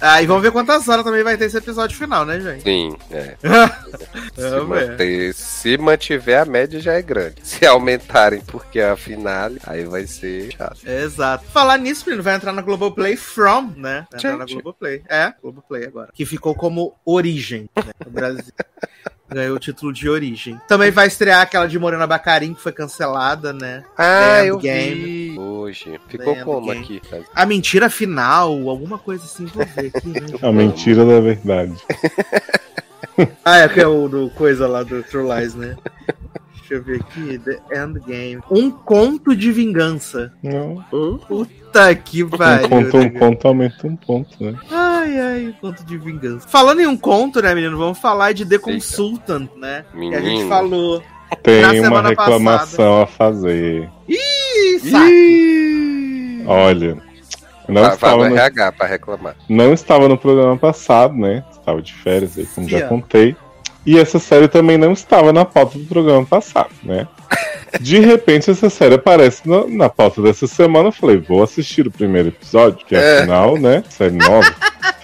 Ah, e vamos ver quantas horas também vai ter esse episódio final, né, gente? Sim, é. [LAUGHS] se, manter, se, mantiver a média já é grande. [LAUGHS] Se aumentarem porque a finale, aí vai ser chato. Exato. Falar nisso, menino, vai entrar na Globoplay From, né? Vai entrar na Globoplay. É, Globoplay agora. Que ficou como Origem, né, no Brasil. [LAUGHS] Ganhou o título de origem. Também vai estrear aquela de Morena Bacarim, que foi cancelada, né? Ah, eu game. vi. Hoje. Ficou como game. aqui? A mentira final, alguma coisa assim, vou ver aqui. Né? [LAUGHS] A mentira da verdade. [LAUGHS] ah, é que é o do coisa lá do True Lies, né? Deixa eu ver aqui. The Endgame. Um conto de vingança. Não. Puta que pariu. Um conto, um conto aumenta um ponto, né? Ai, ai, um conto de vingança. Falando em um conto, né, menino? Vamos falar de The Consultant, né? Menino. Que a gente falou. Tem uma reclamação passada. a fazer. Ih, Ih! Olha. Não vai, estava vai no RH para reclamar. Não estava no programa passado, né? Estava de férias aí, como já contei. E essa série também não estava na pauta do programa passado, né? De repente, essa série aparece na, na pauta dessa semana. Eu falei, vou assistir o primeiro episódio, que é, afinal, né? Série nova.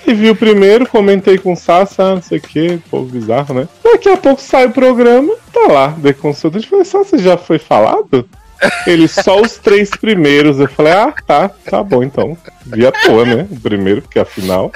E vi o primeiro, comentei com o Sassa, não sei o que, povo bizarro, né? Daqui a pouco sai o programa, tá lá, The Consultant. Falei, Sassa, já foi falado? Ele só os três primeiros. Eu falei, ah, tá, tá bom então. Vi à toa, né? O primeiro, porque afinal.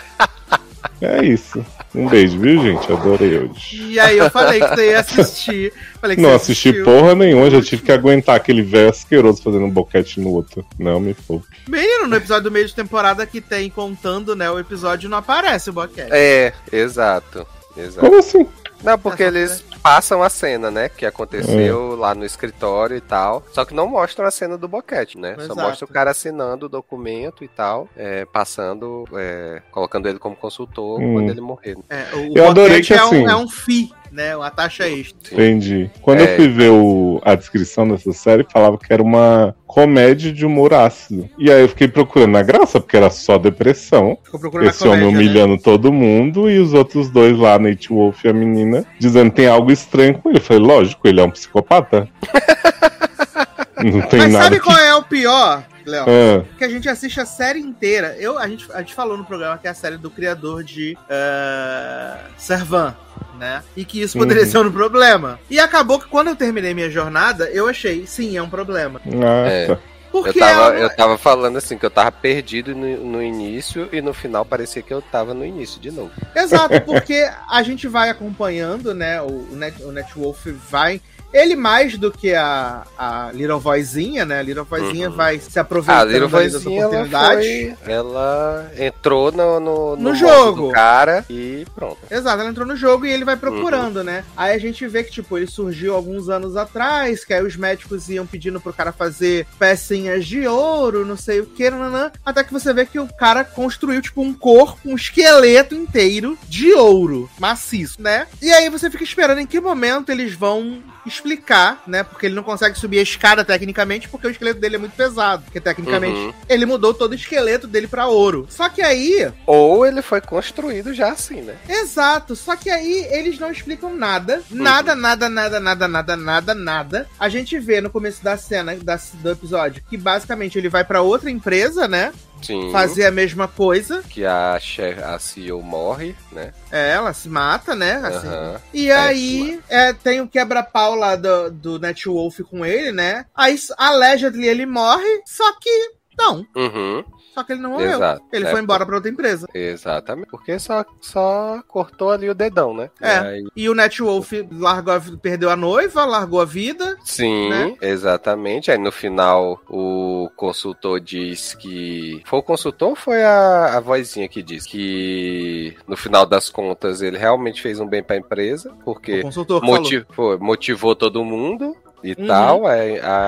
É isso. Um beijo, viu, gente? Adorei hoje. E aí eu falei que você ia assistir. Falei que não assisti assistiu. porra nenhuma, já tive que aguentar aquele velho asqueroso fazendo um boquete no outro. Não me poupe. Menino, no episódio do meio de temporada que tem contando, né? O episódio não aparece o boquete. É, exato. exato. Como assim? Não, porque é eles passam a cena, né? Que aconteceu é. lá no escritório e tal. Só que não mostram a cena do boquete, né? Exato. Só mostra o cara assinando o documento e tal, é, passando, é, colocando ele como consultor hum. quando ele morrer. É, o Eu adorei que é, assim... um, é um FII né? Uma taxa extra. Entendi. Quando é... eu fui ver o, a descrição dessa série, falava que era uma comédia de humor ácido. E aí eu fiquei procurando na graça, porque era só depressão. Esse comédia, homem humilhando né? todo mundo e os outros dois lá, Nate Wolf e a menina, dizendo que tem algo estranho com ele. Eu falei, lógico, ele é um psicopata. [LAUGHS] Não tem Mas nada sabe que... qual é o pior? Léo, é. que a gente assiste a série inteira. Eu, a, gente, a gente falou no programa que é a série do criador de uh, Servan né? E que isso poderia uhum. ser um problema. E acabou que quando eu terminei minha jornada, eu achei, sim, é um problema. Ah, é. Tá. Porque eu tava, eu tava falando assim, que eu tava perdido no, no, início e no final parecia que eu tava no início de novo. Exato, porque a gente vai acompanhando, né? O, o, Net, o Netwolf vai ele, mais do que a, a Little Vozinha, né? A Little Vozinha uhum. vai se aproveitando a Little Vozinha, oportunidade. Ela, ela, entrou no, no, no, no jogo. cara e pronto. Exato, ela entrou no jogo e ele vai procurando, uhum. né? Aí a gente vê que, tipo, ele surgiu alguns anos atrás, que aí os médicos iam pedindo pro cara fazer pecinhas de ouro, não sei o que, nanã, até que você vê que o cara construiu, tipo, um corpo, um esqueleto inteiro de ouro maciço, né? E aí você fica esperando em que momento eles vão explicar, né? Porque ele não consegue subir a escada tecnicamente, porque o esqueleto dele é muito pesado. Porque tecnicamente uhum. ele mudou todo o esqueleto dele para ouro. Só que aí. Ou ele foi construído já assim, né? Exato. Só que aí eles não explicam nada. Uhum. Nada, nada, nada, nada, nada, nada, nada. A gente vê no começo da cena da, do episódio que basicamente ele vai para outra empresa, né? Sim. fazer a mesma coisa. Que a, a CEO morre, né? É, ela se mata, né? Assim. Uhum. E é, aí é, tem o quebra-pau lá do, do Netwolf com ele, né? Aí, allegedly, ele morre, só que não. Uhum. Só que ele não morreu. Exato. Ele é, foi embora pra outra empresa. Exatamente. Porque só, só cortou ali o dedão, né? É. E, aí... e o Netwolf largou a, perdeu a noiva, largou a vida. Sim, né? exatamente. Aí no final o consultor diz que. Foi o consultor ou foi a, a vozinha que disse que no final das contas ele realmente fez um bem pra empresa? Porque motiv... Foi, motivou todo mundo e uhum. tal, a,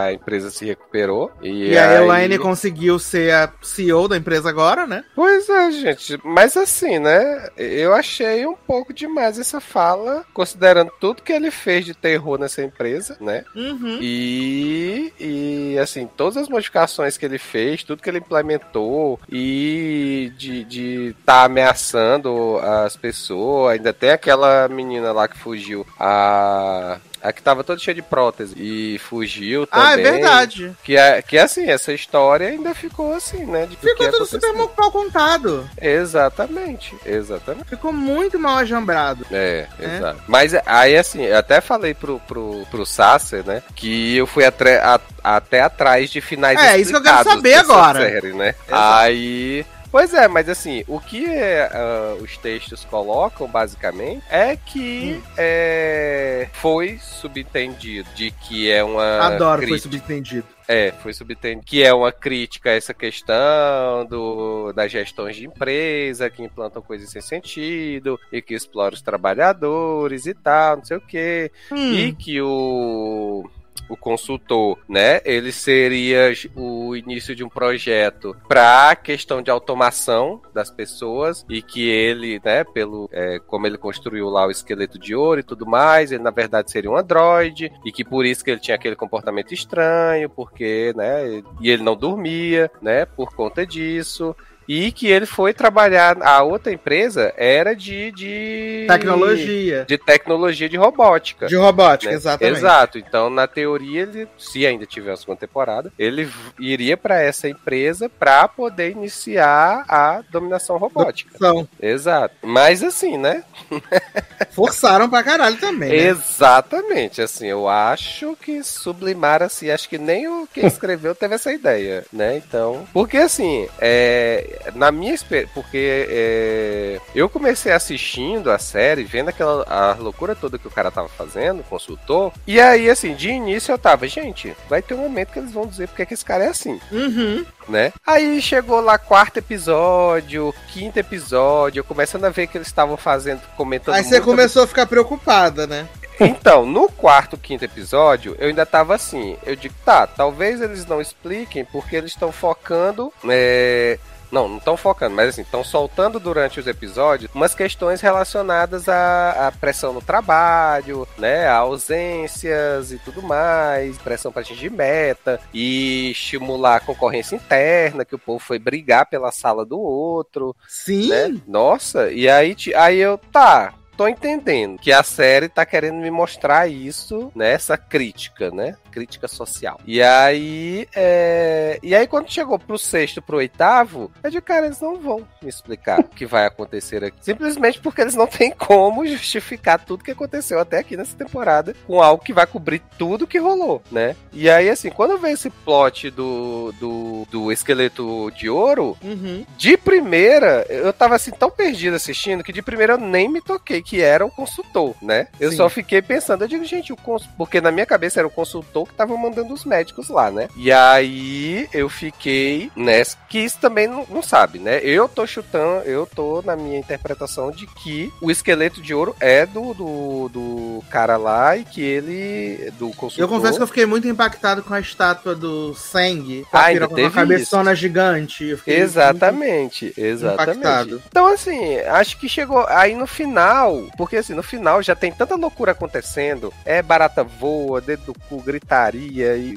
a, empresa se recuperou. E, e a Elaine conseguiu ser a CEO da empresa agora, né? Pois é, gente. Mas assim, né? Eu achei um pouco demais essa fala, considerando tudo que ele fez de terror nessa empresa, né? Uhum. E, e, assim, todas as modificações que ele fez, tudo que ele implementou e de estar tá ameaçando as pessoas. Ainda tem aquela menina lá que fugiu, a a que tava toda cheia de prótese e fugiu também. Ah, é verdade. Que é, que é assim, essa história ainda ficou assim, né? ficou tudo super mal contado. Exatamente, exatamente. Ficou muito mal ajambrado. É, é, exato. Mas aí, assim, eu até falei pro, pro, pro Sasser, né? Que eu fui até, a, até atrás de finais É, isso que eu quero saber agora. Série, né? Aí Pois é, mas assim, o que uh, os textos colocam, basicamente, é que hum. é, foi subentendido de que é uma. Adoro, crítica. foi subentendido. É, foi subentendido que é uma crítica a essa questão do, das gestões de empresa que implantam coisas sem sentido e que exploram os trabalhadores e tal, não sei o quê. Hum. E que o o consultor, né? Ele seria o início de um projeto para a questão de automação das pessoas e que ele, né, pelo é, como ele construiu lá o esqueleto de ouro e tudo mais, ele na verdade seria um androide e que por isso que ele tinha aquele comportamento estranho, porque, né, e ele não dormia, né, por conta disso E que ele foi trabalhar. A outra empresa era de. de tecnologia. De tecnologia de robótica. De robótica, né? exatamente. Exato. Então, na teoria, ele, se ainda tiver a segunda temporada, ele iria para essa empresa para poder iniciar a dominação robótica. Dominação. Exato. Mas assim, né? [LAUGHS] Forçaram pra caralho também. Né? Exatamente. Assim, eu acho que sublimar assim, acho que nem o que [LAUGHS] escreveu teve essa ideia, né? Então, porque assim, é, na minha experiência, porque é, eu comecei assistindo a série, vendo aquela a loucura toda que o cara tava fazendo, consultor, e aí assim, de início eu tava, gente, vai ter um momento que eles vão dizer porque que esse cara é assim. Uhum. Né? Aí chegou lá quarto episódio, quinto episódio, começando a ver que eles estavam fazendo, comentando. Aí você começou a ficar preocupada, né? Então, no quarto, quinto episódio, eu ainda tava assim. Eu digo, tá, talvez eles não expliquem porque eles estão focando. É... Não, não estão focando, mas assim, estão soltando durante os episódios umas questões relacionadas à, à, pressão no trabalho, né? A ausências e tudo mais, pressão para atingir meta e estimular a concorrência interna, que o povo foi brigar pela sala do outro. Sim. Né? Nossa, e aí, aí eu, tá, tô entendendo que a série tá querendo me mostrar isso, né? Essa crítica, né? Crítica social. E aí, é... e aí quando chegou pro sexto, pro oitavo, eu digo, cara, eles não vão me explicar o que vai acontecer aqui. Simplesmente porque eles não têm como justificar tudo que aconteceu até aqui nessa temporada com algo que vai cobrir tudo que rolou, né? E aí, assim, quando veio esse plot do, do, do esqueleto de ouro, uhum. de primeira, eu tava assim tão perdido assistindo que de primeira eu nem me toquei que era o consultor, né? Eu Sim. só fiquei pensando, eu digo, gente, o cons... porque na minha cabeça era o consultor que tava mandando os médicos lá, né? E aí eu fiquei nessa, que isso também não, não sabe, né? Eu tô chutando, eu tô na minha interpretação de que o esqueleto de ouro é do, do, do cara lá e que ele, do consultor... Eu confesso que eu fiquei muito impactado com a estátua do Seng, com a, ah, com a cabeçona isso. gigante. Exatamente, exatamente. Impactado. Então, assim, acho que chegou aí no final, porque assim, no final já tem tanta loucura acontecendo. É barata voa, dedo do cu, e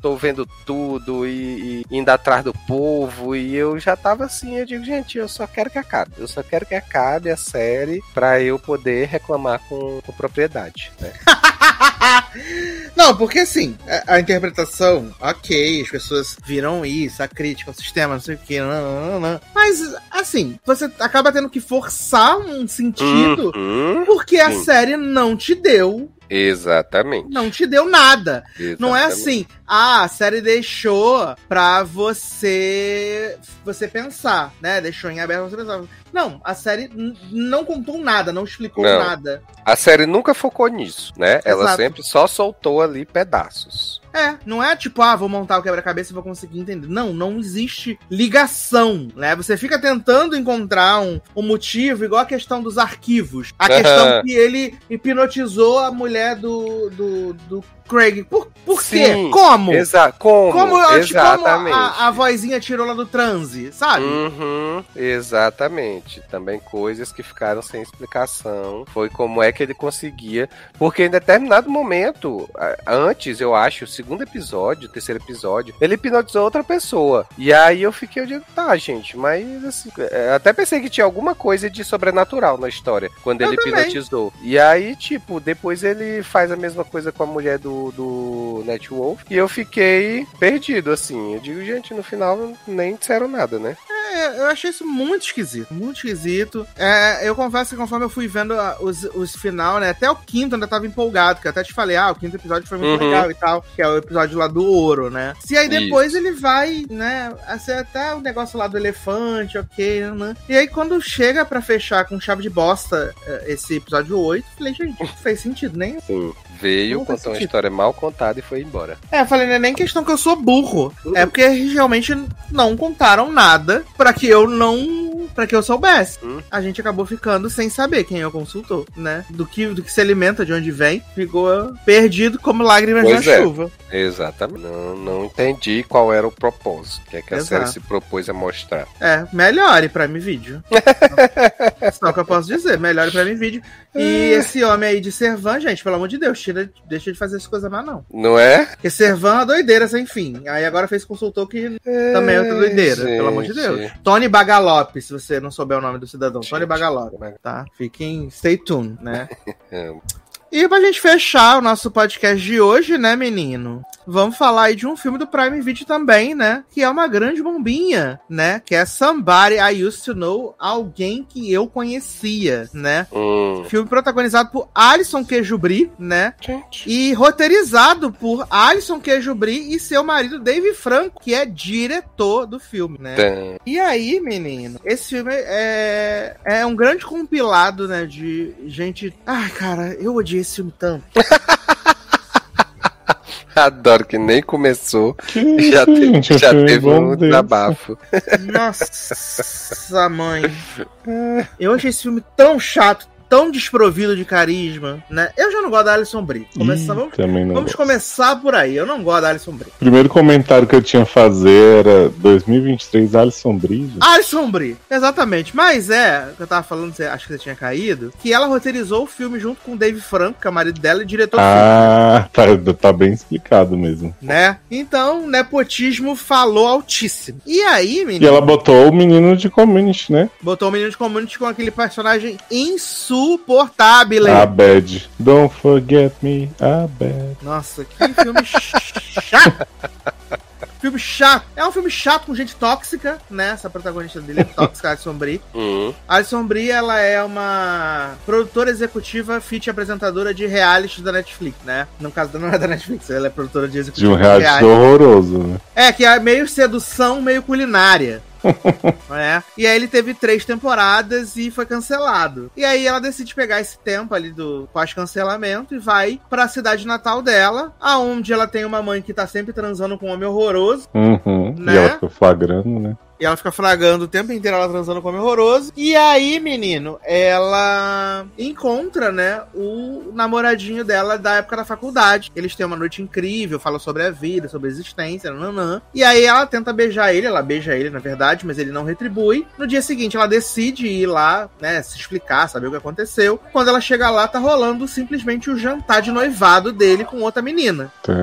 tô vendo tudo e, e, indo atrás do povo. E eu já tava assim, eu digo, gente, eu só quero que acabe. Eu só quero que acabe a série pra eu poder reclamar com, com propriedade, né? [LAUGHS] não, porque assim, a, a, interpretação, ok, as pessoas viram isso, a crítica ao sistema, não sei o que, não, não, não, mas assim, você acaba tendo que forçar um sentido uhum, porque a série não te deu Exatamente. Não te deu nada. Exatamente. Não é assim, ah, a série deixou pra você você pensar, né? Deixou em aberto pra você pensar. Não, a série não contou nada, não explicou não. nada. A série nunca focou nisso, né? Exato. Ela sempre só soltou ali pedaços. É, não é tipo, ah, vou montar o quebra-cabeça e vou conseguir entender. Não, não existe ligação, né? Você fica tentando encontrar um, um motivo, igual a questão dos arquivos. A uhum. questão que ele hipnotizou a mulher do, do, do Craig. Por, por quê? Como? Exa como? Como, exatamente. Como a, a vozinha tirou lá do transe, sabe? Uhum, exatamente. Também coisas que ficaram sem explicação. Foi como é que ele conseguia. Porque em determinado momento, antes, eu acho, o segundo episódio, o terceiro episódio, ele hipnotizou outra pessoa. E aí eu fiquei, eu digo, tá, gente, mas assim, é, até pensei que tinha alguma coisa de sobrenatural na história, quando eu ele também. hipnotizou. E aí, tipo, depois ele faz a mesma coisa com a mulher do do, Netwolf. E eu fiquei perdido, assim. Eu digo, gente, no final nem disseram nada, né? É, eu achei isso muito esquisito, muito esquisito. É, eu confesso que conforme eu fui vendo os, os final, né, até o quinto ainda tava empolgado, que eu até te falei, ah, o quinto episódio foi muito uhum. legal e tal, que é o episódio lá do ouro, né? Se aí depois isso. ele vai, né, assim, até o negócio lá do elefante, ok, né? E aí quando chega para fechar com chave de bosta é, esse episódio 8, falei, gente, não fez sentido nem. Sim. Veio, contou uma história mal contada e foi embora. É, eu falei, não é nem questão que eu sou burro. Uhum. É porque realmente não contaram nada para que eu não para que eu soubesse. Hum. A gente acabou ficando sem saber quem é o consultor, né? Do que, do que se alimenta, de onde vem. Ficou perdido como lágrimas pois na é. chuva. Exatamente. Não, não entendi qual era o propósito. O que, é que a série se propôs a mostrar. É, melhore pra mim vídeo. [LAUGHS] Só que eu posso dizer, melhore pra mim vídeo. E esse homem aí de Servan, gente, pelo amor de Deus, tira, deixa de fazer essas coisas mais não. Não é? Porque Servan é uma doideira sem fim. Aí agora fez consultor que é, também é outra doideira, gente. pelo amor de Deus. Tony Bagalop, se você não souber o nome do cidadão. Tony Bagalop, tá? Fiquem, stay tuned, né? [LAUGHS] E pra gente fechar o nosso podcast de hoje, né, menino? Vamos falar aí de um filme do Prime Video também, né? Que é uma grande bombinha, né? Que é Somebody I Used to Know, alguém que eu conhecia, né? Hum. Filme protagonizado por Alison Quejubri, né? Gente. E roteirizado por Alison Quejubri e seu marido Dave Franco, que é diretor do filme, né? Tem. E aí, menino, esse filme é, é um grande compilado, né? De gente. Ai, cara, eu odiei esse filme tanto. Adoro que nem começou. Que [LAUGHS] já, gente, já teve um desabafo. Nossa, mãe. Eu achei esse filme tão chato, tão desprovido de carisma, né? Eu já não gosto da Alison Brie. Começa, vamos, vamos começar por aí. Eu não gosto da Alison Brie. Primeiro comentário que eu tinha a fazer era 2023 Alison Brie. Gente. Alison Brie, exatamente. Mas é, eu tava falando, acho que você tinha caído, que ela roteirizou o filme junto com o Dave Franco, que é o marido dela, e diretor Ah, tá, tá bem explicado mesmo. Né? Então, nepotismo falou altíssimo. E aí, menino? E ela botou o menino de community, né? Botou o menino de community com aquele personagem insuportável insuportável. Abed. Don't forget me, Abed. Nossa, que filme chato. filme chato. É um filme chato com gente tóxica, né? Essa protagonista dele é tóxica, Alison Brie. Uhum. Alison Brie, ela é uma produtora executiva, fit apresentadora de reality da Netflix, né? No caso, não é da Netflix, ela é produtora de executiva de um reality, reality. horroroso, né? É, que é meio sedução, meio culinária. [LAUGHS] é. E aí ele teve três temporadas e foi cancelado. E aí ela decide pegar esse tempo ali do pós-cancelamento e vai para a cidade natal dela, aonde ela tem uma mãe que tá sempre transando com um homem horroroso. Uhum. Né? E ela fica flagrando, né? E ela fica flagando o tempo inteiro ela transando com homem horroroso. E aí, menino, ela encontra, né, o namoradinho dela da época da faculdade. Eles têm uma noite incrível, falam sobre a vida, sobre a existência, nanã. E aí ela tenta beijar ele, ela beija ele, na verdade, mas ele não retribui. No dia seguinte, ela decide ir lá, né, se explicar, saber o que aconteceu. Quando ela chega lá, tá rolando simplesmente o jantar de noivado dele com outra menina. Tá.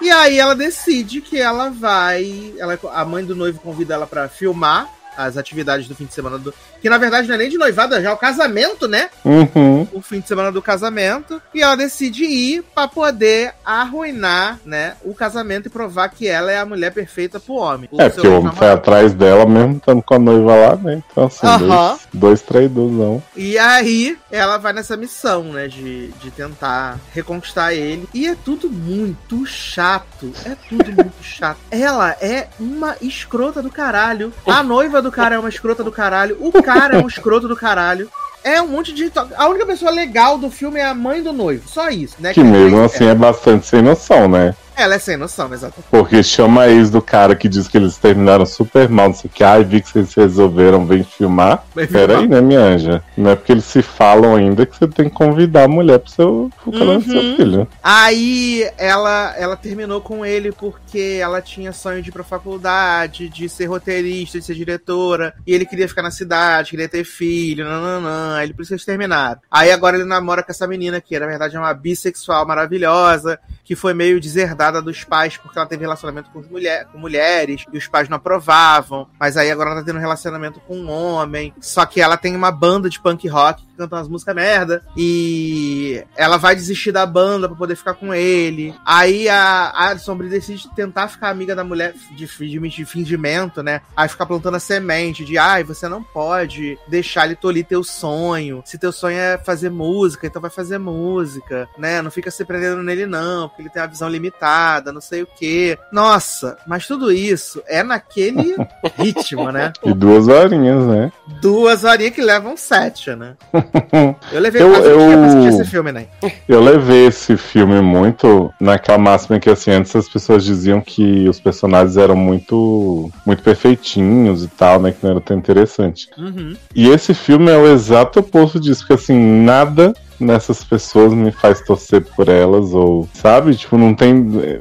E aí ela decide que ela vai. Ela, a mãe do noivo convida ela pra filmar as atividades do fim de semana do. Que na verdade não é nem de noivada, já é o casamento, né? Uhum. O fim de semana do casamento. E ela decide ir para poder arruinar, né? O casamento e provar que ela é a mulher perfeita pro homem. É, porque o homem foi atrás dela mesmo, estando com a noiva lá, né? Então, assim, uhum. dois, dois traidores, E aí ela vai nessa missão, né? De, de tentar reconquistar ele. E é tudo muito chato. É tudo muito [LAUGHS] chato. Ela é uma escrota do caralho. A noiva do cara é uma escrota do caralho, o cara é um escroto do caralho. É um monte de. A única pessoa legal do filme é a mãe do noivo. Só isso, né? Que, que mesmo assim é. é bastante sem noção, né? Ela é sem noção, exatamente. Porque chama a ex do cara que diz que eles terminaram super mal, não sei o que. Ai, vi que vocês resolveram, vem filmar. Peraí, né, minha anja? Não é porque eles se falam ainda que você tem que convidar a mulher pro seu, pro uhum. do seu filho. Aí ela, ela terminou com ele porque ela tinha sonho de ir pra faculdade, de ser roteirista, de ser diretora. E ele queria ficar na cidade, queria ter filho, nananã. Aí ele precisa terminar. Aí agora ele namora com essa menina que na verdade é uma bissexual maravilhosa, que foi meio deserdada dos pais porque ela teve relacionamento com, mulher, com mulheres e os pais não aprovavam. Mas aí agora ela tá tendo relacionamento com um homem. Só que ela tem uma banda de punk rock canta umas músicas merda. E ela vai desistir da banda para poder ficar com ele. Aí a Alison Brie decide tentar ficar amiga da mulher de, de, de fingimento, né? Aí fica plantando a semente de ai, você não pode deixar ele tolir teu sonho. Se teu sonho é fazer música, então vai fazer música, né? Não fica se prendendo nele, não, porque ele tem a visão limitada não sei o quê. Nossa, mas tudo isso é naquele [LAUGHS] ritmo, né? E duas horinhas, né? Duas horinhas que levam sete, né? Eu levei Eu- eu- dia pra assistir esse filme, né? Eu levei esse filme muito naquela máxima que assim, antes as pessoas diziam que os personagens eram muito muito perfeitinhos e tal, né? Que não era tão interessante. Uhum. E esse filme é o exato oposto disso, porque assim, nada nessas pessoas me faz torcer por elas, ou, sabe? Tipo, não tem.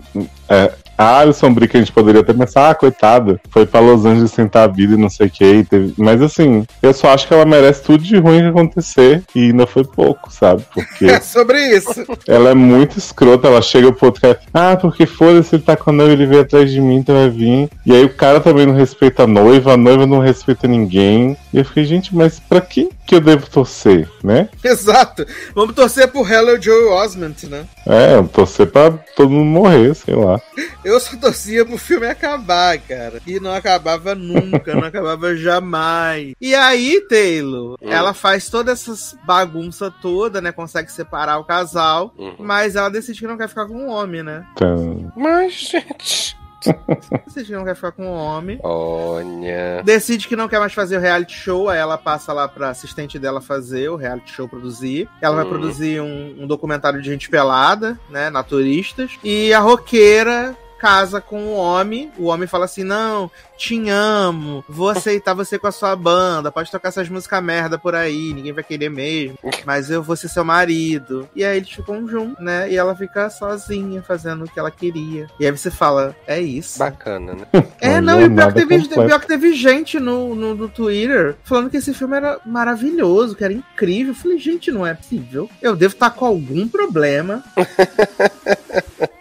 É, a Alison Brie que a gente poderia até pensar, ah, coitada, foi pra Los Angeles tentar a vida e não sei o que. teve- Mas assim, eu só acho que ela merece tudo de ruim que acontecer e ainda foi pouco, sabe? Porque [LAUGHS] É sobre isso. ela é muito escrota, ela chega pro outro cara, ah, porque foda-se, ele tá com a noiva, ele veio atrás de mim, então vai vir. E aí o cara também não respeita a noiva, a noiva não respeita ninguém. E eu fiquei, gente, mas pra quem que eu devo torcer, né? Exato. Vamos torcer pro Hello Joe Osment, né? É, eu torcer pra todo mundo morrer, sei lá. Eu só torcia pro filme acabar, cara. E não acabava nunca, não acabava [LAUGHS] jamais. E aí, Taylor, Hum. ela faz toda essas bagunça toda, né? Consegue separar o casal, Uhum. mas ela decide que não quer ficar com um homem, né? Então, Mas, gente. [LAUGHS] Decide que não quer ficar com um homem. Olha. Decide que não quer mais fazer o reality show, aí ela passa lá pra assistente dela fazer o reality show produzir. Ela vai Hum. produzir um, um documentário de gente pelada, né, naturistas. E a roqueira casa com o homem, o homem fala assim, não, te amo, vou aceitar você com a sua banda, pode tocar essas músicas merda por aí, ninguém vai querer mesmo, mas eu vou ser seu marido. E aí eles ficam juntos, né, e ela fica sozinha fazendo o que ela queria. E aí você fala, é isso. Bacana, né? É, Uma não, e o pior que, teve, pior que teve gente no, no, no Twitter falando que esse filme era maravilhoso, que era incrível. Eu falei, gente, não é possível. Eu devo estar com algum problema. [LAUGHS]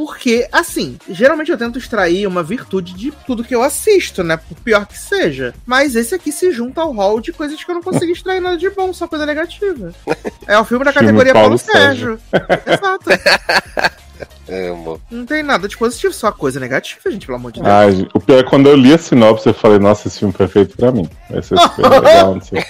Porque, assim, geralmente eu tento extrair uma virtude de tudo que eu assisto, né? Por pior que seja. Mas esse aqui se junta ao hall de coisas que eu não consigo extrair nada de bom, só coisa negativa. É o filme da [LAUGHS] Filme categoria Paulo, Paulo Sérgio. Exato. [LAUGHS] Amo. Não tem nada de positivo, só coisa negativa, gente, pelo amor de Deus. ai, o pior é quando eu li a sinopse, eu falei, nossa, esse filme foi feito pra mim. Vai ser super [LAUGHS] legal, não sei.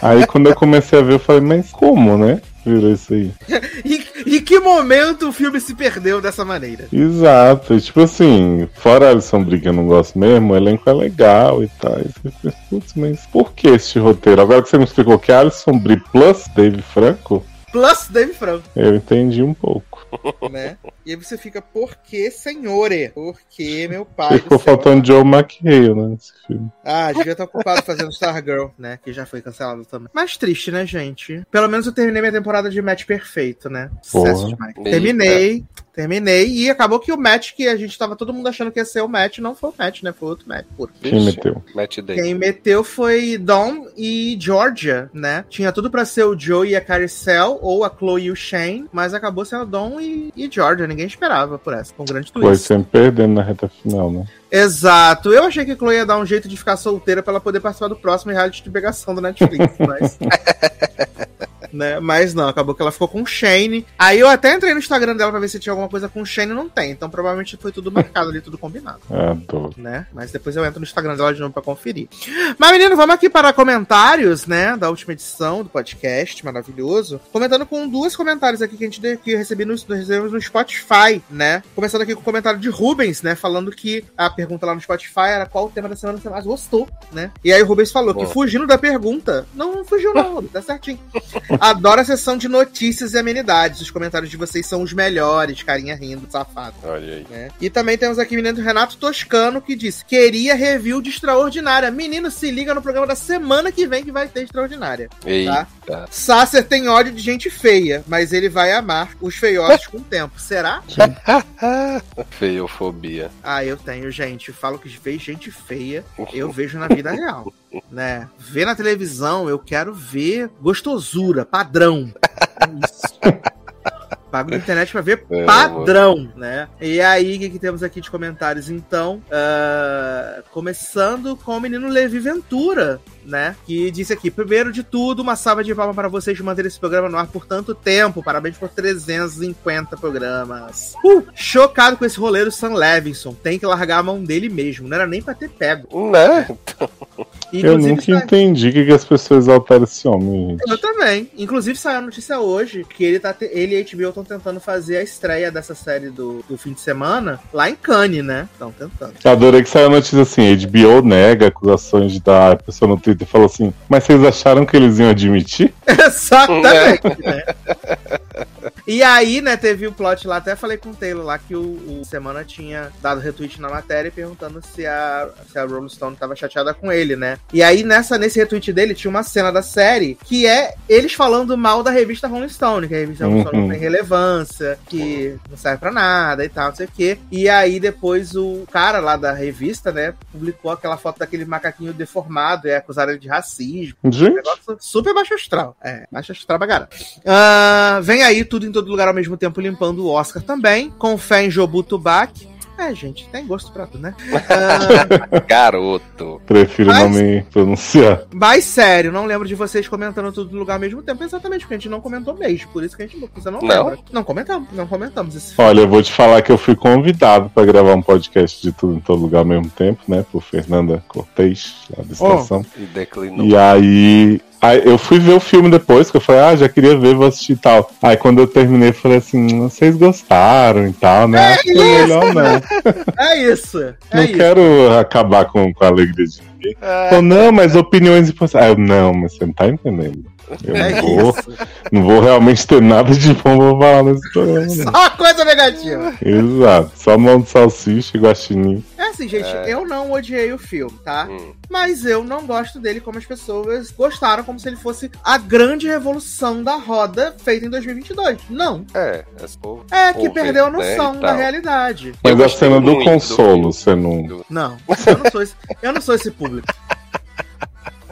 Aí quando eu comecei a ver, eu falei, mas como, né? Virou isso aí. [LAUGHS] Em, em que momento o filme se perdeu dessa maneira? Exato, e, tipo assim, fora a Alison Brie que eu não gosto mesmo, o elenco é legal e tal. E Putz, mas por que este roteiro? Agora que você me explicou que é Alison Brie plus Dave Franco, Plus Dave Franco, eu entendi um pouco. né? E aí você fica, por que, senhore? Por que, meu pai? Ficou do céu? faltando Joe McHale, né, nesse filme. Ah, devia estar ocupado fazendo Stargirl, né? Que já foi cancelado também. Mas triste, né, gente? Pelo menos eu terminei minha temporada de match perfeito, né? Porra. Sucesso demais. Eita. Terminei, terminei. E acabou que o match que a gente tava todo mundo achando que ia ser o match, não foi o match, né? Foi outro match. Por Quem meteu? Matt Day. Quem meteu foi Dom e Georgia, né? Tinha tudo pra ser o Joe e a Caricel, ou a Chloe e o Shane, mas acabou sendo Dom e, e Georgia. Ninguém esperava por essa. Com um grande Foi twist. sempre perdendo na reta final, né? Exato. Eu achei que a Chloe ia dar um jeito de ficar solteira pra ela poder participar do próximo reality de pegação do Netflix, [LAUGHS] mas. Né? Mas não, acabou que ela ficou com o Shane. Aí eu até entrei no Instagram dela pra ver se tinha alguma coisa com o Shane, não tem. Então provavelmente foi tudo marcado ali, tudo combinado [LAUGHS] Adoro. né? Mas depois eu entro no Instagram dela de novo pra conferir. Mas, menino, vamos aqui para comentários, né? Da última edição do podcast, maravilhoso. Comentando com duas comentários aqui que a gente que recebi no, recebemos no Spotify, né? Começando aqui com o comentário de Rubens, né? Falando que a pergunta lá no Spotify era qual o tema da semana que você mais gostou, né? E aí o Rubens falou Boa. que fugindo da pergunta. Não, não fugiu, não, Rubens, [LAUGHS] tá certinho. [LAUGHS] Adoro a sessão de notícias e amenidades. Os comentários de vocês são os melhores, carinha rindo, safado Olha aí. né? E também temos aqui o menino Renato Toscano que disse: queria review de Extraordinária. Menino, se liga no programa da semana que vem que vai ter Extraordinária. Eita. Sasser tem ódio de gente feia, mas ele vai amar os feiosos com o tempo. Será? [LAUGHS] Feiofobia. Ah, eu tenho, gente. Falo que vejo gente feia, [LAUGHS] eu vejo na vida real. Né? Ver na televisão, eu quero ver gostosura, padrão. É isso. [LAUGHS] Pago na internet pra ver É, padrão, né? E aí, o que, que temos aqui de comentários, então? Ah, começando com o menino Levi Ventura, né? Que disse aqui: primeiro de tudo, uma salva de palmas para vocês de manter esse programa no ar por tanto tempo. Parabéns por 350 programas. Uh, chocado com esse roleiro Sam Levinson. Tem que largar a mão dele mesmo. Não era nem pra ter pego. Né? eu nunca sai... entendi o que, que as pessoas alteram esse homem. Gente. Eu também. Inclusive saiu a notícia hoje que ele, tá te... ele e a HBO estão tentando fazer a estreia dessa série do, do fim de semana lá em Cannes, né? Estão tentando. Eu adorei que saiu a notícia assim: HBO nega acusações da pessoa no Twitter falou assim, mas vocês acharam que eles iam admitir? [LAUGHS] Exatamente, né? E aí, né, teve o plot lá, até falei com o Taylor lá que o, o Semana tinha dado retweet na matéria perguntando se a, se a Rolling Stone tava chateada com ele, né? E aí, nessa, nesse retweet dele, tinha uma cena da série que é eles falando mal da revista Rolling Stone, que a revista Rolling Stone não tem relevância, que não serve pra nada e tal, não sei o quê. E aí, depois, o cara lá da revista, né, publicou aquela foto daquele macaquinho deformado e acusaram ele de racismo. Gente. Um negócio super baixo astral. É, baixo astral bagara. Uh, vem aí tudo em todo lugar ao mesmo tempo limpando o Oscar também, com fé em Jobutubak. É, gente, tem gosto pra tudo, né? Uh... [LAUGHS] Garoto. Prefiro mas... não me pronunciar. Mas sério, não lembro de vocês comentando tudo no lugar ao mesmo tempo. Exatamente, porque a gente não comentou mesmo. Por isso que a gente você não, não. lembra. Não comentamos, não comentamos esse filme. Olha, eu vou te falar que eu fui convidado pra gravar um podcast de tudo em todo lugar ao mesmo tempo, né? Por Fernanda Cortez, lá da estação. Oh. E declinou. E aí Aí eu fui ver o filme depois, que eu falei, ah, já queria ver, vou assistir e tal. Aí quando eu terminei, eu falei assim, vocês gostaram e tal, né? É Acho é melhor não. [LAUGHS] É isso. É não isso. quero acabar com, com a alegria de ninguém. É. não, mas opiniões e ah, eu, não, mas você não tá entendendo. Eu é não, vou, não vou realmente ter nada de bom pra falar nesse programa. Só coisa negativa. Exato. Só mão de salsicha e guaxinim. É assim, gente, é. eu não odiei o filme, tá? Hum. Mas eu não gosto dele como as pessoas gostaram, como se ele fosse a grande revolução da roda feita em 2022. Não. É, é, é que perdeu a né, noção né, da realidade. Mas a cena do consolo, do você não. Não, eu não sou esse, eu não sou esse público.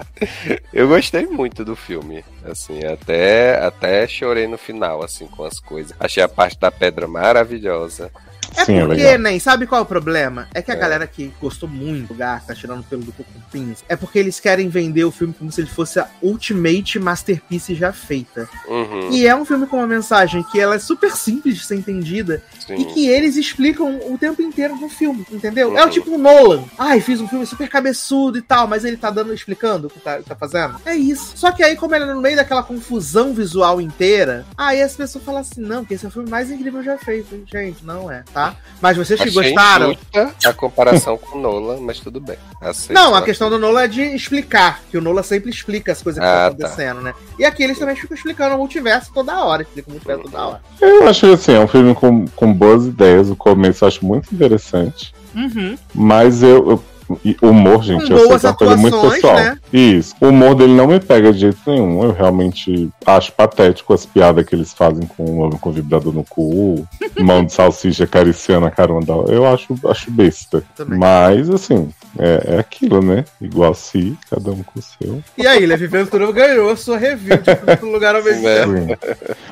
[LAUGHS] Eu gostei muito do filme, assim, até até chorei no final, assim, com as coisas. Achei a parte da pedra maravilhosa. É Sim, é porque, é nem, sabe qual é o problema? É que a é. galera que gostou muito do gato, tá tirando pelo do Pins, é porque eles querem vender o filme como se ele fosse a ultimate masterpiece já feita. Uhum. E é um filme com uma mensagem que ela é super simples de ser entendida Sim. e que eles explicam o tempo inteiro no filme, entendeu? Uhum. É o uhum. tipo Nolan. Ai, fiz um filme super cabeçudo e tal, mas ele tá dando, explicando o que tá, tá fazendo. É isso. Só que aí, como ele é no meio daquela confusão visual inteira, aí as pessoas falam assim, não, que esse é o filme mais incrível já feito. Gente, não é, tá? Mas vocês que gostaram. A comparação com o Nolan, mas tudo bem. Aceito, não, a questão do Nolan é de explicar, que o Nolan sempre explica as coisas que ah, estão tá. acontecendo, tá. né? E aqui eles também ficam explicando o multiverso toda hora, explicam o multiverso toda hora. Eu acho que assim, é um filme com, com boas ideias. O começo eu acho muito interessante. Uhum. Mas eu, eu e humor, gente, eu sei que é uma coisa muito pessoal. Né? Isso. O humor dele não me pega de jeito nenhum. Eu realmente acho patético as piadas que eles fazem com o homem com vibrador no cu, [LAUGHS] mão de salsicha acariciando a carona Eu acho, acho besta. Também. Mas, assim, é, é aquilo, né? Igual se, cada um com o seu. E aí, Levi Ventura ganhou a sua review de [LAUGHS] lugar ao mesmo tempo.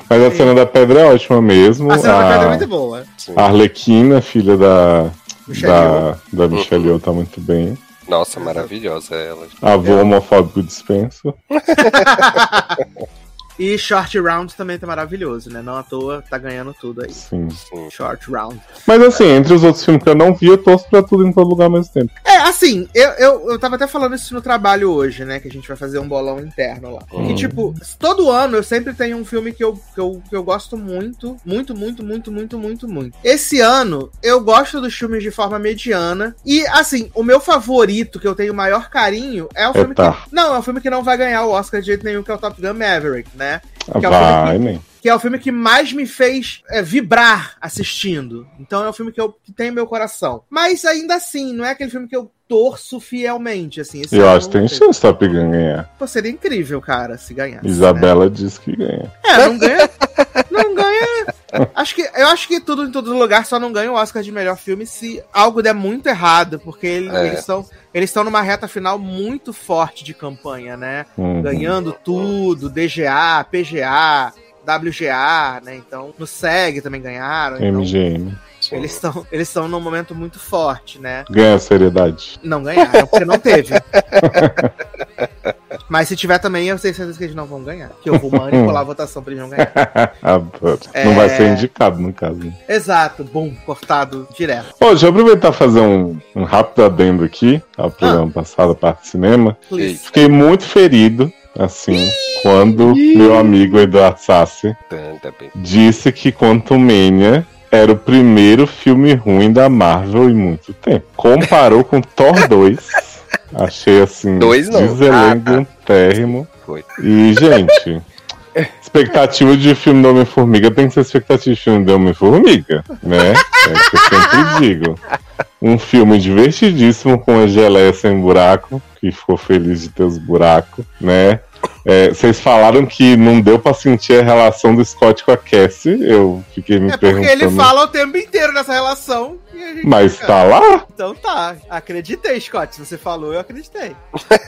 Mas a cena da pedra é ótima mesmo. A cena a... da pedra é muito boa. A Arlequina, filha da Michelle da, da Michelle uhum. tá muito bem. Nossa, maravilhosa ela. Avô homofóbico dispenso. [LAUGHS] E Short Round também tá maravilhoso, né? Não à toa tá ganhando tudo aí. Sim, sim. Short Round. Mas assim, entre os outros filmes que eu não vi, eu torço pra tudo em todo lugar ao mesmo tempo. É, assim, eu, eu, eu tava até falando isso no trabalho hoje, né? Que a gente vai fazer um bolão interno lá. Hum. E tipo, todo ano eu sempre tenho um filme que eu, que, eu, que eu gosto muito, muito, muito, muito, muito, muito, muito. Esse ano, eu gosto dos filmes de forma mediana. E, assim, o meu favorito, que eu tenho maior carinho, é o filme Eita. que. Não, é um filme que não vai ganhar o Oscar de jeito nenhum, que é o Top Gun Maverick, né? Né? Que é Vai, que, que, é o filme que mais me fez é, vibrar assistindo. Então é o filme que, eu, que tem meu coração. Mas ainda assim, não é aquele filme que eu torço fielmente, assim. eu acho que tem chance Top Gun ganhar. Pô, seria incrível, cara, se ganhasse. Isabela né? diz que ganha. É, não ganha. [LAUGHS] não ganha. Acho que, eu acho que tudo em todo lugar só não ganha o Oscar de melhor filme se algo der muito errado, porque ele, é. eles estão eles estão numa reta final muito forte de campanha, né? Uhum. Ganhando tudo, DGA, PGA, WGA, né? Então, no SEG também ganharam. MGM. Então, eles estão eles estão num momento muito forte, né? Ganha seriedade. Não ganharam, porque não teve. [LAUGHS] Mas se tiver também, eu tenho certeza que eles não vão ganhar. Que eu vou manipular a [LAUGHS] votação pra eles não ganhar. Não vai ser indicado, no caso. Exato, bom, cortado direto. Ô, deixa eu aproveitar e fazer um, um rápido adendo aqui ao programa passado, a parte de cinema. Please. Fiquei muito ferido, assim, quando meu amigo Eduardo Sassi disse que Quantum Mania era o primeiro filme ruim da Marvel em muito tempo. Comparou com Thor 2. [LAUGHS] Achei assim, Dois não. deselegantérrimo. Foi. E, gente, [LAUGHS] expectativa de filme do Homem-Formiga tem que ser expectativa de filme do Homem-Formiga, né? É o que eu sempre [LAUGHS] digo. Um filme divertidíssimo com a geleia sem buraco, que ficou feliz de ter os buracos, né? É, vocês falaram que não deu pra sentir a relação do Scott com a Cassie. Eu fiquei me É porque perguntando. ele fala o tempo inteiro nessa relação. e a gente Mas fica, tá lá? Então tá. Acreditei, Scott. Se você falou, eu acreditei.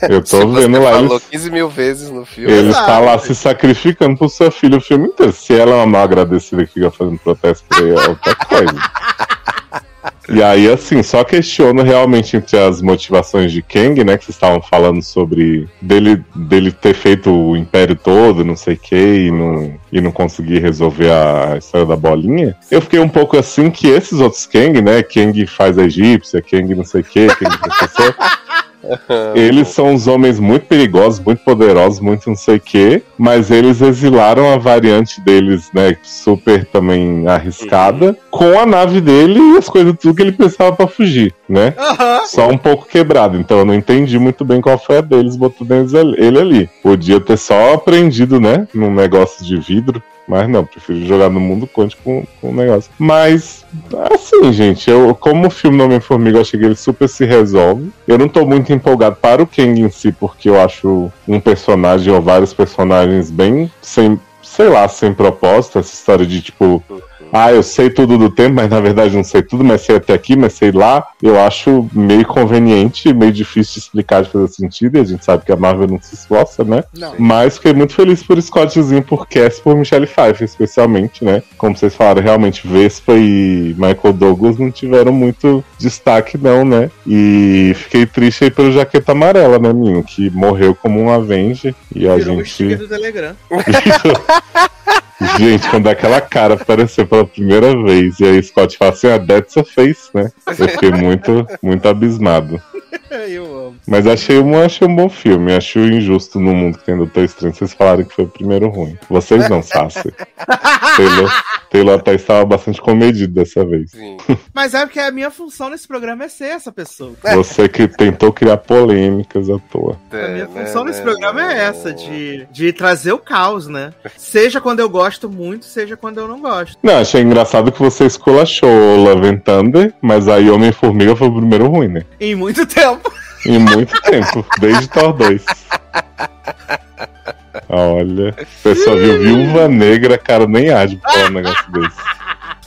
Eu tô [LAUGHS] vendo lá. falou Ele, 15 mil vezes no filme. ele Exato. tá lá se sacrificando pro seu filho o filme inteiro. Se ela é uma mal agradecida que fica fazendo protesto por ele, é outra coisa. [LAUGHS] E aí, assim, só questiono realmente entre as motivações de Kang, né? Que vocês estavam falando sobre dele, dele ter feito o império todo, não sei o que, e não, e não conseguir resolver a história da bolinha. Eu fiquei um pouco assim que esses outros Kang, né? Kang faz a egípcia, Kang não sei o que, Kang professor. [LAUGHS] [LAUGHS] Eles são uns homens muito perigosos, muito poderosos, muito não sei o quê, mas eles exilaram a variante deles, né, super também arriscada, com a nave dele e as coisas tudo que ele precisava pra fugir, né? Aham. Só um pouco quebrado, então eu não entendi muito bem qual foi a deles, botando ele ali. Podia ter só aprendido, né, num negócio de vidro, mas não, prefiro jogar no mundo quântico com, com o negócio. Mas, assim, gente, eu, como o filme Homem-Formiga, eu achei que ele super se resolve. Eu não tô muito empolgado para o Kang em si, porque eu acho um personagem ou vários personagens bem sem, sei lá, sem propósito. Essa história de tipo. Ah, eu sei tudo do tempo, mas na verdade não sei tudo, mas sei até aqui, mas sei lá. Eu acho meio conveniente, meio difícil de explicar de fazer sentido, e a gente sabe que a Marvel não se esforça, né? Não. Mas fiquei muito feliz por Scottzinho, por Cass, por Michelle Pfeiffer, especialmente, né? Como vocês falaram, realmente Vespa e Michael Douglas não tiveram muito destaque, não, né? E fiquei triste aí pelo Jaqueta Amarela, né, Minho? Que morreu como um Avenge. E a Virou o gente. do Telegram. [LAUGHS] [LAUGHS] gente, quando aquela cara apareceu pela primeira vez e aí Scott fala assim, ah, that's a face, né? Eu fiquei muito, muito abismado. [LAUGHS] Eu amo. Mas achei um, achei um bom filme. Achei injusto no mundo que tem Doutor Estranho. Vocês falaram que foi o primeiro ruim. Vocês não, Sassi. Taylor, Taylor até estava bastante comedido dessa vez. Sim. [LAUGHS] Mas é porque a minha função nesse programa é ser essa pessoa. Você que tentou criar polêmicas à toa. A minha É, função né, nesse né, programa é né. essa, de, de trazer o caos, né? Seja quando eu gosto muito, seja quando eu não gosto. Não, achei engraçado que você esculachou Love and Thunder, mas aí Homem-Formiga foi o primeiro ruim, né? Em muito tempo. Em muito [LAUGHS] tempo, desde Thor 2. Olha, você só viu Viúva Negra, cara, nem de falar um negócio desse.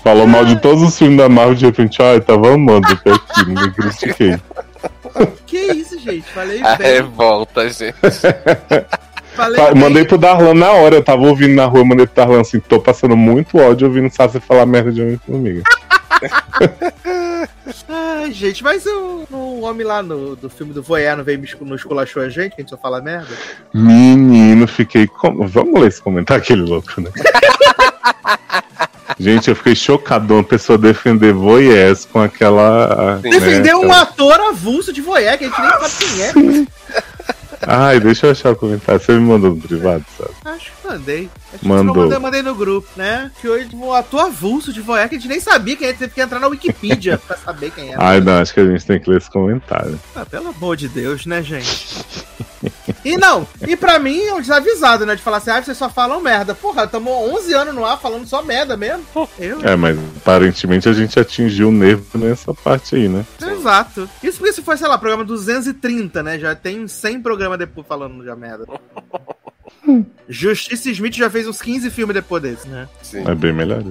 Falou mal de todos os filmes da Marvel, de repente, ah, eu tava amando até aqui, ninguém critiquei. Que isso, gente? Falei A bem. revolta, gente. [LAUGHS] Falei Fa- bem. Mandei pro Darlan na hora, eu tava ouvindo na rua, mandei pro Darlan assim, tô passando muito ódio ouvindo Sassi falar merda de Homem-Formiga. [LAUGHS] Ai, gente, mas o, o homem lá no, do filme do Voyeur não veio me esculachou a gente, que a gente só fala merda? Menino, fiquei. Com... Vamos ler esse comentário, aquele louco, né? [LAUGHS] Gente, eu fiquei chocado uma pessoa defender Voyeurs com aquela. Né, Defendeu um aquela- ator avulso de Voyeur, que a gente nem sabe quem é. Ai, deixa eu achar o comentário. Você me mandou no privado, sabe? Acho que mandei. Acho que Mandou. eu mandei, mandei no grupo, né? Que hoje um ator avulso de Voyeur, que a gente nem sabia quem é, teve que entrar na Wikipedia pra saber quem era. Ai, não, acho que a gente tem que ler esse comentário. Ah, pelo amor de Deus, né, gente? E não, e pra mim é um desavisado, né? De falar assim, ah, vocês só falam merda. Porra, tamo 11 anos no ar falando só merda mesmo. Eu, É, mas aparentemente a gente atingiu o nervo nessa parte aí, né? Exato. Isso porque se foi, sei lá, programa 230, né? Já tem 100 programas depois falando já merda. [LAUGHS] Justiça Smith já fez uns 15 filmes depois desse, né? Sim. É bem melhor.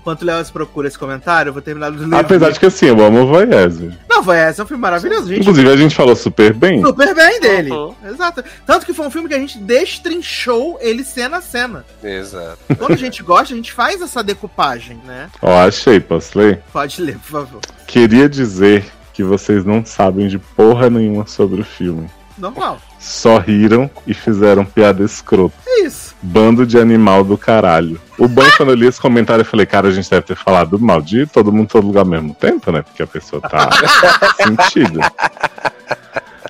Enquanto o Léo procura esse comentário, eu vou terminar do livro. Apesar de que assim, eu amo Voyeurs. gente. Não, foi esse, é um filme maravilhoso, gente. Inclusive, a gente falou super bem. Super bem dele. Uhum. Exato. Tanto que foi um filme que a gente destrinchou ele cena a cena. Exato. Quando a gente gosta, a gente faz essa decupagem, né? Ó, achei, posso ler? Pode ler, por favor. Queria dizer que vocês não sabem de porra nenhuma sobre o filme. Normal. Só riram e fizeram piada escrota. É isso. Bando de animal do caralho. O bom é quando eu li esse comentário, eu falei, cara, a gente deve ter falado mal de todo mundo, todo lugar ao mesmo tempo, né? Porque a pessoa tá [LAUGHS] sentida.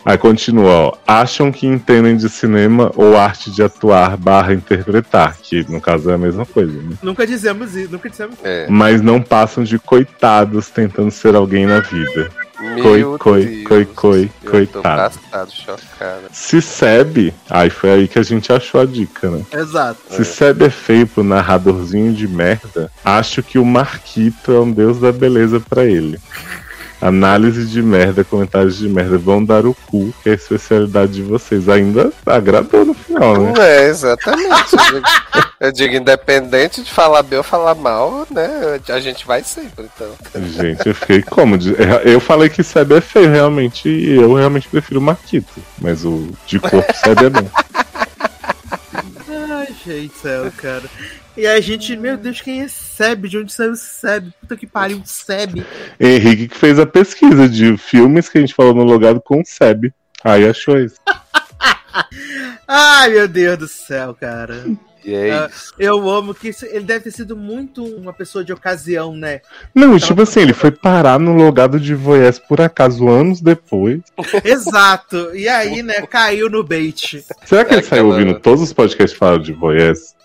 Aí continua, ó. Acham que entendem de cinema ou arte de atuar barra interpretar, que no caso é a mesma coisa, né? Nunca dizemos isso, nunca dissemos. É. Mas não passam de coitados tentando ser alguém na vida. Meu coi, Deus, coi, coi, eu coitado. Chocado. Se Seb, aí foi aí que a gente achou a dica, né? Exato. Se Seb é feio pro narradorzinho de merda, acho que o Marquito é um deus da beleza pra ele. Análise de merda, comentários de merda vão dar o cu, que é a especialidade de vocês. Ainda agradou no final, né? É, exatamente. Eu digo- Eu digo, independente de falar bem ou falar mal, né? A gente vai sempre, então. Gente, eu fiquei como? De- Eu falei que Seb é feio, realmente, e eu realmente prefiro o Marquito. Mas o de corpo Seb é bom. Ai, gente céu, cara. E a gente, meu Deus, quem é Seb? De onde saiu o Seb? Puta que pariu, Seb. Henrique que fez a pesquisa de filmes que a gente falou no logado com Seb. Aí achou isso. [LAUGHS] Ai, meu Deus do céu, cara. E é Ah, isso. Eu amo que isso- ele deve ter sido muito uma pessoa de ocasião, né? Não, tipo assim, ele foi parar no logado de Voyeurs por acaso anos depois. [LAUGHS] Exato. E aí, né, caiu no bait. Será que É ele saiu ouvindo todos os podcasts que falaram de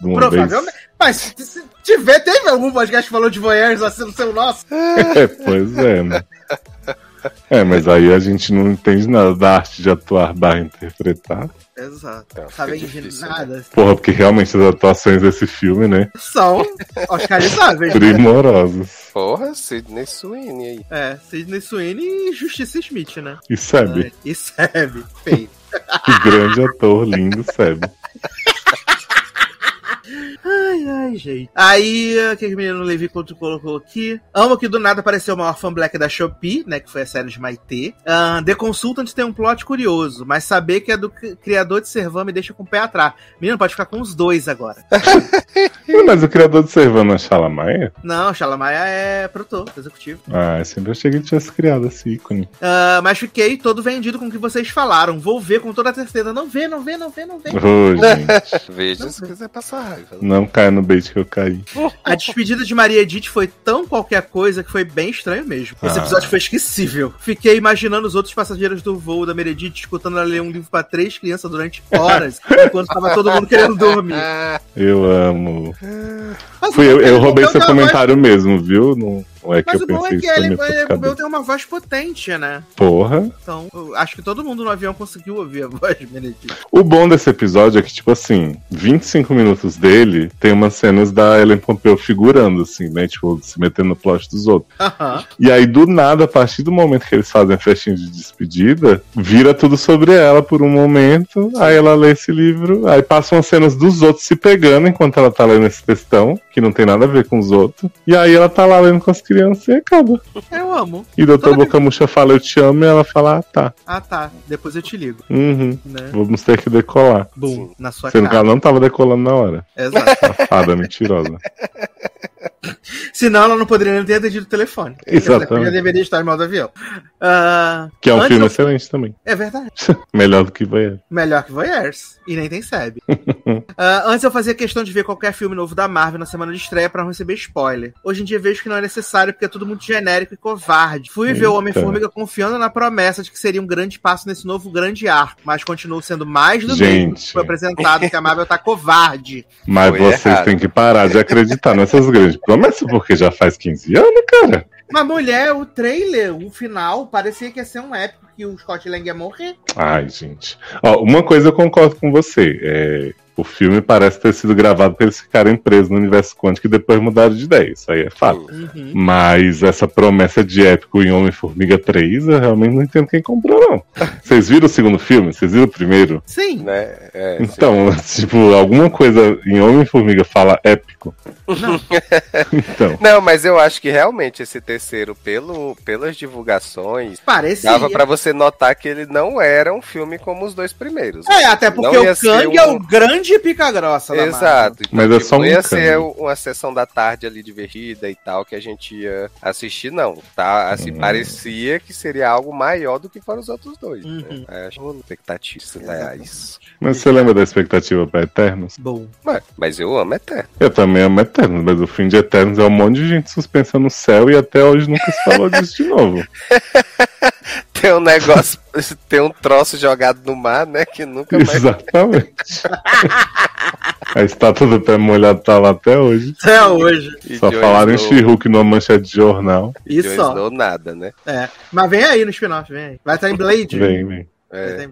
uma Provavelmente. Mas se- tiver, teve algum podcast que falou de voyeurs assim no seu nosso? vez? [LAUGHS] É, pois é, né? [LAUGHS] É, mas aí a gente não entende nada da arte de atuar barra interpretar. Exato. É, Sabe de difícil, nada. Porra, porque realmente as atuações desse filme, né? São oscarizáveis. né? Primorosas. Porra, Sidney Sweeney aí. É, Sidney Sweeney e Justiça Smith, né? E Seb, É, E Seb, feio. que grande ator, lindo Seb. [LAUGHS] Ai, ai, gente. Aí, o que que o menino Levi Couto colocou aqui? Amo que do nada apareceu uma Orphan Black da Shopee, né? Que foi a série de Maitê. Uh, The Consultant tem um plot curioso, mas saber que é do cri- criador de Servan me deixa com o pé atrás. Menino, pode ficar com os dois agora. [LAUGHS] Mas o criador de Servana Chalamaia? Não, Shalamaia é produtor, executivo. Ah, eu sempre achei que ele tivesse criado esse ícone. Ah, mas fiquei todo vendido com o que vocês falaram. Vou ver com toda a certeza. Não vê, não vê, não vê, não vê. Ô, gente, [LAUGHS] Veja se quiser passar. Não caia no bait que eu caí. A despedida de Maria Edith foi tão qualquer coisa que foi bem estranho mesmo. Esse Ah. episódio foi esquecível. Fiquei imaginando os outros passageiros do voo da Meredith escutando ela ler um livro pra três crianças durante horas, [LAUGHS] enquanto tava todo mundo querendo dormir. Eu amo. Mas Fui eu, eu roubei seu comentário mesmo, viu? Não, não é que Mas eu o bom é que ele, ele- tem uma voz potente, né? Porra. Então, acho que todo mundo no avião conseguiu ouvir a [LAUGHS] voz de Meredith. O bom desse episódio é que, tipo assim, 25 minutos dele tem umas cenas da Ellen Pompeu figurando, assim, né? Tipo, se metendo no plot dos outros. Aham. E aí, do nada, a partir do momento que eles fazem a festinha de despedida, vira tudo sobre ela por um momento. Aí ela lê esse livro, aí passam as cenas dos outros se pegando enquanto ela tá lendo esse textão, que não tem nada a ver com os outros. E aí ela tá lá lendo com as crianças e acaba. Eu amo. E o doutor Bocamucha fala, eu te amo, e ela fala, ah, tá. Ah, tá. Depois eu te ligo. Uhum. Né? Vamos ter que decolar. Bum, na sua Sendo que cara. ela não tava decolando na hora. Exato. Safada, mentirosa. Senão ela não poderia nem ter atendido o telefone. Exatamente. Ela já deveria estar em modo avião. Ah, Que é um filme eu- excelente também. É verdade. [LAUGHS] Melhor do que vai. Melhor que Voyeurs. E nem tem SEB. [LAUGHS] Ah, antes eu fazia questão de ver qualquer filme novo da Marvel na semana de estreia pra não receber spoiler. Hoje em dia vejo que não é necessário porque é tudo muito genérico e covarde. Fui ver o Eita. Homem-Formiga confiando na promessa de que seria um grande passo nesse novo grande arco, mas continuou sendo mais do Gente. mesmo que foi apresentado que a Marvel tá covarde. Mas Foi vocês errado. têm que parar de acreditar nessas grandes promessas, porque já faz 15 anos, cara. Mas mulher, o trailer, o final, parecia que ia ser um épico que o Scott Lang ia morrer. Ai, gente. Ó, uma coisa eu concordo com você. É, o filme parece ter sido gravado para eles ficarem presos no universo quântico e depois mudaram de ideia. Isso aí é fato. Uhum. Mas essa promessa de épico em Homem-Formiga 3, eu realmente não entendo quem comprou, não. Vocês viram o segundo filme? Vocês viram o primeiro? Sim. né? É, sim. Então, [LAUGHS] tipo, alguma coisa em Homem-Formiga fala épico. Não. [LAUGHS] então. Não, mas eu acho que realmente esse terceiro, pelo, pelas divulgações, Parecia. dava para você notar que ele não era um filme como os dois primeiros. É, até porque o Kang um... é o grande pica-grossa Exato. Então, mas é só não ia ser uma sessão da tarde ali divertida e tal, que a gente ia assistir, não. Tá? Assim, hum. parecia que seria algo maior do que foram os outros dois. Né? Uhum. Né? Acho expectativas reais. Mas você lembra da expectativa pra Eternos? Bom. Mas, mas eu amo Eternos. Eu também amo Eternos, mas o fim de Eternos é um monte de gente suspensa no céu e até hoje nunca se falou disso de novo. [LAUGHS] [LAUGHS] tem um negócio, [LAUGHS] tem um troço jogado no mar, né? Que nunca mais. Exatamente. [LAUGHS] A estátua do pé molhado tá lá até hoje. Até hoje. E só falaram Snow... em She-Hulk numa mancha de jornal. Isso só. Não nada, né? É. Mas vem aí no spin-off, vem aí. Vai estar em Blade. Vem, vem. É.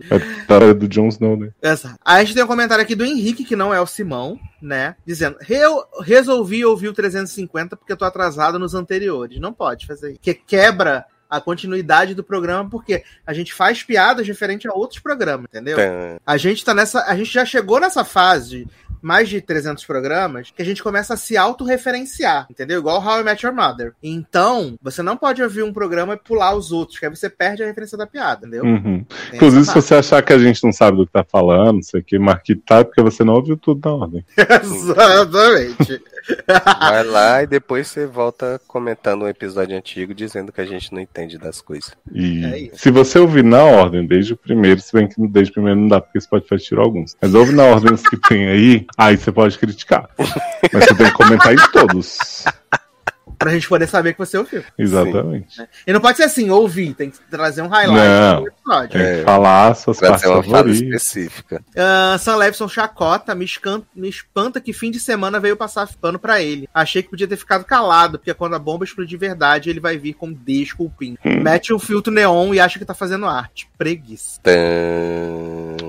é do Jon Snow, né? Exato. Aí a gente tem um comentário aqui do Henrique, que não é o Simão, né? Dizendo: Eu resolvi ouvir o 350 porque eu tô atrasado nos anteriores. Não pode fazer isso. Que quebra a continuidade do programa, porque a gente faz piadas diferente a outros programas, entendeu? A gente tá nessa. A gente já chegou nessa fase mais de 300 programas que a gente começa a se autorreferenciar, entendeu? Igual How I Met Your Mother. Então, você não pode ouvir um programa e pular os outros, que aí você perde a referência da piada, entendeu? Uhum. Inclusive, se você achar que a gente não sabe do que tá falando, não sei o que, marque tá, porque você não ouviu tudo na ordem. [LAUGHS] Exatamente. Vai lá e depois você volta comentando um episódio antigo dizendo que a gente não entende das coisas. E é se você ouvir na ordem, desde o primeiro, se bem que desde o primeiro não dá, porque pode tirar alguns. Mas ouve na ordem que tem aí, aí você pode criticar. Mas você tem que comentar em todos pra gente poder saber que você ouviu. Exatamente. Sim. E não pode ser assim, ouvir, tem que trazer um highlight não, episódio. É, falar suas partes uma favoritas. específica. Uh, Sam Levison chacota, me, escanta, me espanta que fim de semana veio passar pano pra ele. Achei que podia ter ficado calado, porque quando a bomba explodir de verdade, ele vai vir com desculpinho. Hum. Mete um filtro neon e acha que tá fazendo arte. Preguiça.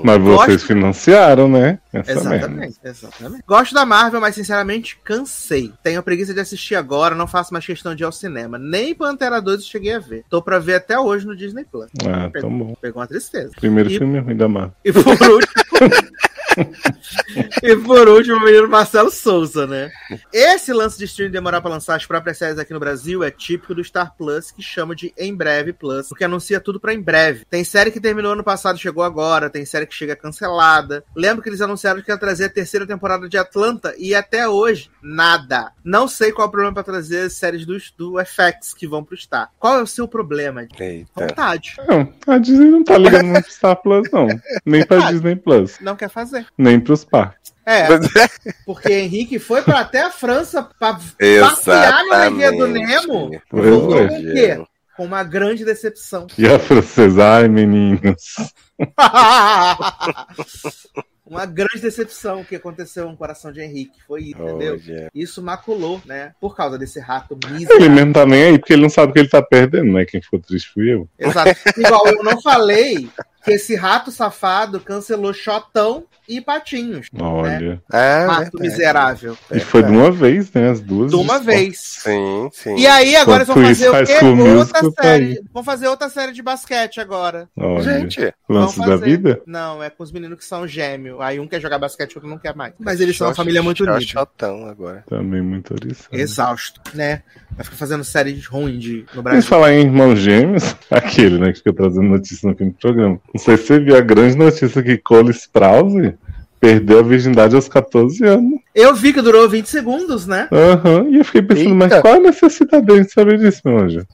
Mas vocês Gosto... financiaram, né? Essa exatamente, exatamente. Gosto da Marvel, mas sinceramente cansei. Tenho preguiça de assistir agora, não faço mais questão de ir ao cinema. Nem Pantera 2 eu cheguei a ver. Tô pra ver até hoje no Disney Plus. Ah, tão bom. Pegou uma tristeza. Primeiro e, filme ruim da Marvel. E por último. [LAUGHS] e por último, o menino Marcelo Souza, né? Esse lance de streaming demorar para lançar as próprias séries aqui no Brasil é típico do Star Plus, que chama de Em Breve Plus, porque anuncia tudo para em breve. Tem série que terminou ano passado e chegou agora, tem série que chega cancelada. Lembro que eles anunciaram que ia trazer a terceira temporada de Atlanta e até hoje, nada. Não sei qual é o problema para trazer as séries do, do FX que vão pro Star. Qual é o seu problema? Eita. Vontade. Não, a Disney não tá ligando muito pro Star Plus, não. Nem pra Disney Plus. Não quer fazer. Nem pros parques. É, porque Henrique foi para até a França para passear no Alegria do Nemo. Voltou com o quê? Com uma grande decepção. E a francesa, ai meninos. [LAUGHS] uma grande decepção que aconteceu no coração de Henrique. Foi isso, entendeu? Oh, isso maculou, né? Por causa desse rato miserável. Ele mesmo tá nem aí, porque ele não sabe que ele tá perdendo, né? Quem ficou triste fui eu. Exato. Igual eu não falei que esse rato safado cancelou Chotão e Patinhos. Né? Olha. Né? É, rato é, miserável. E foi de uma vez, né? As duas. De uma vez. Sim, sim. E aí, agora eles vão fazer o quê? Outra série. Vão fazer outra série de basquete agora. Olha. Gente. Lance da vida? Não, é com os meninos que são gêmeos. Aí um quer jogar basquete, o outro não quer mais. Mas eles são uma família muito unida. Chotão agora. Também muito oriçado. Exausto, né? Vai ficar fazendo séries ruins de, no Brasil. Mas falar em irmãos gêmeos, [LAUGHS] aquele, né, que fica trazendo notícia no fim do programa. Não sei se você viu a grande notícia que Cole Sprouse perdeu a virgindade aos 14 anos. Eu vi que durou 20 segundos, né? Aham, uhum, e eu fiquei pensando, Eita. mas qual a necessidade dele de saber disso, meu anjo?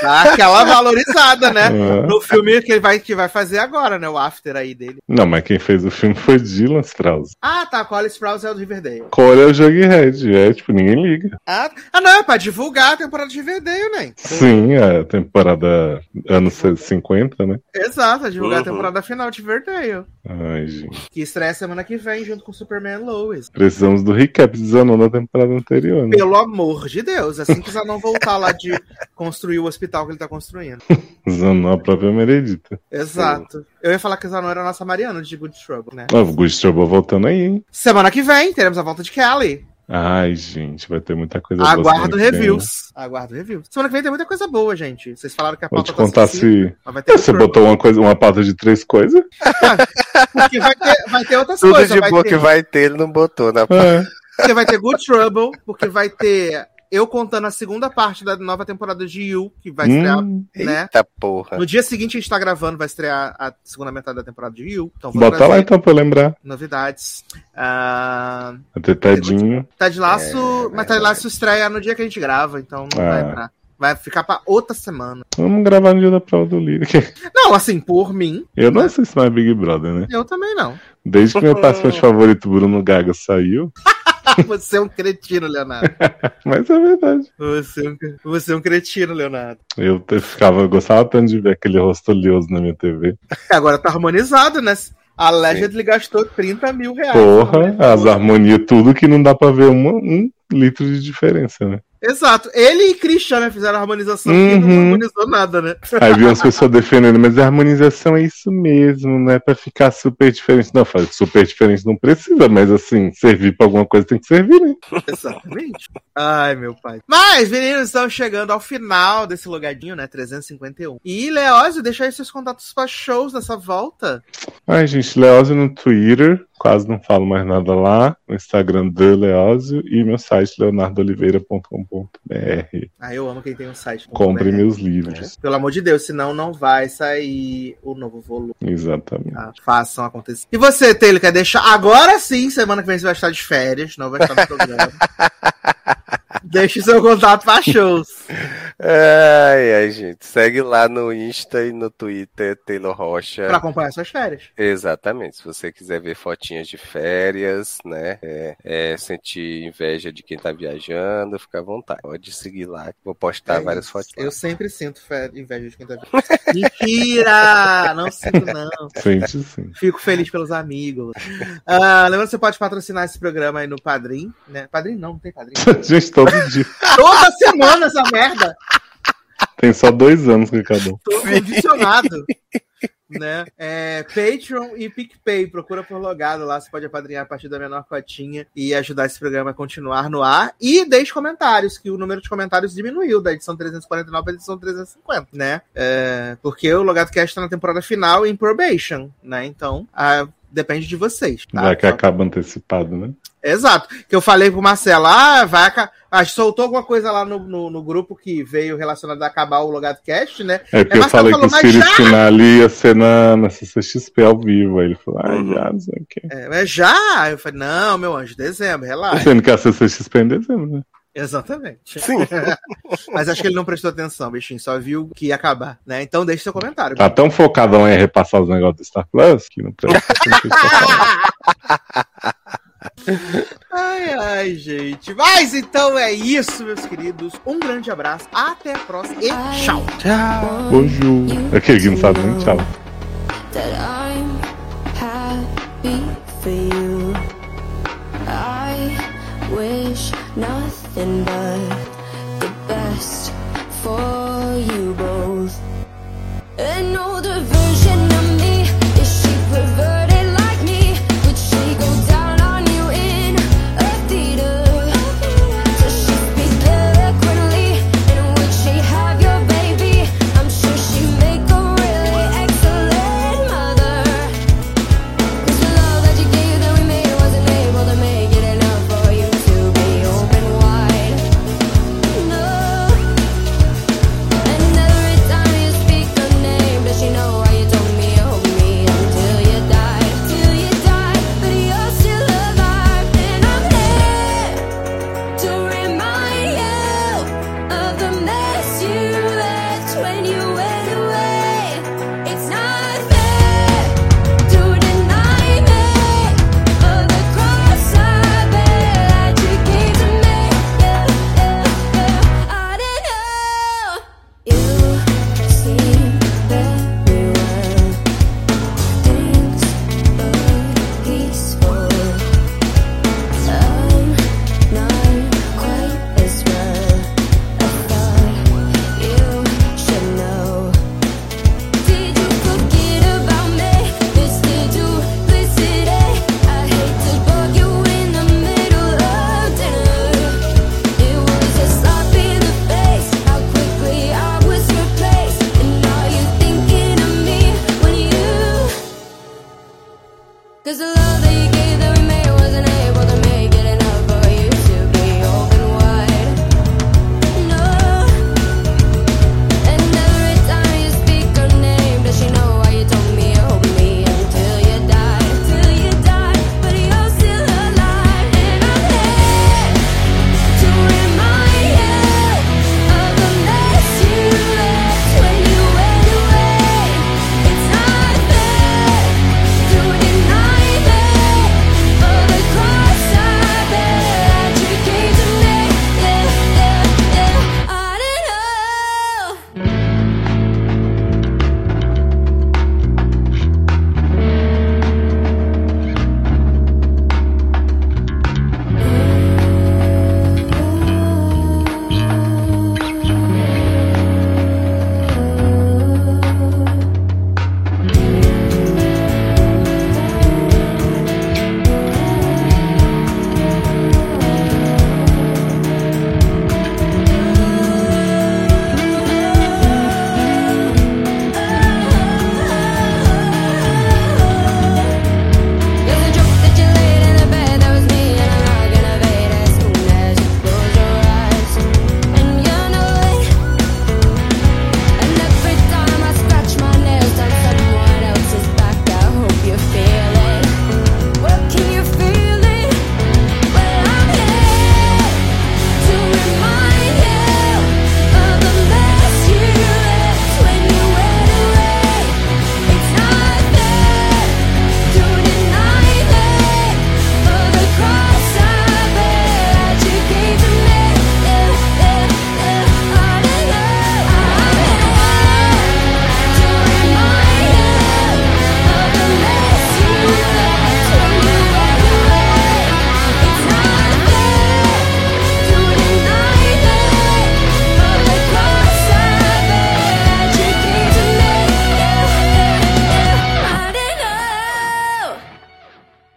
Tá aquela valorizada, né? Uhum. [LAUGHS] No filme que ele vai, que vai fazer agora, né? O after aí dele. Não, mas quem fez o filme foi Dylan Strauss. Ah, tá. Cole Sprouse é o do Riverdale. Cole é o Jughead, é, tipo, ninguém liga. Ah, ah, não, é pra divulgar a temporada de Riverdale, né? Sim, é a temporada anos 50, né? Exato, divulgar uhum. a temporada final de Riverdale. Ai, gente. Que estreia semana que vem junto com Superman Lois. Precisamos do recap de Zanon da temporada anterior. Né? Pelo amor de Deus, assim que Zanon voltar lá de construir o hospital que ele tá construindo. [LAUGHS] Zanon, a própria Meredita. Exato. Eu ia falar que Zanon era a nossa Mariana de Good Trouble, né? Ah, o Good Trouble voltando aí, hein? Semana que vem teremos a volta de Kelly. Ai, gente, vai ter muita coisa Aguardo boa. Aguardo reviews. Aguardo reviews. Semana que vem tem muita coisa boa, gente. Vocês falaram que a pauta Vou te tá contar se. Você botou uma, coisa, uma pauta de três coisas? [LAUGHS] Porque vai ter, vai ter outras Tudo coisas. Tudo de boa ter... que vai ter, ele não botou na pauta. É. Porque vai ter Good Trouble, porque vai ter eu contando a segunda parte da nova temporada de You, que vai estrear, Hum, né? Eita porra. No dia seguinte a gente tá gravando, vai estrear a segunda metade da temporada de You. Então vou bota lá então pra eu lembrar. novidades. Ah, Vai ter Tedinho. tá de laço, É, mas tá de laço estreia no dia que a gente grava, então não vai Ah. entrar. Vai ficar pra outra semana. Vamos gravar no dia da prova do líder. [LAUGHS] Não, assim, por mim, Eu não assisto mais Big Brother, né? eu também não. Desde que meu [LAUGHS] participante favorito, Bruno Gaga, saiu. [LAUGHS] Você é um cretino, Leonardo. [LAUGHS] Mas é verdade. Você é um, você é um cretino, Leonardo. Eu ficava, eu gostava tanto de ver aquele rosto oleoso na minha TV. [LAUGHS] Agora tá harmonizado, né? A Allegedly gastou 30 mil reais. Porra, as harmonias, tudo que não dá pra ver uma- um litro de diferença, né? Exato. Ele e Christian né, fizeram a harmonização e não Uhum. harmonizou nada, né? Aí vi umas pessoas defendendo, mas a harmonização é isso mesmo, não é pra ficar super diferente. Não, super diferente não precisa, mas assim, servir pra alguma coisa tem que servir, né? Exatamente. Ai, meu pai. Mas, meninos, estamos chegando ao final desse logadinho, né? 351. E, Leózio, deixa aí seus contatos para shows nessa volta. Ai, gente, Leózio no Twitter, quase não falo mais nada lá. No Instagram do Leózio e meu site leonardoliveira.com.br. Ah, eu amo quem tem um site. Compre meus livros. Pelo amor de Deus, senão não vai sair o novo volume. Exatamente. Tá? Façam acontecer. E você, Taylor, quer deixar? Agora sim, semana que vem você vai estar de férias, não vai estar no [LAUGHS] programa. Deixe seu contato para shows. Ai, ai, gente. Segue lá no Insta e no Twitter, Taylor Rocha. Para acompanhar suas férias. Exatamente. Se você quiser ver fotinhas de férias, né? É, é, sentir inveja de quem tá viajando, fica à vontade. Pode seguir lá, que vou postar É várias fotinhas. Eu sempre sinto inveja de quem tá vendo. [LAUGHS] Mentira! Não sinto, não. Sente sim. Fico feliz pelos amigos. Ah, lembrando que você pode patrocinar esse programa aí no Padrim, né? Padrim não, não tem Padrim. [LAUGHS] gente, todo [LAUGHS] Toda semana essa merda. Tem só dois anos que cada um. Tô condicionado. né? É, Patreon e PicPay. Procura por logado lá. Você pode apadrinhar a partir da menor cotinha e ajudar esse programa a continuar no ar. E deixe comentários, que o número de comentários diminuiu da edição 349 para a edição 350, né? É, porque o Logado Cast está na temporada final em probation, né? Então, ah, depende de vocês. Tá? Já que acaba antecipado, né? Exato. Que eu falei pro Marcelo, ah, vai aca- ah, soltou alguma coisa lá no, no, no grupo que veio relacionado a acabar o Logado Cast, né? É porque eu falei tá que o Sirius já? Finale ia ser na, na CCXP ao vivo. Aí ele falou, ai, Uhum. já, não sei o quê. É, mas já? Eu falei, não, meu anjo, dezembro, relaxa. Sendo que a CCXP é em dezembro, né? Exatamente. Sim. [LAUGHS] Mas acho que ele não prestou atenção, bichinho, só viu que ia acabar, né? Então deixe seu comentário. Tá tão focadão em repassar os negócios do Star Plus que não atenção. [LAUGHS] Ai, ai, gente. Mas então é isso, meus queridos. Um grande abraço, até a próxima e tchau. Tchau. Bonjour. Aquele que não sabe nem tchau. Nothing but